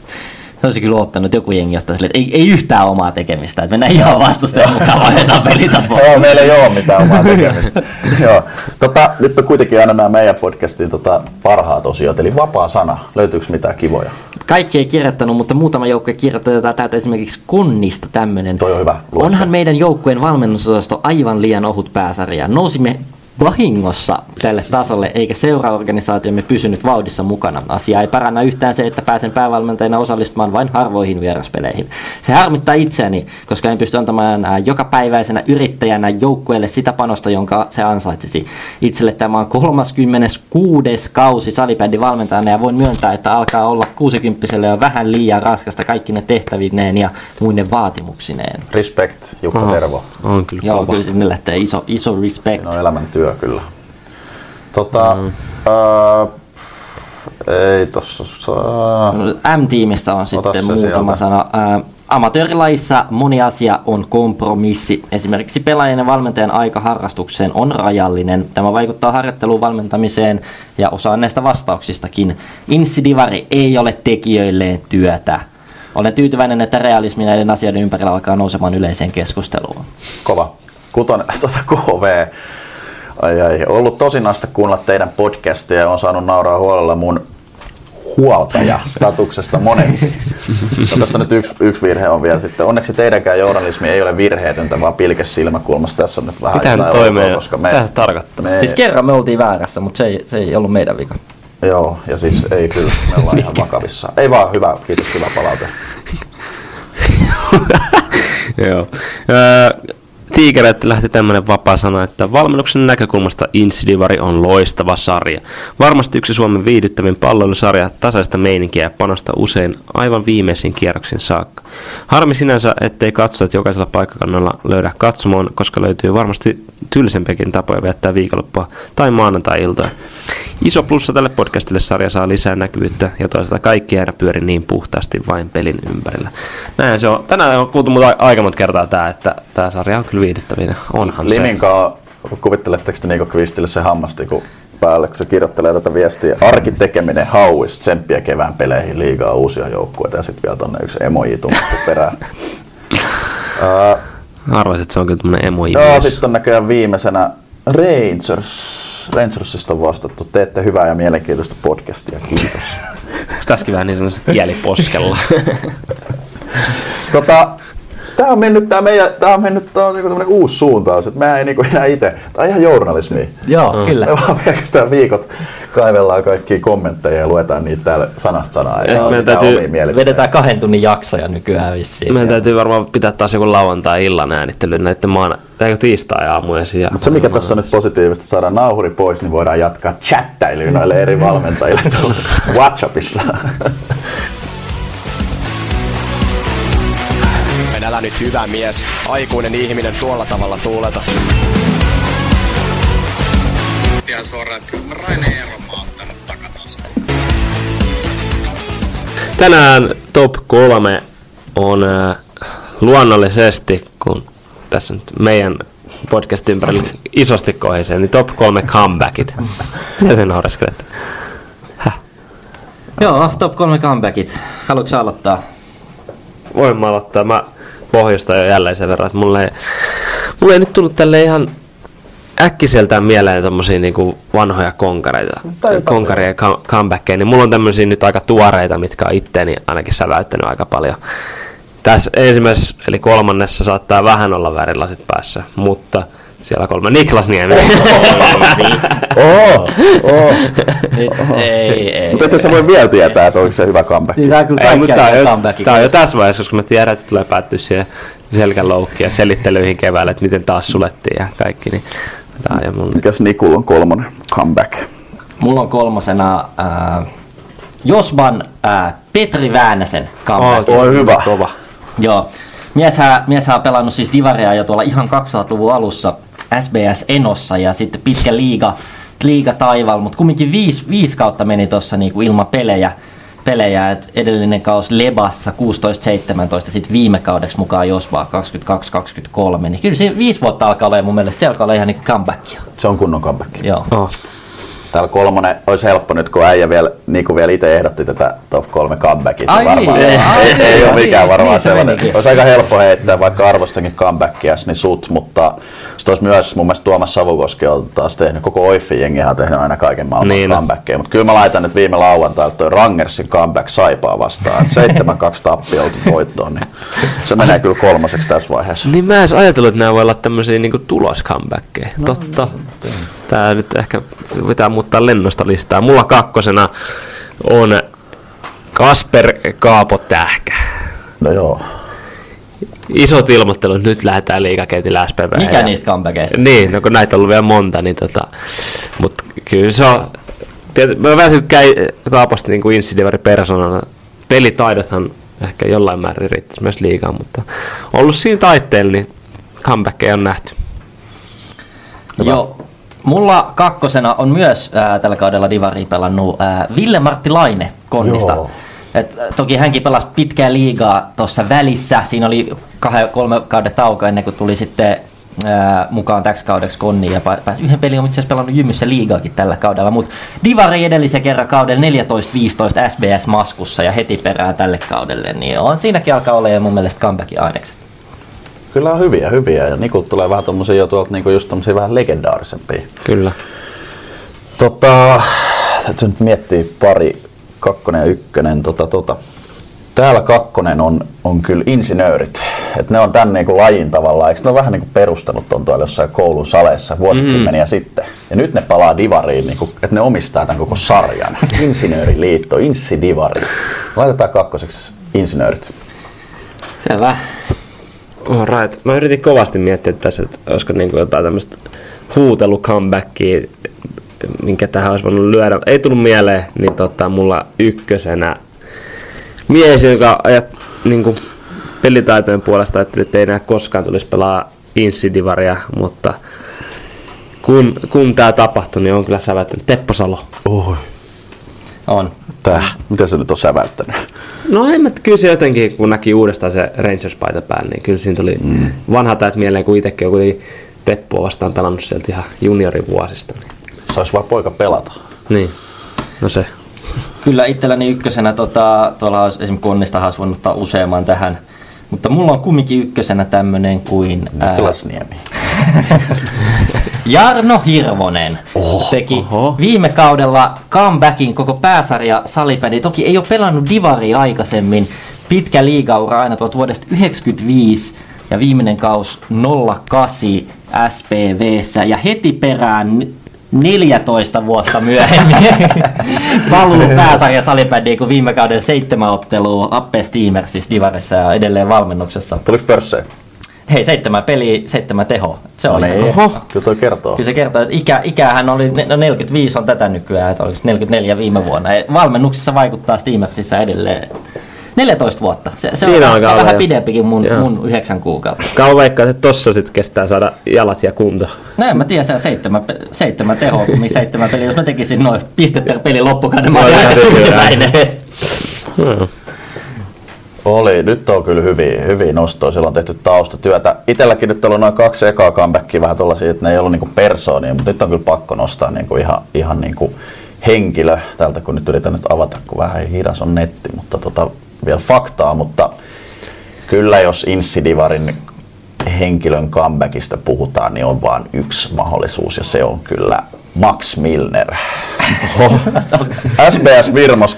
Se olisi kyllä ottanut joku jengi ottaa sille, että ei, ei yhtään omaa tekemistä, että mennään ihan vastustajan mukaan, vaihdetaan pelitapoa. Joo, meillä ei ole mitään omaa tekemistä. Joo. Tota, nyt on kuitenkin aina nämä meidän podcastin tota, parhaat osiot, eli vapaa sana. Löytyykö mitään kivoja? Kaikki ei kirjoittanut, mutta muutama joukkue kirjoittaa täältä esimerkiksi Konnista tämmöinen. Toi on hyvä. Lue Onhan meidän joukkueen valmennusosasto aivan liian ohut pääsarja. Nousimme vahingossa tälle tasolle, eikä seuraorganisaatiomme pysynyt vauhdissa mukana. Asia ei paranna yhtään se, että pääsen päävalmentajana osallistumaan vain harvoihin vieraspeleihin. Se harmittaa itseäni, koska en pysty antamaan jokapäiväisenä yrittäjänä joukkueelle sitä panosta, jonka se ansaitsisi. Itselle tämä on 36. kausi salibändin valmentajana ja voin myöntää, että alkaa olla 60 jo vähän liian raskasta kaikki ne tehtävineen ja muinen vaatimuksineen. Respect, Jukka Aha. Tervo. On kyllä Joo, kova. kyllä sinne lähtee iso, iso respect. Siinä on elämäntyö kyllä. Tota, mm. ää, ei tossa saa. M-tiimistä on Ota sitten muutama sieltä. sana. Ää, Amatöörilajissa moni asia on kompromissi. Esimerkiksi pelaajien ja valmentajan aika harrastukseen on rajallinen. Tämä vaikuttaa harjoitteluun, valmentamiseen ja osaan näistä vastauksistakin. Insidivari ei ole tekijöilleen työtä. Olen tyytyväinen, että realismi näiden asioiden ympärillä alkaa nousemaan yleiseen keskusteluun. Kova. Kutonen, tuota KV. Ai ai, ollut tosi asti kuunnella teidän podcastia ja on saanut nauraa huolella mun huoltaja statuksesta monesti. No, tässä nyt yksi, yksi virhe on vielä sitten. Onneksi teidänkään journalismi ei ole virheetöntä, vaan pilkes silmäkulmassa. Tässä on nyt vähän Mitä jotain toimeen? outoa, koska me, Mitä se tarkoittaa? me, Siis kerran me oltiin väärässä, mutta se ei, se ei ollut meidän vika. Joo, ja siis ei kyllä, me ollaan ihan vakavissa. Ei vaan, hyvä, kiitos, hyvä palaute. Joo. Tiikereiltä lähti tämmöinen vapaa sana, että valmennuksen näkökulmasta Insidivari on loistava sarja. Varmasti yksi Suomen viihdyttävin palloilusarja, tasaista meininkiä ja panosta usein aivan viimeisiin kierroksiin saakka. Harmi sinänsä, ettei katsojat jokaisella paikkakannalla löydä katsomoon, koska löytyy varmasti tylsempiäkin tapoja viettää viikonloppua tai maanantai-iltoja. Iso plussa tälle podcastille sarja saa lisää näkyvyyttä ja toisaalta kaikki aina pyöri niin puhtaasti vain pelin ympärillä. Näin se on. Tänään on kuultu muuta aika monta kertaa tämä, että tämä sarja on kyllä viihdyttävinen. Onhan se. Liminkaa, kuvitteletteko te Niiko Kvistille se hammasti, kun päälle, kun se kirjoittelee tätä viestiä. Arkitekeminen hauis, tsemppiä kevään peleihin, liigaa uusia joukkueita ja sitten vielä tonne yksi emoji perään. uh, Arvasin, että se on kyllä tämmöinen emoji joo, sitten on näköjään viimeisenä Rangers. Rangersista on vastattu. Teette hyvää ja mielenkiintoista podcastia. Kiitos. Tässäkin vähän niin sanotusti kieliposkella. tota, Tämä on mennyt, tämä meidän, tämä on mennyt, tämä on niinku uusi suuntaus, että mä en niinku enää itse, tämä on ihan journalismi. Joo, mm. kyllä. Me vaan pelkästään viikot kaivellaan kaikkia kommentteja ja luetaan niitä täällä sanasta sanaa. Eh, Ja meidän täytyy-. Vedetään kahden tunnin jaksoja nykyään vissiin. Meidän täytyy varmaan pitää taas joku lauantai-illan äänittely näiden maana, eikö tiistai-aamuisin. ja- Mutta se mikä tässä on nyt positiivista, saadaan nauhuri pois, niin voidaan jatkaa chattailuun noille eri valmentajille WhatsAppissa. Älä nyt hyvä mies, aikuinen ihminen tuolla tavalla tuuleta. ihan suoraan, että kyllä mä Raine Eero mä oon ottanut takatasoon. Tänään top kolme on äh, luonnollisesti, kun tässä nyt meidän podcastin ympärillä isosti kohisee, niin top kolme comebackit. Mitä te naureskelette? Joo, top 3 comebackit. Haluatko aloittaa? Voin mä aloittaa. Mä pohjustan jo jälleen sen verran, että mulle ei, mulle ei nyt tullut tälle ihan äkkiseltään mieleen tommosia niinku vanhoja konkareita, konkaria ja com- comebackeja, niin mulla on tämmöisiä nyt aika tuoreita, mitkä on itteeni ainakin säväyttänyt aika paljon. Tässä ensimmäisessä, eli kolmannessa saattaa vähän olla värilasit päässä, mutta siellä kolme Niklas Niemi. oh, oh. Ei, ei. Mutta ette sä voi vielä tietää, että onko se hyvä comeback. Niin tää on kyllä Ei, mutta tää on, jo, comeback. tää on jo tässä vaiheessa, koska mä tiedän, että se tulee päättyä siihen selkäloukkiin ja selittelyihin keväällä, että miten taas sulettiin ja kaikki. Niin tää on jo mun Mikäs Nikul on kolmonen comeback? Mulla on kolmosena äh, Josban äh, Petri Väänäsen comeback. Oi, hyvä. Kova. Joo. Mieshän, mieshän on pelannut siis Divaria jo tuolla ihan 2000-luvun alussa SBS Enossa ja sitten pitkä liiga, liiga taival, mutta kumminkin viisi, viisi kautta meni tuossa niinku ilman pelejä. pelejä et edellinen kausi Lebassa 16-17, sitten viime kaudeksi mukaan Josvaa 22-23, niin kyllä se viisi vuotta alkaa olla mun mielestä se alkaa olla ihan niinku comebackia. Se on kunnon comeback. Joo. Oh. Täällä kolmonen olisi helppo nyt, kun äijä vielä, niin kuin vielä itse ehdotti tätä top kolme comebackia. Ai varmaan, niin, ei, ai ei, niin, ei ole ai mikään niin, varmaan niin se sellainen. menikin. Olisi aika helppo heittää, vaikka arvostankin comebackia, niin sut, mutta sitten olisi myös mun mielestä Tuomas Savukoski on taas tehnyt, koko Oiffin jengihän on tehnyt aina kaiken maailman Niin. niin. comebackia, mutta kyllä mä laitan nyt viime lauantailta toi Rangersin comeback Saipaa vastaan. 7-2 tappioltu voittoon, niin se menee kyllä kolmoseksi tässä vaiheessa. Niin mä en edes ajatellut, että nämä voi olla tämmöisiä niinku tulos comebackeja. Totta. Tää nyt ehkä pitää muuttaa lennosta listaa. Mulla kakkosena on Kasper Kaapo Tähkä. No joo. Isot ilmoittelut, nyt lähdetään liikaketillä SPV. Mikä niistä comebackeista? Niin, no kun näitä on ollut vielä monta, niin tota, mutta kyllä se on, tiety, mä vähän tykkään Kaaposta niin kuin Insidivari persoonana. Pelitaidothan ehkä jollain määrin riittäisi myös liikaa, mutta ollut siinä taitteella, niin comebackeja on nähty. Joo. Mulla kakkosena on myös ää, tällä kaudella Divari pelannut ää, Ville-Martti Laine Konnista. Joo. Et, ä, toki hänkin pelasi pitkää liigaa tuossa välissä. Siinä oli kahden, kolme kauden tauko ennen kuin tuli sitten ää, mukaan täksi kaudeksi Konniin. Ja pä- pääsi yhden pelin on itse asiassa pelannut Jymyssä liigaakin tällä kaudella. Mutta Divari edellisen kerran kauden 14-15 SBS Maskussa ja heti perään tälle kaudelle. Niin on siinäkin alkaa olla jo mun mielestä comebackin ainekset. Kyllä on hyviä, hyviä. Ja Nikult tulee vähän tommosia jo tuolta niinku just tommosia vähän legendaarisempia. Kyllä. Tota, täytyy nyt miettiä pari, kakkonen ja ykkönen. Tota, tota. Täällä kakkonen on, on kyllä insinöörit. Et ne on tän niinku lajin tavallaan, eikö ne ole vähän niinku perustanut ton tuolla jossain koulun saleessa vuosikymmeniä mm. sitten. Ja nyt ne palaa divariin, niinku, että ne omistaa tämän koko sarjan. Insinööriliitto, Insidivari. Laitetaan kakkoseksi insinöörit. Selvä. Right. Mä yritin kovasti miettiä tässä, että olisiko niinku jotain tämmöistä huutelu comebackia, minkä tähän olisi voinut lyödä. Ei tullut mieleen, niin tota, mulla ykkösenä mies, joka ajat niinku, pelitaitojen puolesta että ei enää koskaan tulisi pelaa Insidivaria, mutta kun, kun tämä tapahtui, niin on kyllä säväyttänyt Teppo Salo. Oi. On. Tää, mitä se nyt on säväyttänyt? No en mä, kyllä se jotenkin, kun näki uudestaan se Rangers-paita päällä, niin kyllä siinä tuli mm. vanha täät mieleen, kun itsekin on kuitenkin Teppoa vastaan pelannut sieltä ihan juniorivuosista. Niin, Saisi vaan poika pelata. niin. no se. Kyllä itselläni ykkösenä, tota, tuolla olisi esimerkiksi Konnista olisi voinut ottaa useamman tähän. Mutta mulla on kumminkin ykkösenä tämmönen kuin ää, Niklasniemi. Jarno Hirvonen Oho, teki oho. viime kaudella comebackin koko pääsarja salipädi. Toki ei ole pelannut divari aikaisemmin. Pitkä liigaura aina tuolta vuodesta 1995 ja viimeinen kaus 08 SPVssä ja heti perään 14 vuotta myöhemmin paluu pääsarja salipädiin, kun viime kauden seitsemän ottelua Appe Steamersissa Divarissa ja edelleen valmennuksessa. Tuliko pörssejä? Hei, seitsemän peliä, seitsemän teho. Se on No niin, kyllä toi kertoo. Kyllä se kertoo, että ikä, ikähän oli, no 45 on tätä nykyään, että oliko 44 viime vuonna. Valmennuksessa vaikuttaa Steamersissa edelleen. 14 vuotta. Se, se Siinä on, alkaa se on vähän pidempikin mun, Joo. mun 9 kuukautta. Kauan veikkaa, että tossa sit kestää saada jalat ja kunto. No en mä tiedä, se on seitsemän, seitsemän tehoa, kun seitsemän peliä. Jos mä tekisin noin piste per peli loppukauden, mä olisin tyytyväinen. tyytyväinen. Oli, nyt on kyllä hyviä, hyviä nostoja, siellä on tehty taustatyötä. Itelläkin nyt on noin kaksi ekaa comebackia vähän tuollaisia, että ne ei ollut niinku persoonia, mutta nyt on kyllä pakko nostaa niinku ihan, ihan niinku henkilö tältä, kun nyt yritän nyt avata, kun vähän hidas on netti, mutta tota, vielä faktaa, mutta kyllä jos Insidivarin henkilön comebackista puhutaan, niin on vain yksi mahdollisuus ja se on kyllä Max Milner. SBS Virmos 2015-2016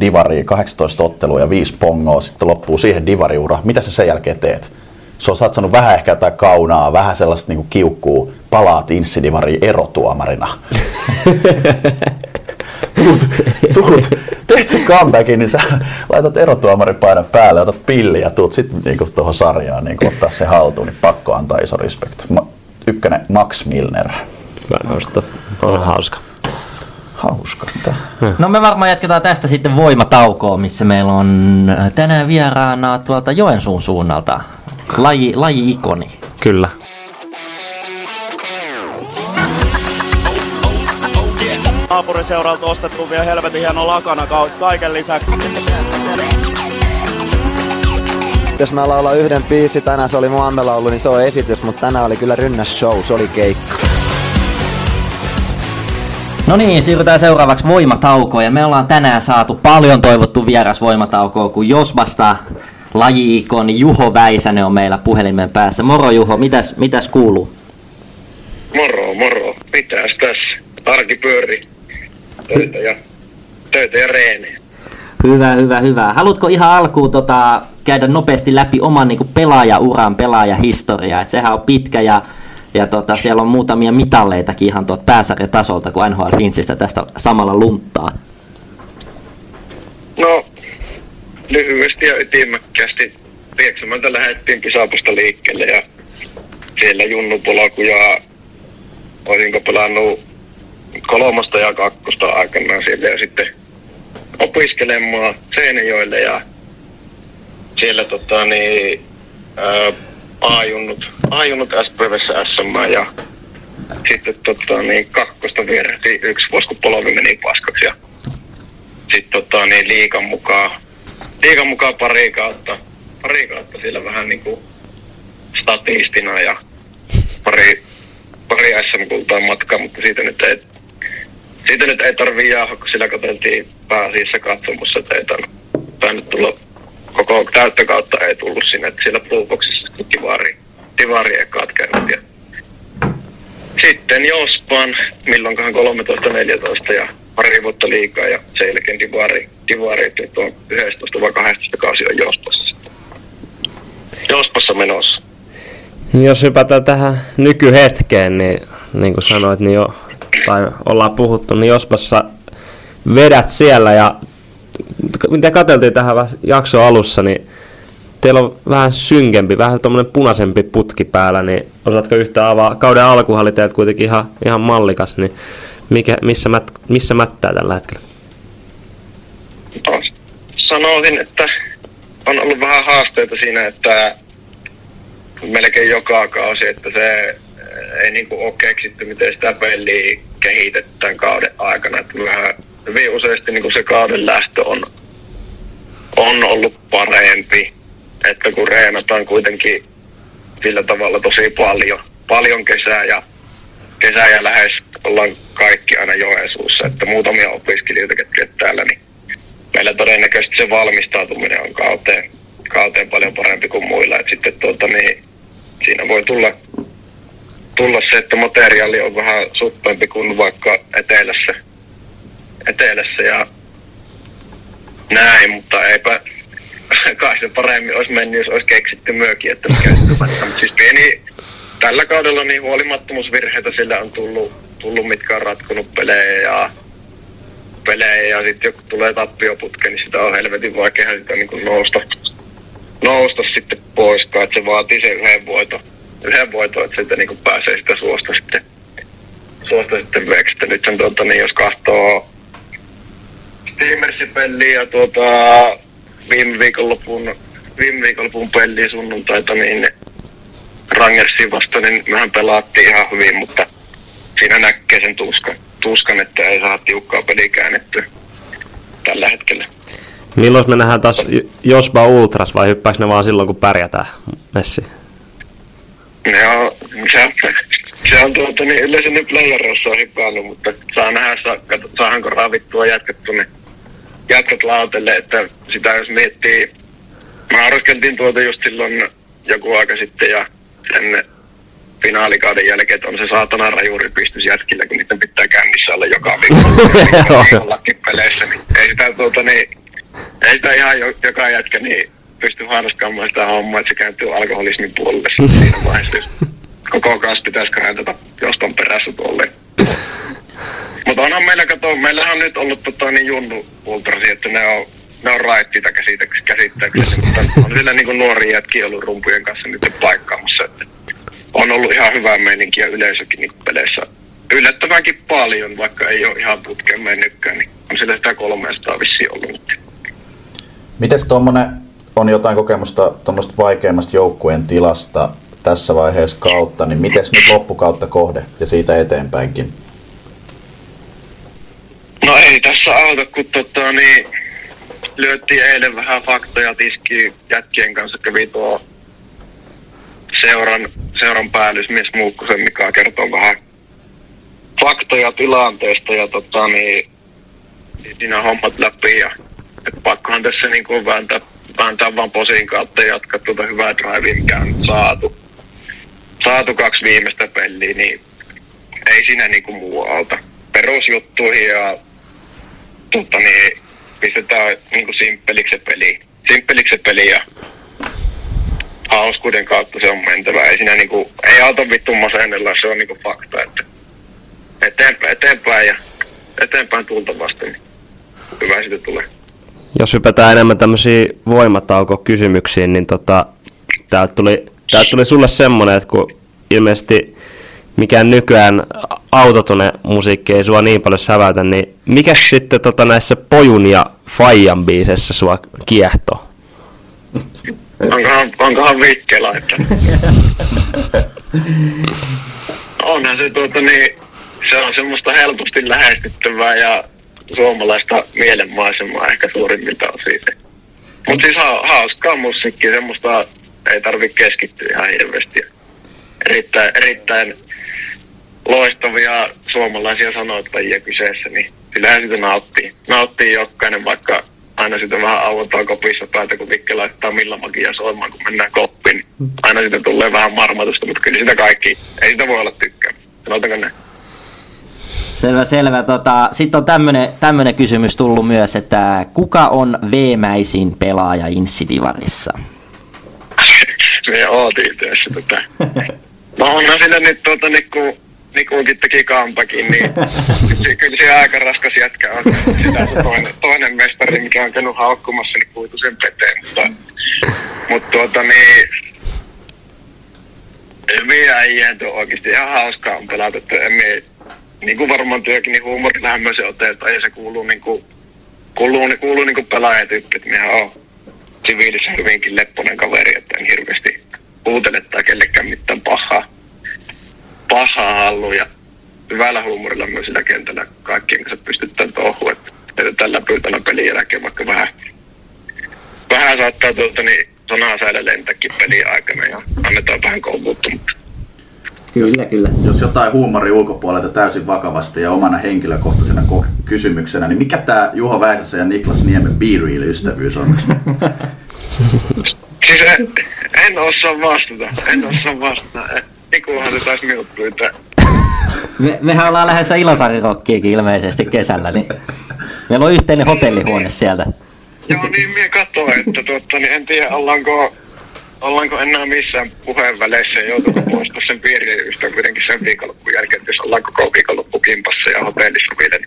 Divari 18 ottelua ja 5 pongoa, sitten loppuu siihen Divariura. Mitä sä sen jälkeen teet? Se on satsannut vähän ehkä jotain kaunaa, vähän sellaista niinku kiukkuu, palaat Inssidivariin erotuomarina. tuut, tuut, teet sen comebackin, niin sä laitat erotuomarin painan päälle, otat pilli ja tuut sitten niinku tuohon sarjaan niinku ottaa se haltuun, niin pakko antaa iso respect. Ykkönen Max Milner. Hyvä nosto. On hauska. Hauska. Mitä? No me varmaan jatketaan tästä sitten voimataukoon, missä meillä on äh, tänään vieraana tuolta Joensuun suunnalta laji, laji-ikoni. Kyllä. naapuriseuralta ostettu vielä helvetin hieno lakana ka- kaiken lisäksi. Jos mä laulan yhden biisi, tänään se oli mun ammelaulu, niin se on esitys, mutta tänään oli kyllä rynnäs show, se oli keikka. No niin, siirrytään seuraavaksi voimataukoon ja me ollaan tänään saatu paljon toivottu vieras voimataukoon, kun Josbasta laji-ikoni Juho Väisänen on meillä puhelimen päässä. Moro Juho, mitäs, mitäs kuuluu? Moro, moro. Mitäs tässä? Arki pyöri. Töitä ja, töitä ja reenejä. Hyvä, hyvä, hyvä. Haluatko ihan alkuun tota, käydä nopeasti läpi oman niin pelaajauran, pelaajahistoriaa? Et sehän on pitkä ja ja tota, siellä on muutamia mitalleitakin ihan tuolta pääsarjatasolta, kun NHL Finnsistä tästä samalla lunttaa. No, lyhyesti ja ytimäkkästi Pieksämältä lähdettiin Pisapusta liikkeelle ja siellä junnupolku ja olisinko pelannut kolmosta ja kakkosta aikanaan siellä ja sitten opiskelemaan Seinäjoelle ja siellä tota niin, ää, A-junnut, A-junnut SPVssä SM ja sitten tota niin, kakkosta vierähti yksi vuosi, kun polvi meni paskaksi ja sitten tota niin, liikan mukaan, liikan mukaan pari kautta, pari kautta siellä vähän niinku statistina ja pari, pari SM-kultaa matkaa, mutta siitä nyt ei, siitä nyt ei tarvii jaaha, kun sillä katseltiin pääasiassa katsomussa, että ei tainnut, tulla koko täyttä kautta ei tullut sinne, että siellä Blueboxissa Divari, Divari ekaat kerrat ja sitten Jospan, milloinkohan 13-14 ja pari vuotta liikaa ja sen jälkeen Divari, Divari että nyt on 11 vai 12 kausi on Jospassa. Jospassa menossa. Jos hypätään tähän nykyhetkeen, niin niin kuin sanoit, niin jo, tai ollaan puhuttu, niin Jospassa vedät siellä ja mitä katseltiin tähän jakson alussa, niin teillä on vähän synkempi, vähän tuommoinen punaisempi putki päällä, niin osaatko yhtä avaa? Kauden alkuhan oli kuitenkin ihan, ihan mallikas, niin mikä, missä, mät, missä mättää tällä hetkellä? No, sanoisin, että on ollut vähän haasteita siinä, että melkein joka kausi, että se ei niinku ole keksitty, miten sitä peliä kehitetään kauden aikana. Että vähän hyvin useasti niinku se kauden lähtö on, on ollut parempi, että kun reenataan kuitenkin sillä tavalla tosi paljon, paljon kesää ja kesää ja lähes ollaan kaikki aina Joensuussa, että muutamia opiskelijoita, ketkä täällä, niin meillä todennäköisesti se valmistautuminen on kauteen, kauteen paljon parempi kuin muilla. Et sitten tuota, niin, siinä voi tulla, tulla se, että materiaali on vähän suppeampi kuin vaikka etelässä, etelässä ja näin, mutta eipä kai se paremmin olisi mennyt, jos olisi keksitty myökin, että mikä siis pieni, tällä kaudella niin huolimattomuusvirheitä sillä on tullut, tullut mitkä on ratkonut pelejä ja pelejä. Ja sitten joku tulee tappioputke, niin sitä on helvetin vaikea sitä niin nousta, nousta sitten pois, että se vaatii sen yhden voiton, yhden voiton että siitä niin pääsee sitä suosta sitten, suosta sitten veksi. Että Nythän tuota, niin jos katsoo Steamersin peliä ja tuota, viime viikonlopun, viime viikonlopun peliä sunnuntaita, niin Rangersin vasta, niin mehän pelaattiin ihan hyvin, mutta siinä näkee sen tuskan, tuskan että ei saa tiukkaa peliä käännettyä tällä hetkellä. Milloin me nähdään taas Josba Ultras vai hyppääkö ne vaan silloin kun pärjätään Messi? Joo, se on, se on tuota, niin yleensä nyt playerossa on hyppäänyt, mutta saa nähdä, saa, saahanko ravittua jätkät tuonne jätkät lautelle, että sitä jos miettii, mä arvoskeltiin tuota just silloin joku aika sitten ja sen finaalikauden jälkeen, että on se saatana rajuri pystys jätkillä, kun niiden pitää kännissä olla joka peleissä, niin ei sitä tuota niin, ei sitä ihan jo, joka jätkä niin pysty harrastamaan sitä hommaa, että se kääntyy alkoholismin puolelle siinä vaiheessa, jos koko kanssa pitäisi kääntää jostain perässä tuolle. Mutta onhan meillä, kato, meillähän on nyt ollut tota, niin junnu ultrasi, että ne on, ne on raittiita käsittääkseni, mutta on siellä niin kuin nuoria jätkiä ollut rumpujen kanssa nyt paikkaamassa, että on ollut ihan hyvää meininkiä yleisökin niin peleissä. Yllättävänkin paljon, vaikka ei ole ihan putkeen mennytkään, niin on siellä sitä 300 vissiin ollut. Mites tuommoinen on jotain kokemusta tuommoista vaikeimmasta joukkueen tilasta tässä vaiheessa kautta, niin miten nyt loppukautta kohde ja siitä eteenpäinkin? No ei tässä auta, kun tota, niin, lyöttiin eilen vähän faktoja tiski jätkien kanssa, kävi tuo seuran, seuran päällysmies Muukkosen Mika kertoo vähän faktoja tilanteesta ja tota, niin, siinä on hommat läpi ja pakkohan tässä niin kuin vääntää, vääntää vaan posin kautta ja jatkaa tuota hyvää drivea, mikä on saatu. Saatu kaksi viimeistä peliä, niin ei siinä niin kuin muu alta. Perusjuttuihin ja tota, niin, pistetään niin kuin simppeliksi peli. Simppeliksi peli ja hauskuuden kautta se on mentävä. Ei siinä niinku, ei auta vittu masennella, se on niinku fakta, että eteenpäin, eteenpäin ja eteenpäin tulta vasten. Hyvä siitä tulee. Jos hypätään enemmän tämmöisiä voimataukokysymyksiin, niin tota, täältä tuli, täältä tuli sulle semmonen, että kun ilmeisesti mikään nykyään autotune musiikki ei sua niin paljon säväytä, niin mikä sitten tota näissä Pojun ja Fajan biiseissä sua kiehto? Onkohan, onkohan Vikke laittanut? Onhan se tuota niin, se on semmoista helposti lähestyttävää ja suomalaista mielenmaisemaa ehkä suurimmilta osin. Mutta siis ha- hauskaa musiikkia, semmoista ei tarvi keskittyä ihan hirveästi. Erittäin, erittäin loistavia suomalaisia sanoittajia kyseessä, niin kyllähän sitä nauttii. Nauttii jokainen, vaikka aina sitä vähän auotaan kopissa päätä, kun Vikke laittaa millä magia soimaan, kun mennään koppiin. Aina sitä tulee vähän marmatusta, mutta kyllä sitä kaikki, ei sitä voi olla tykkää. Sanotaanko näin? Selvä, selvä. Tota, Sitten on tämmönen, tämmönen kysymys tullut myös, että kuka on veemäisin pelaaja Insidivarissa? Me ootiin tässä tota. No onhan siinä nyt tuota Niku, Nikukin teki kampakin, niin kyllä, se aika raskas jätkä on. Sitä se toinen, toinen mestari, mikä on käynyt haukkumassa, niin kuitu sen peteen. Mutta, mutta tuota niin, hyviä äijää tuo oikeasti ihan hauskaa on pelata, että emme, niin kuin varmaan työkin, niin huumorillahan myös otetaan ja se kuuluu niin kuin, kuuluu, niin kuuluu niin kuin pelaajatyyppi, että minä on siviilissä hyvinkin lepponen kaveri, että en hirveästi uutele tai kellekään mitään pahaa, pahaa halua ja hyvällä huumorilla myös sillä kentällä kaikkien kanssa pystytään touhuun, että, että tällä pyytällä pelin jälkeen vaikka vähän, vähän saattaa tuolta niin sanaa säädä lentäkin pelin aikana ja annetaan vähän kouluutta, mutta Kyllä, kyllä. Jos jotain huumori ulkopuolelta täysin vakavasti ja omana henkilökohtaisena ko- kysymyksenä, niin mikä tämä Juho Väisäsen ja Niklas Niemen Be Real-ystävyys on? Siis en, en osaa vastata, en osaa vastata. Ikuhan se taisi pyytää. Me, mehän ollaan lähdössä Ilosarirokkiinkin ilmeisesti kesällä, niin meillä on yhteinen hotellihuone sieltä. Joo, niin minä katsoin, että tuotta, niin en tiedä, ollaanko, ollaanko enää missään puheenväleissä ja joutunut poistaa sen piiriystä kuitenkin sen viikonloppun jälkeen, että jos ollaan koko viikonloppu kimpassa ja hotellissa vielä.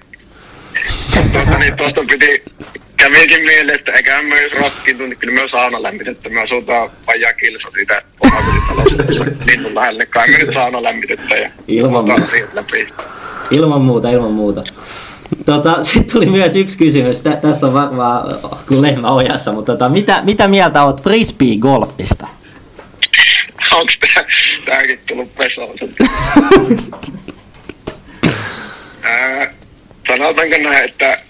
Niin, tuota, niin tuosta piti, kävikin mieleen, että eiköhän jos rokkiin tunti, kyllä me sauna lämmitettä. Me asutaan vajaa kilsa siitä omakotitalosta linnun lähelle. Kai me nyt sauna lämmitettä ja Ilman muuta. läpi. Ilman muuta, ilman muuta. Tota, Sitten tuli myös yksi kysymys. Tä, tässä on varmaan kuin lehmä ojassa, mutta tota, mitä, mitä mieltä olet frisbee-golfista? Onks tää, tääkin tullut pesoon? Sanotaanko näin, että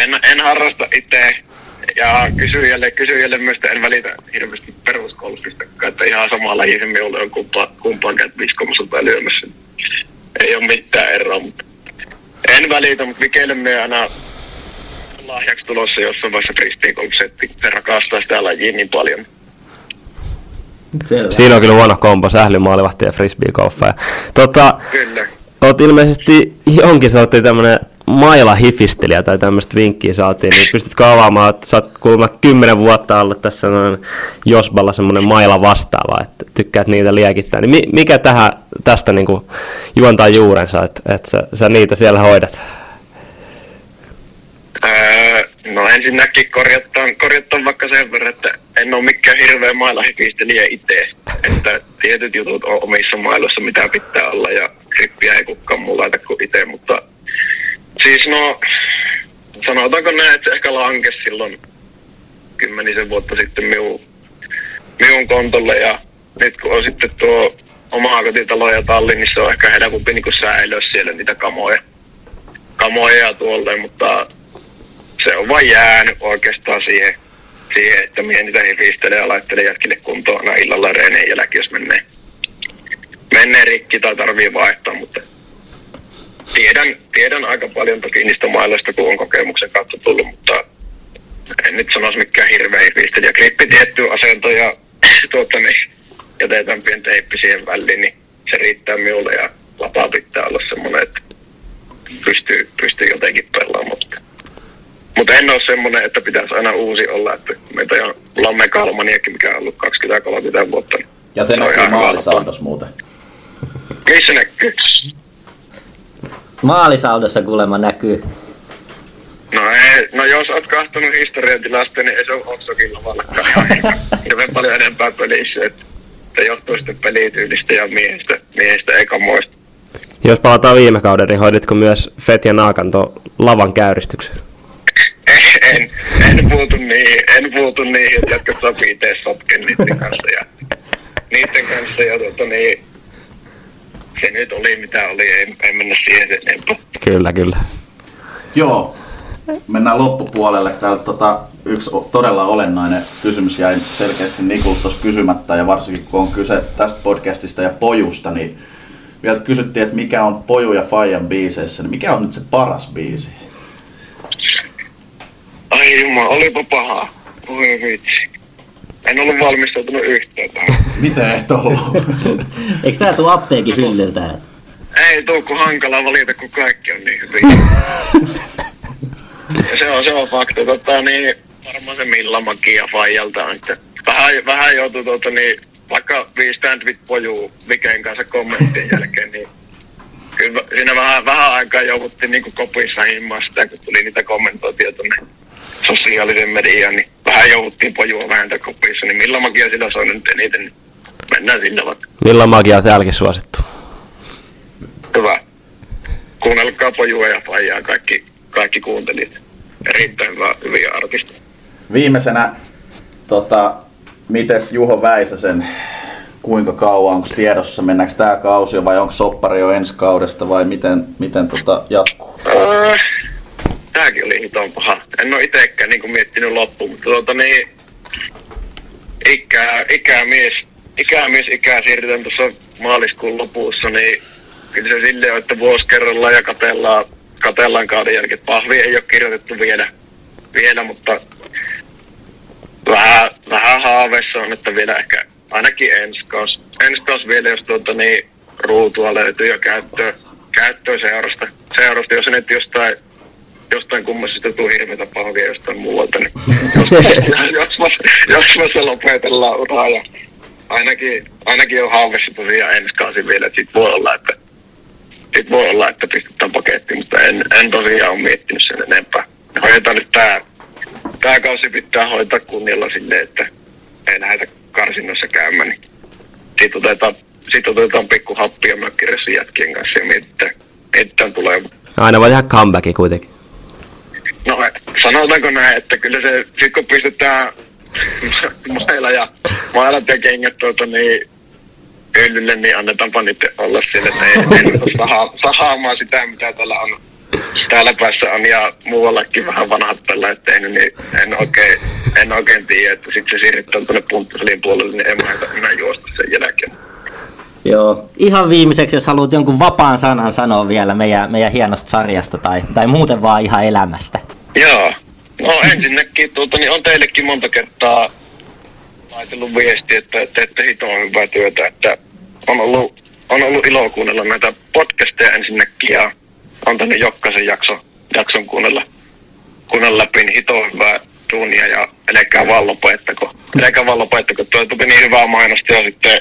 en, en harrasta itse ja kysyjälle, kysyjälle myös en välitä hirveästi peruskoulutusta, että ihan sama laji se minulle on kumpaa, kumpaan käyt viskomassa tai lyömässä. Ei ole mitään eroa, mutta en välitä, mutta Mikelle me aina lahjaksi tulossa jossain vaiheessa frisbeegolf-setti. Se rakastaa sitä lajia niin paljon. Selvä. Siinä on kyllä huono kombo, sählymaalivahti ja frisbee-golfa. Tota, Kyllä. oot ilmeisesti jonkin sortin tämmönen maila-hifistelijä tai tämmöistä vinkkiä saatiin, niin pystytkö avaamaan, että sä oot kuulemma kymmenen vuotta ollut tässä noin Josballa semmoinen maila vastaava, että tykkäät niitä liekittää. Niin mi- mikä tähän, tästä niinku juontaa juurensa, että, että sä, sä, niitä siellä hoidat? Öö, no ensinnäkin korjataan, korjataan vaikka sen verran, että en ole mikään hirveä mailahifistelijä itse. Että tietyt jutut on omissa mailoissa, mitä pitää olla ja grippiä ei kukaan muu laita kuin itse, mutta siis no sanotaanko näin, että se ehkä lankesi silloin kymmenisen vuotta sitten minun, minun kontolle ja nyt kun on sitten tuo oma kotitalo ja talli, niin se on ehkä helpompi niin säilöä siellä niitä kamoja, kamoja tuolle, mutta se on vain jäänyt oikeastaan siihen, siihen että minä niitä hifistelen ja laittelen jätkille kuntoon aina illalla reenien jälkeen, jos menee, menee rikki tai tarvii vaihtaa, mutta tiedän, tiedän aika paljon toki niistä mailoista, kun on kokemuksen kautta tullut, mutta en nyt sanoisi mikään hirveä hifistelijä. Grippi tietty asento ja tuota, niin, jätetään pientä heippi siihen väliin, niin se riittää minulle ja lapa pitää olla semmoinen, että pystyy, pystyy jotenkin pelaamaan. Mutta Mutta en ole semmoinen, että pitäisi aina uusi olla, että meitä on, mulla on megalomaniakin, mikä on ollut 20-30 vuotta. niin Ja se näkyy maalisaldos muuten. Missä näkyy? Maalisaldossa kuulemma näkyy. No, ei, no jos oot kahtonut historiatilasta, niin ei se ole Oksokilla valkkaan hirveän paljon enempää pelissä, että se johtuu sitten pelityylistä ja miehistä, miehistä eikä muista. Jos palataan viime kauden, niin hoiditko myös Fet ja Naakan tuon lavan käyristyksen? En, en puutu niihin, en puutu niihin, että jotkut sopii itse sotken niiden kanssa ja niiden kanssa ja tota niin, se nyt oli mitä oli, ei, ei mennä siihen enempää. Kyllä, kyllä. Joo, mennään loppupuolelle. Täältä tota, yksi todella olennainen kysymys jäi selkeästi Nikulta tuossa kysymättä, ja varsinkin kun on kyse tästä podcastista ja pojusta, niin vielä kysyttiin, että mikä on Poju ja Fajan biiseissä, niin mikä on nyt se paras biisi? Ai jumala, olipa paha. Oi vitsi. En ollut valmistautunut yhtään tähän. Miten et ollut? Eikö tää tuu apteekin hyllyltä? Ei tuu kun hankala valita, kun kaikki on niin hyvin. ja se on, se on fakta. Tota, niin, varmaan se Milla Magia Fajalta on. Että vähän, vähän joutuu tuota, niin, vaikka viisi stand with pojuu Viken kanssa kommenttien jälkeen, niin kyllä siinä vähän, vähän aikaa jouduttiin niin kopissa himmaa sitä, kun tuli niitä kommentointia tuonne sosiaalisen mediaan, niin vähän jouduttiin pojua vähentää kopissa, niin Milla Magia sillä soi nyt eniten, niin mennään sinne vaikka. Millä magia täälläkin suosittu? Hyvä. Kuunnelkaa pojua ja faijaa kaikki, kaikki kuuntelijat. Erittäin hyvä, hyviä artisteja. Viimeisenä, tota, mites Juho Väisäsen, kuinka kauan, onko tiedossa, mennäänkö tämä kausi vai onko soppari jo ensi kaudesta vai miten, miten tota jatkuu? Öö, tääkin oli hiton paha. En ole itekään niin miettinyt loppuun, mutta tuota niin, ikää, ikämies, ikämies ikää siirrytään tuossa maaliskuun lopussa, niin kyllä se silleen on, että vuosi kerrallaan ja katellaan, katellaan kauden jälkeen. Pahvi ei ole kirjoitettu vielä, vielä mutta vähän, vähän haaveissa on, että vielä ehkä ainakin ensi kausi, ensi vielä, jos tuota niin, ruutua löytyy ja käyttöä, käyttöä seurasta. seurasta. Jos nyt jostain, jostain kummasesta tuu hirveätä pahvia jostain muualta, niin jos, jos, mä, jos mä se lopetellaan uraa ja ainakin, ainakin on haaveissa tosiaan ensi kausi vielä, että sit voi olla, että sit voi olla, että pistetään pakettiin, mutta en, en tosiaan ole miettinyt sen enempää. Hoidetaan nyt tää, tää kausi pitää hoitaa kunnialla silleen, että ei lähdetä karsinnossa käymään, niin sit otetaan, sit otetaan pikku happia mökkiressi jätkien kanssa ja mietitään, mietitään tulevaa. Aina voi tehdä comebacki kuitenkin. No sanotaanko näin, että kyllä se, sit kun pistetään mailla ja mailat ja kengät tuota, niin hyllylle, niin annetaanpa niiden olla siellä, että ei, ei saha, sahaamaan sitä, mitä täällä on täällä päässä on ja muuallakin vähän vanhat tällä tehnyt, niin en oikein, en oikein tiedä, että sitten se siirrytään tuonne punttisalin puolelle, niin en mä enää juosta sen jälkeen. Joo, ihan viimeiseksi, jos haluat jonkun vapaan sanan sanoa vielä meidän, meidän hienosta sarjasta tai, tai muuten vaan ihan elämästä. Joo. No ensinnäkin tuota, niin on teillekin monta kertaa laitellut viesti, että teette hitoa hyvää työtä, että on ollut, on ollut ilo kuunnella näitä podcasteja ensinnäkin ja on tänne jokaisen jakso, jakson kuunnella, kuunnella läpi, niin hitoa hyvää duunia ja älkää vaan lopettako. Älkää vaan lopettako, tuo tuli niin hyvää mainosta ja sitten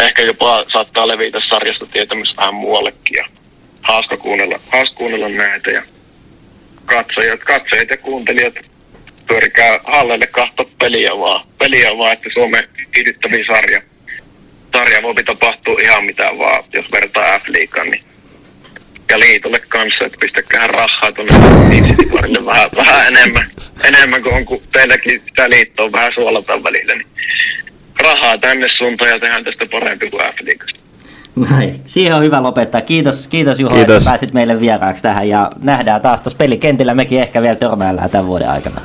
ehkä jopa saattaa levitä sarjasta tietämys vähän muuallekin ja hauska kuunnella, hauska kuunnella näitä ja katsojat, katsojat ja kuuntelijat pyörikää hallelle kahta peliä vaan, peliä vaan, että Suomen kiihdyttäviä sarja. Sarja voi tapahtua ihan mitä vaan, jos vertaa F-liigaan, niin ja liitolle kanssa, että pistäkää rahaa tuonne vähän, vähän enemmän, enemmän kuin on, kun teilläkin sitä liittoa vähän suolataan välillä, niin rahaa tänne suuntaan ja tehdään tästä parempi kuin F-liigasta. Näin. Siihen on hyvä lopettaa. Kiitos, kiitos Juho, Kiitos. että pääsit meille vieraaksi tähän ja nähdään taas tuossa pelikentillä. Mekin ehkä vielä törmäillään tämän vuoden aikana.